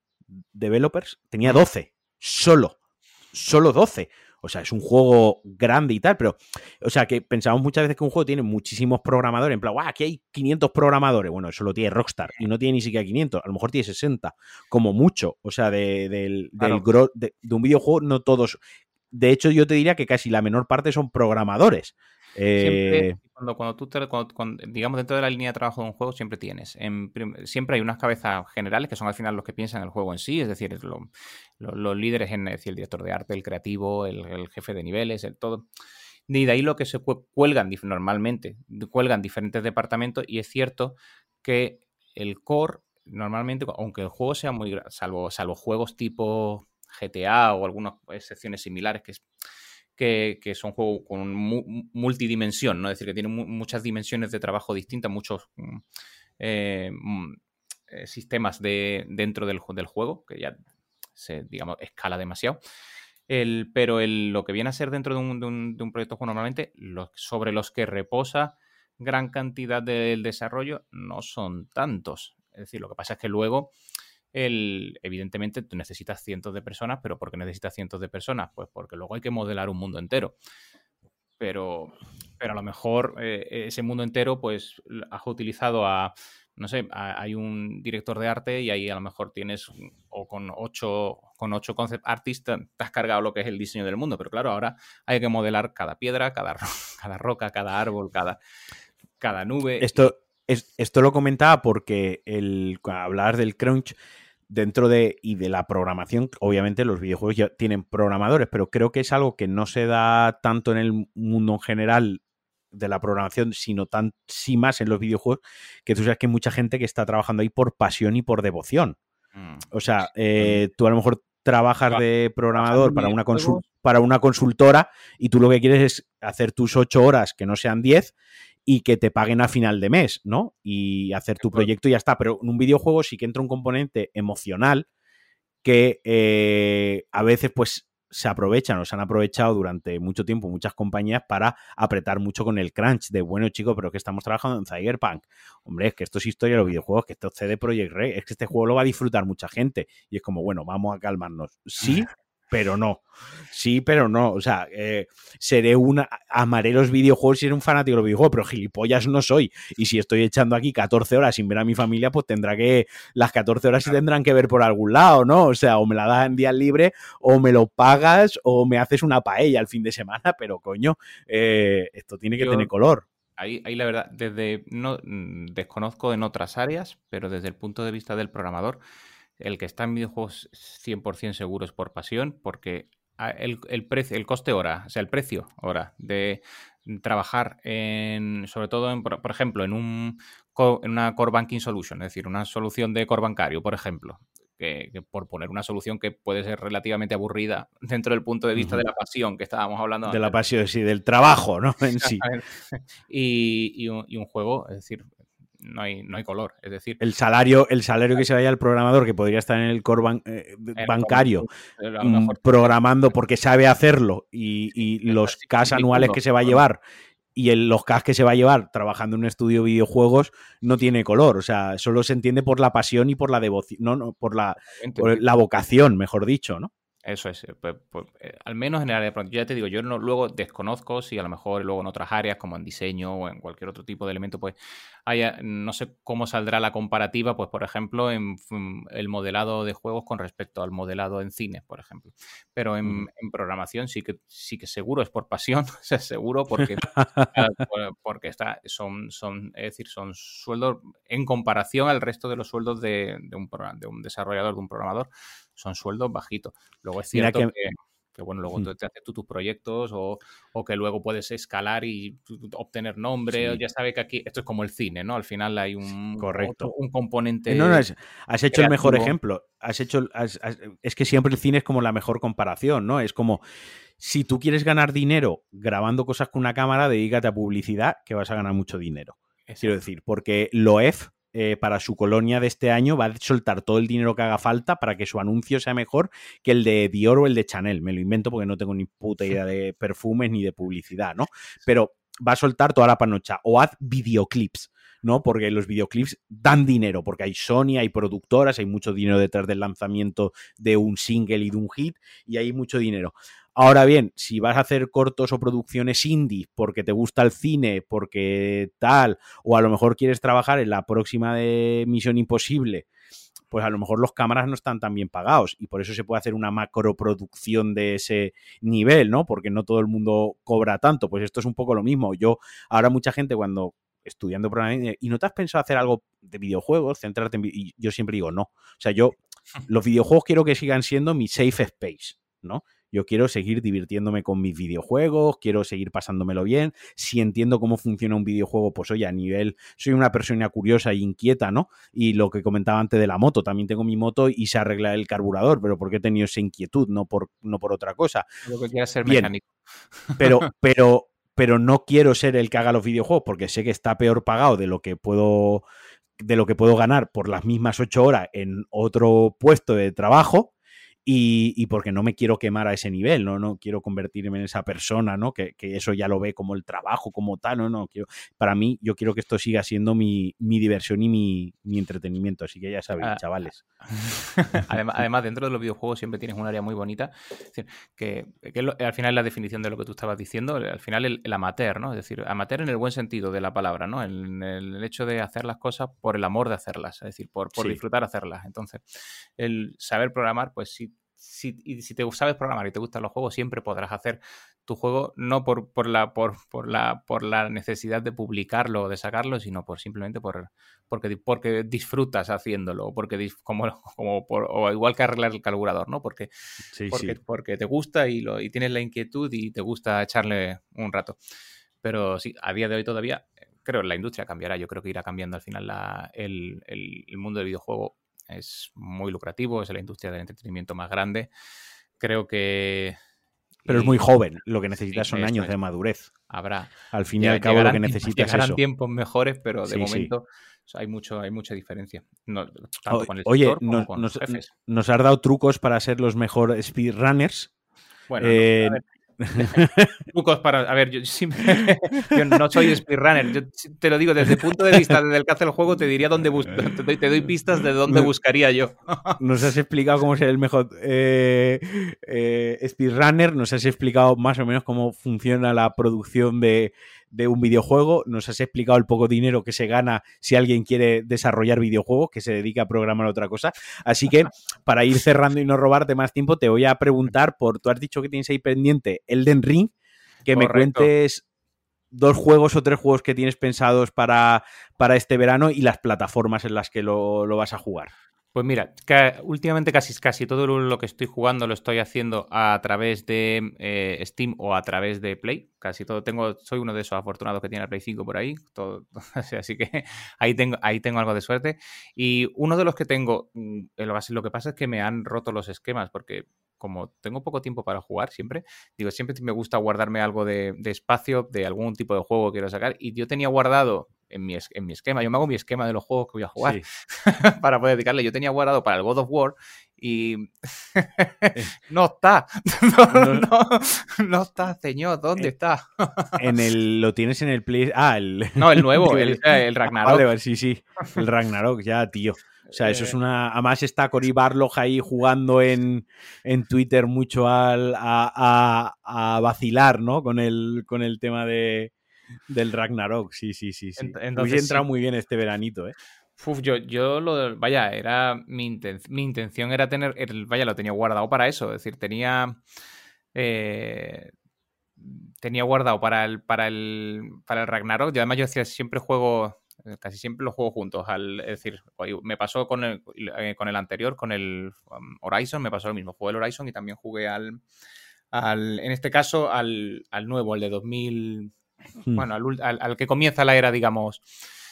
developers, tenía 12, solo, solo 12. O sea, es un juego grande y tal, pero, o sea, que pensamos muchas veces que un juego tiene muchísimos programadores, en plan, ¡guau! Aquí hay 500 programadores. Bueno, eso lo tiene Rockstar y no tiene ni siquiera 500, a lo mejor tiene 60, como mucho. O sea, de, del, de, un videojuego, no todos. De hecho, yo te diría que casi la menor parte son programadores. Eh, cuando, cuando tú, te, digamos, dentro de la línea de trabajo de un juego, siempre tienes. siempre hay unas cabezas generales que son al final los que piensan el juego en sí, es decir, los líderes, en, el director de arte, el creativo, el, jefe de niveles, el todo. Y de ahí lo que se cuelgan normalmente, cuelgan diferentes departamentos, y es cierto que el core, normalmente, aunque el juego sea muy. salvo, salvo juegos tipo GTA o algunas excepciones similares que es que, son juegos con multidimensión, ¿no? Es decir, que tienen muchas dimensiones de trabajo distintas, muchos mm, eh, mm, eh, sistemas de, dentro del, juego, que ya se, digamos, escala demasiado. El, pero el, lo que viene a ser dentro de un, proyecto normalmente, sobre los que reposa gran cantidad del desarrollo, no son tantos. Es decir, lo que pasa es que luego evidentemente tú necesitas cientos de personas, pero ¿por qué necesitas cientos de personas? Pues porque luego hay que modelar un mundo entero. Pero, pero a lo mejor eh, ese mundo entero, pues has utilizado a, no sé, hay un director de arte y ahí a lo mejor tienes, o con ocho, con ocho concept artists, te has cargado lo que es el diseño del mundo. Pero claro, ahora hay que modelar cada piedra, cada, cada roca, cada árbol, cada, cada nube. Esto, es, esto lo comentaba porque el, hablar del crunch dentro de y de la programación, obviamente los videojuegos ya tienen programadores, pero creo que es algo que no se da tanto en el mundo en general de la programación, sino tan sí más en los videojuegos, que tú sabes que hay mucha gente que está trabajando ahí por pasión y por devoción. Mm. O sea, eh, tú a lo mejor trabajas de programador para una, para una consultora y tú lo que quieres es hacer tus ocho horas que no sean diez y que te paguen a final de mes, ¿no? Y hacer tu proyecto y ya está. Pero en un videojuego sí que entra un componente emocional que eh, a veces pues se aprovechan o se han aprovechado durante mucho tiempo muchas compañías para apretar mucho con el crunch de, bueno chicos, pero que estamos trabajando en Cyberpunk. Hombre, es que esto es historia de los videojuegos, que esto es CD Projekt Red, es que este juego lo va a disfrutar mucha gente. Y es como, bueno, vamos a calmarnos. Sí, pero no. Sí, pero no. O sea, eh, seré una. Amaré los videojuegos y seré un fanático de los videojuegos, pero gilipollas no soy. Y si estoy echando aquí 14 horas sin ver a mi familia, pues tendrá que. Las 14 horas se tendrán que ver por algún lado, ¿no? O sea, o me la das en día libre, o me lo pagas, o me haces una paella el fin de semana, pero coño, eh, esto tiene que tener color. Ahí, ahí, la verdad, desde. No, mm, desconozco en otras áreas, pero desde el punto de vista del programador el que está en videojuegos 100% seguro es por pasión, porque el, precio, el coste hora, o sea, el precio hora de trabajar en, sobre todo, en, por, ejemplo, en, un, en una core banking solution, es decir, una solución de core bancario, por ejemplo, que, por poner una solución que puede ser relativamente aburrida dentro del punto de vista de la pasión que estábamos hablando. De la pasión, sí, del trabajo, ¿no? En sí. y, un, y, un, juego, es decir, no hay, no hay color. Es decir, el salario, el salario que se vaya al programador, que podría estar en el core eh, bancario, mm, programando porque sabe hacerlo y, los cash anuales que se va a llevar y el, los CAS que se va a llevar trabajando en un estudio de videojuegos no tiene color. O sea, solo se entiende por la pasión y por la devoción, no, no, por la, por la vocación, mejor dicho, ¿no? Eso es, pues, pues, eh, al menos en el área de pronto. Ya te digo, yo no, luego desconozco si a lo mejor luego en otras áreas, como en diseño o en cualquier otro tipo de elemento, pues haya, no sé cómo saldrá la comparativa, pues por ejemplo, en el modelado de juegos con respecto al modelado en cine, por ejemplo. Pero en, programación sí que sí que seguro es por pasión, seguro porque, porque está, son, son, es decir, son sueldos en comparación al resto de los sueldos de, de un, de un desarrollador, de un programador son sueldos bajitos. Luego es cierto que, bueno, luego te haces tú tus proyectos o, que luego puedes escalar y obtener nombre. Ya sabes que aquí esto es como el cine, ¿no? Al final hay un, Correcto. un componente. No, no, has hecho el mejor ejemplo. Has hecho, es que siempre el cine es como la mejor comparación, ¿no? Es como si tú quieres ganar dinero grabando cosas con una cámara, dedícate a publicidad, que vas a ganar mucho dinero. Quiero decir, porque lo EF eh, para su colonia de este año va a soltar todo el dinero que haga falta para que su anuncio sea mejor que el de Dior o el de Chanel. Me lo invento porque no tengo ni puta idea de perfumes ni de publicidad, ¿no? Pero va a soltar toda la panocha. O haz videoclips. ¿No? Porque los videoclips dan dinero, porque hay Sony, hay productoras, hay mucho dinero detrás del lanzamiento de un single y de un hit, y hay mucho dinero. Ahora bien, si vas a hacer cortos o producciones indie porque te gusta el cine, porque tal, o a lo mejor quieres trabajar en la próxima de Misión Imposible, pues a lo mejor los cámaras no están tan bien pagados y por eso se puede hacer una macroproducción de ese nivel, ¿no? Porque no todo el mundo cobra tanto. Pues esto es un poco lo mismo. Yo, ahora mucha gente cuando estudiando programación, ¿y no te has pensado hacer algo de videojuegos? Centrarte en... Y yo siempre digo, no. O sea, yo, los videojuegos quiero que sigan siendo mi safe space, ¿no? Yo quiero seguir divirtiéndome con mis videojuegos, quiero seguir pasándomelo bien. Si entiendo cómo funciona un videojuego, pues oye, a nivel, soy una persona curiosa e inquieta, ¿no? Y lo que comentaba antes de la moto, también tengo mi moto y se arregla el carburador, pero porque he tenido esa inquietud, no por, no por otra cosa. Lo que ser mecánico. Pero, pero, pero no quiero ser el que haga los videojuegos porque sé que está peor pagado de lo que puedo de lo que puedo ganar por las mismas ocho horas en otro puesto de trabajo y, porque no me quiero quemar a ese nivel, no, no quiero convertirme en esa persona, ¿no? Que, eso ya lo ve como el trabajo, como tal, no, no, quiero, para mí yo quiero que esto siga siendo mi, diversión y mi, entretenimiento, así que ya sabéis, ah, chavales. Además, dentro de los videojuegos siempre tienes un área muy bonita, que, al final es la definición de lo que tú estabas diciendo, al final el, amateur, ¿no? Es decir, amateur en el buen sentido de la palabra, ¿no? El, el hecho de hacer las cosas por el amor de hacerlas, es decir, por, por disfrutar hacerlas. Entonces, el saber programar, pues sí si, y si te sabes programar y te gustan los juegos, siempre podrás hacer tu juego no por, por, la, por, por, la, por la necesidad de publicarlo o de sacarlo, sino por simplemente por, porque, porque disfrutas haciéndolo, porque como, como por, o igual que arreglar el carburador, ¿no? Porque, porque, porque, te gusta y, lo, y tienes la inquietud y te gusta echarle un rato. Pero sí, a día de hoy todavía creo que la industria cambiará. Yo creo que irá cambiando al final la, el, el, el, mundo del videojuego es muy lucrativo, es la industria del entretenimiento más grande. Creo que... Pero es muy joven, lo que necesitas son años de madurez. Habrá. Al fin y al cabo lo que necesitas es eso. tiempos mejores, pero de momento hay, mucho, hay mucha diferencia. tanto con el Oye, nos, con nos, nos, has dado trucos para ser los mejores speedrunners. Bueno, eh, trucos para. A ver, yo, no soy speedrunner. Yo te lo digo desde el punto de vista del que hace el juego, te diría dónde te, doy, pistas de dónde buscaría yo. Nos has explicado cómo ser el mejor eh, eh, speedrunner, nos has explicado más o menos cómo funciona la producción de, de un videojuego, nos has explicado el poco dinero que se gana si alguien quiere desarrollar videojuegos, que se dedica a programar otra cosa. Así que, para ir cerrando y no robarte más tiempo, te voy a preguntar por, tú has dicho que tienes ahí pendiente Elden Ring, que me cuentes dos juegos o tres juegos que tienes pensados para, para este verano y las plataformas en las que lo, lo vas a jugar. Pues mira, últimamente casi, casi todo lo que estoy jugando lo estoy haciendo a través de eh, Steam o a través de Play. Casi todo tengo, soy uno de esos afortunados que tiene el Play 5 por ahí. Así que ahí tengo, ahí tengo algo de suerte. Y uno de los que tengo, mm, lo que pasa es que me han roto los esquemas porque como tengo poco tiempo para jugar siempre, digo, siempre me gusta guardarme algo de, espacio de algún tipo de juego que quiero sacar. Y yo tenía guardado en mi, en mi esquema. Yo me hago mi esquema de los juegos que voy a jugar para poder dedicarle. Yo tenía guardado para el God of War y eh. no está. No, está, señor. ¿Dónde eh, está? en el, lo tienes en el Play. Ah, el. No, el nuevo, el, el Ragnarok. Vale, sí, sí. El Ragnarok, ya, tío. O sea, eso es eh. una. Además está Cory Barlog ahí jugando en, en Twitter mucho al, a, a, vacilar, ¿no? Con el, con el tema de, del Ragnarok. Sí, sí, sí. sí. Entonces, entrado muy bien este veranito, ¿eh? Uf, yo, yo lo. Vaya, era. Mi, mi intención era tener. vaya, lo tenía guardado para eso. Es decir, tenía. Eh, tenía guardado para el, para el, para el Ragnarok. Y además yo decía, siempre juego casi siempre los juego juntos. Al, es decir, me pasó con el, eh, con el anterior, con el um, Horizon, me pasó lo mismo. Jugué el Horizon y también jugué al, al en este caso, al, al nuevo, el de 2000, hmm. bueno, al, al, que comienza la era, digamos.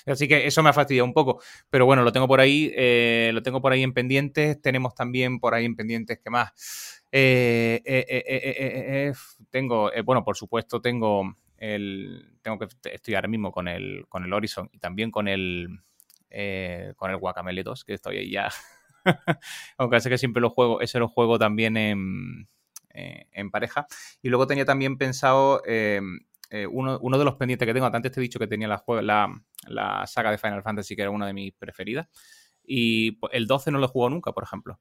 Así que eso me ha fastidiado un poco. Pero bueno, lo tengo por ahí, eh, lo tengo por ahí en pendientes. Tenemos también por ahí en pendientes, ¿qué más? tengo, bueno, por supuesto, tengo tengo que estoy ahora mismo con el, con el Horizon y también con el, eh, con el Guacamele 2, que estoy ahí ya. Aunque sé que siempre lo juego, ese lo juego también en, eh, en pareja. Y luego tenía también pensado eh, uno, uno, de los pendientes que tengo. Antes te he dicho que tenía la, la, la, saga de Final Fantasy, que era una de mis preferidas. Y el 12 no lo he jugado nunca, por ejemplo.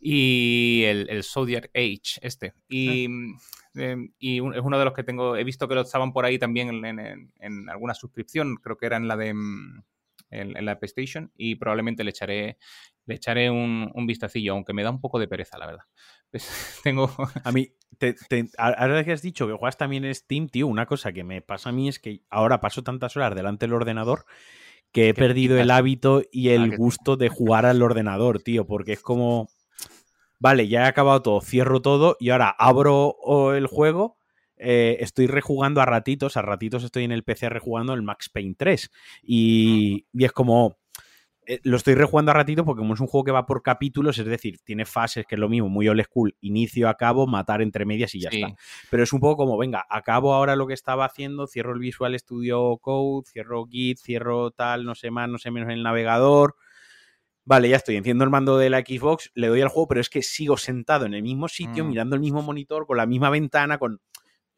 Y el, el Zodiac Age, este. Y. Ah. Em, y es uno de los que tengo, he visto que lo estaban por ahí también en, alguna suscripción, creo que era en la de mm, en, la PlayStation y probablemente le echaré le echaré un, un, vistacillo, aunque me da un poco de pereza, la verdad. Pues, tengo... A mí, ahora que has dicho que juegas también en Steam, tío, una cosa que me pasa a mí es que ahora paso tantas horas delante del ordenador que he perdido el hábito y el ah, gusto de jugar al ordenador, tío, porque es como vale, ya he acabado todo, cierro todo y ahora abro el juego. Eh, estoy rejugando a ratitos, a ratitos estoy en el PC rejugando el Max Payne 3 y, y es como, eh, lo estoy rejugando a ratito porque como es un juego que va por capítulos, es decir, tiene fases que es lo mismo, muy old school, inicio, acabo, matar entre medias y ya está. Pero es un poco como, venga, acabo ahora lo que estaba haciendo, cierro el Visual Studio Code, cierro Git, cierro tal, no sé más, no sé menos en el navegador, vale, ya estoy, enciendo el mando de la Xbox, le doy al juego, pero es que sigo sentado en el mismo sitio, mm. mirando el mismo monitor, con la misma ventana, con...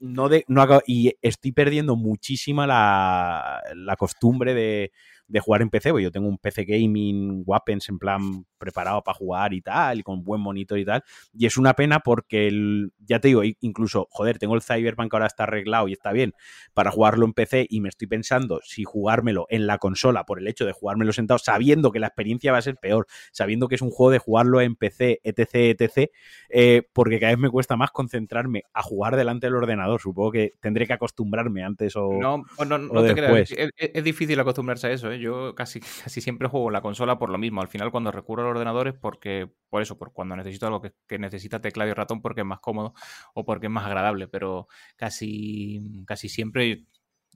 No de, no y estoy perdiendo muchísima la, la costumbre de, de jugar en PC, porque yo tengo un PC gaming, weapons en plan preparado para jugar y tal, y con buen monitor y tal. Y es una pena porque, el, ya te digo, incluso, joder, tengo el Cyberpunk ahora está arreglado y está bien para jugarlo en PC y me estoy pensando si jugármelo en la consola por el hecho de jugármelo sentado, sabiendo que la experiencia va a ser peor, sabiendo que es un juego de jugarlo en PC, etc., etc., eh, porque cada vez me cuesta más concentrarme a jugar delante del ordenador. Supongo que tendré que acostumbrarme antes o, no, no, no te después. Es, es, difícil acostumbrarse a eso, ¿eh? Yo casi, casi siempre juego la consola por lo mismo. Al final, cuando recurro al ordenador es porque, por eso, por cuando necesito algo que, necesita teclado y ratón porque es más cómodo o porque es más agradable, pero casi, casi siempre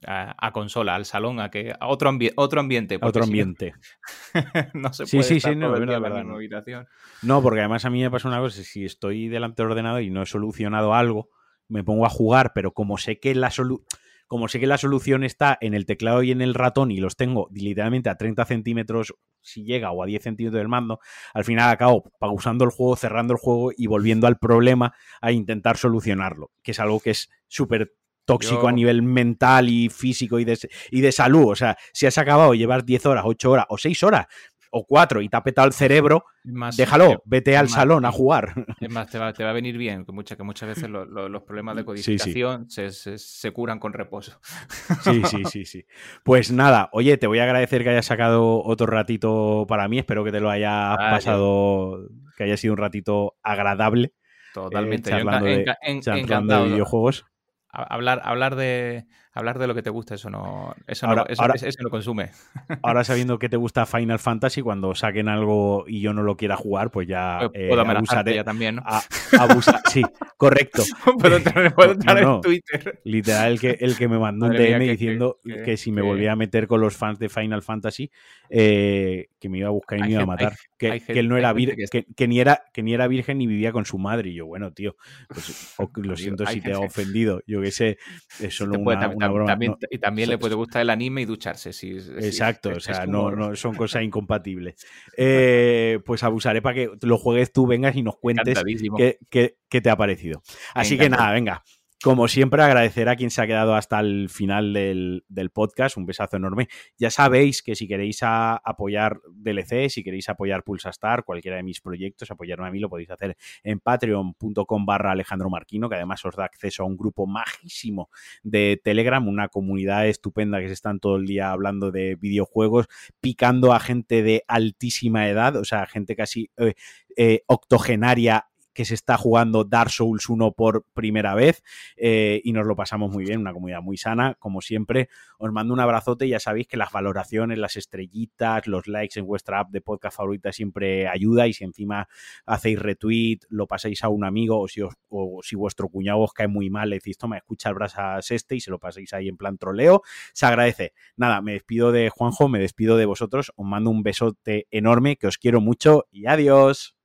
a, consola, al salón, a que a otro, otro ambiente. Otro ambiente. no se puede sí, estar sí, no, la habitación. No, porque además a mí me pasa una cosa, si estoy delante del ordenador y no he solucionado algo, me pongo a jugar, pero como sé que la solución como sé que la solución está en el teclado y en el ratón y los tengo literalmente a 30 centímetros si llega o a 10 centímetros del mando, al final acabo pausando el juego, cerrando el juego y volviendo al problema a intentar solucionarlo, que es algo que es súper tóxico a nivel mental y físico y de, y de salud. O sea, si has acabado, llevas 10 horas, 8 horas o 6 horas o cuatro y te ha petado el cerebro, déjalo, vete al salón a jugar. Es más, te va, te va a venir bien, que, muchas que muchas veces los problemas de codificación Se, se, curan con reposo. Sí, sí, sí, sí. Pues nada, oye, te voy a agradecer que hayas sacado otro ratito para mí, espero que te lo haya ah, pasado, que haya sido un ratito agradable. Totalmente, eh, charlando, de, videojuegos. Hablar, hablar de hablar de lo que te gusta, eso no, eso no, eso, no consume. Ahora sabiendo que te gusta Final Fantasy, cuando saquen algo y yo no lo quiera jugar, pues ya eh, puedo abusaré. Ya también, ¿no? sí, correcto. puedo entrar, en Twitter. Literal, el que, el que me mandó un DM diciendo que, si me volvía a meter con los fans de Final Fantasy, eh, que me iba a buscar y me iba a matar. que, él no era virgen, que, ni era, que ni era virgen ni vivía con su madre. Y yo, bueno, tío, pues, lo siento si te ha ofendido. Yo qué sé, es solo una una broma. También, y también le puede gustar el anime y ducharse. Exacto, o sea, no, no, son cosas incompatibles. Eh, pues abusaré para que lo juegues tú, vengas y nos cuentes qué, qué, te ha parecido. Así que nada, venga. Como siempre, agradecer a quien se ha quedado hasta el final del, podcast. Un besazo enorme. Ya sabéis que si queréis apoyar DLC, si queréis apoyar Pulsastar, cualquiera de mis proyectos, apoyarme a mí, lo podéis hacer en patreon.com barra Alejandro Marquino, que además os da acceso a un grupo majísimo de Telegram, una comunidad estupenda que se están todo el día hablando de videojuegos, picando a gente de altísima edad, o sea, gente casi eh, eh, octogenaria que se está jugando Dark Souls 1 por primera vez eh, y nos lo pasamos muy bien, una comunidad muy sana, como siempre. Os mando un abrazote, ya sabéis que las valoraciones, las estrellitas, los likes en vuestra app de podcast favorita siempre ayuda y si encima hacéis retweet, lo pasáis a un amigo o si, o si vuestro cuñado os cae muy mal, le decís, toma, escucha el brasas este y se lo pasáis ahí en plan troleo, se agradece. Nada, me despido de Juanjo, me despido de vosotros, os mando un besote enorme, que os quiero mucho y adiós.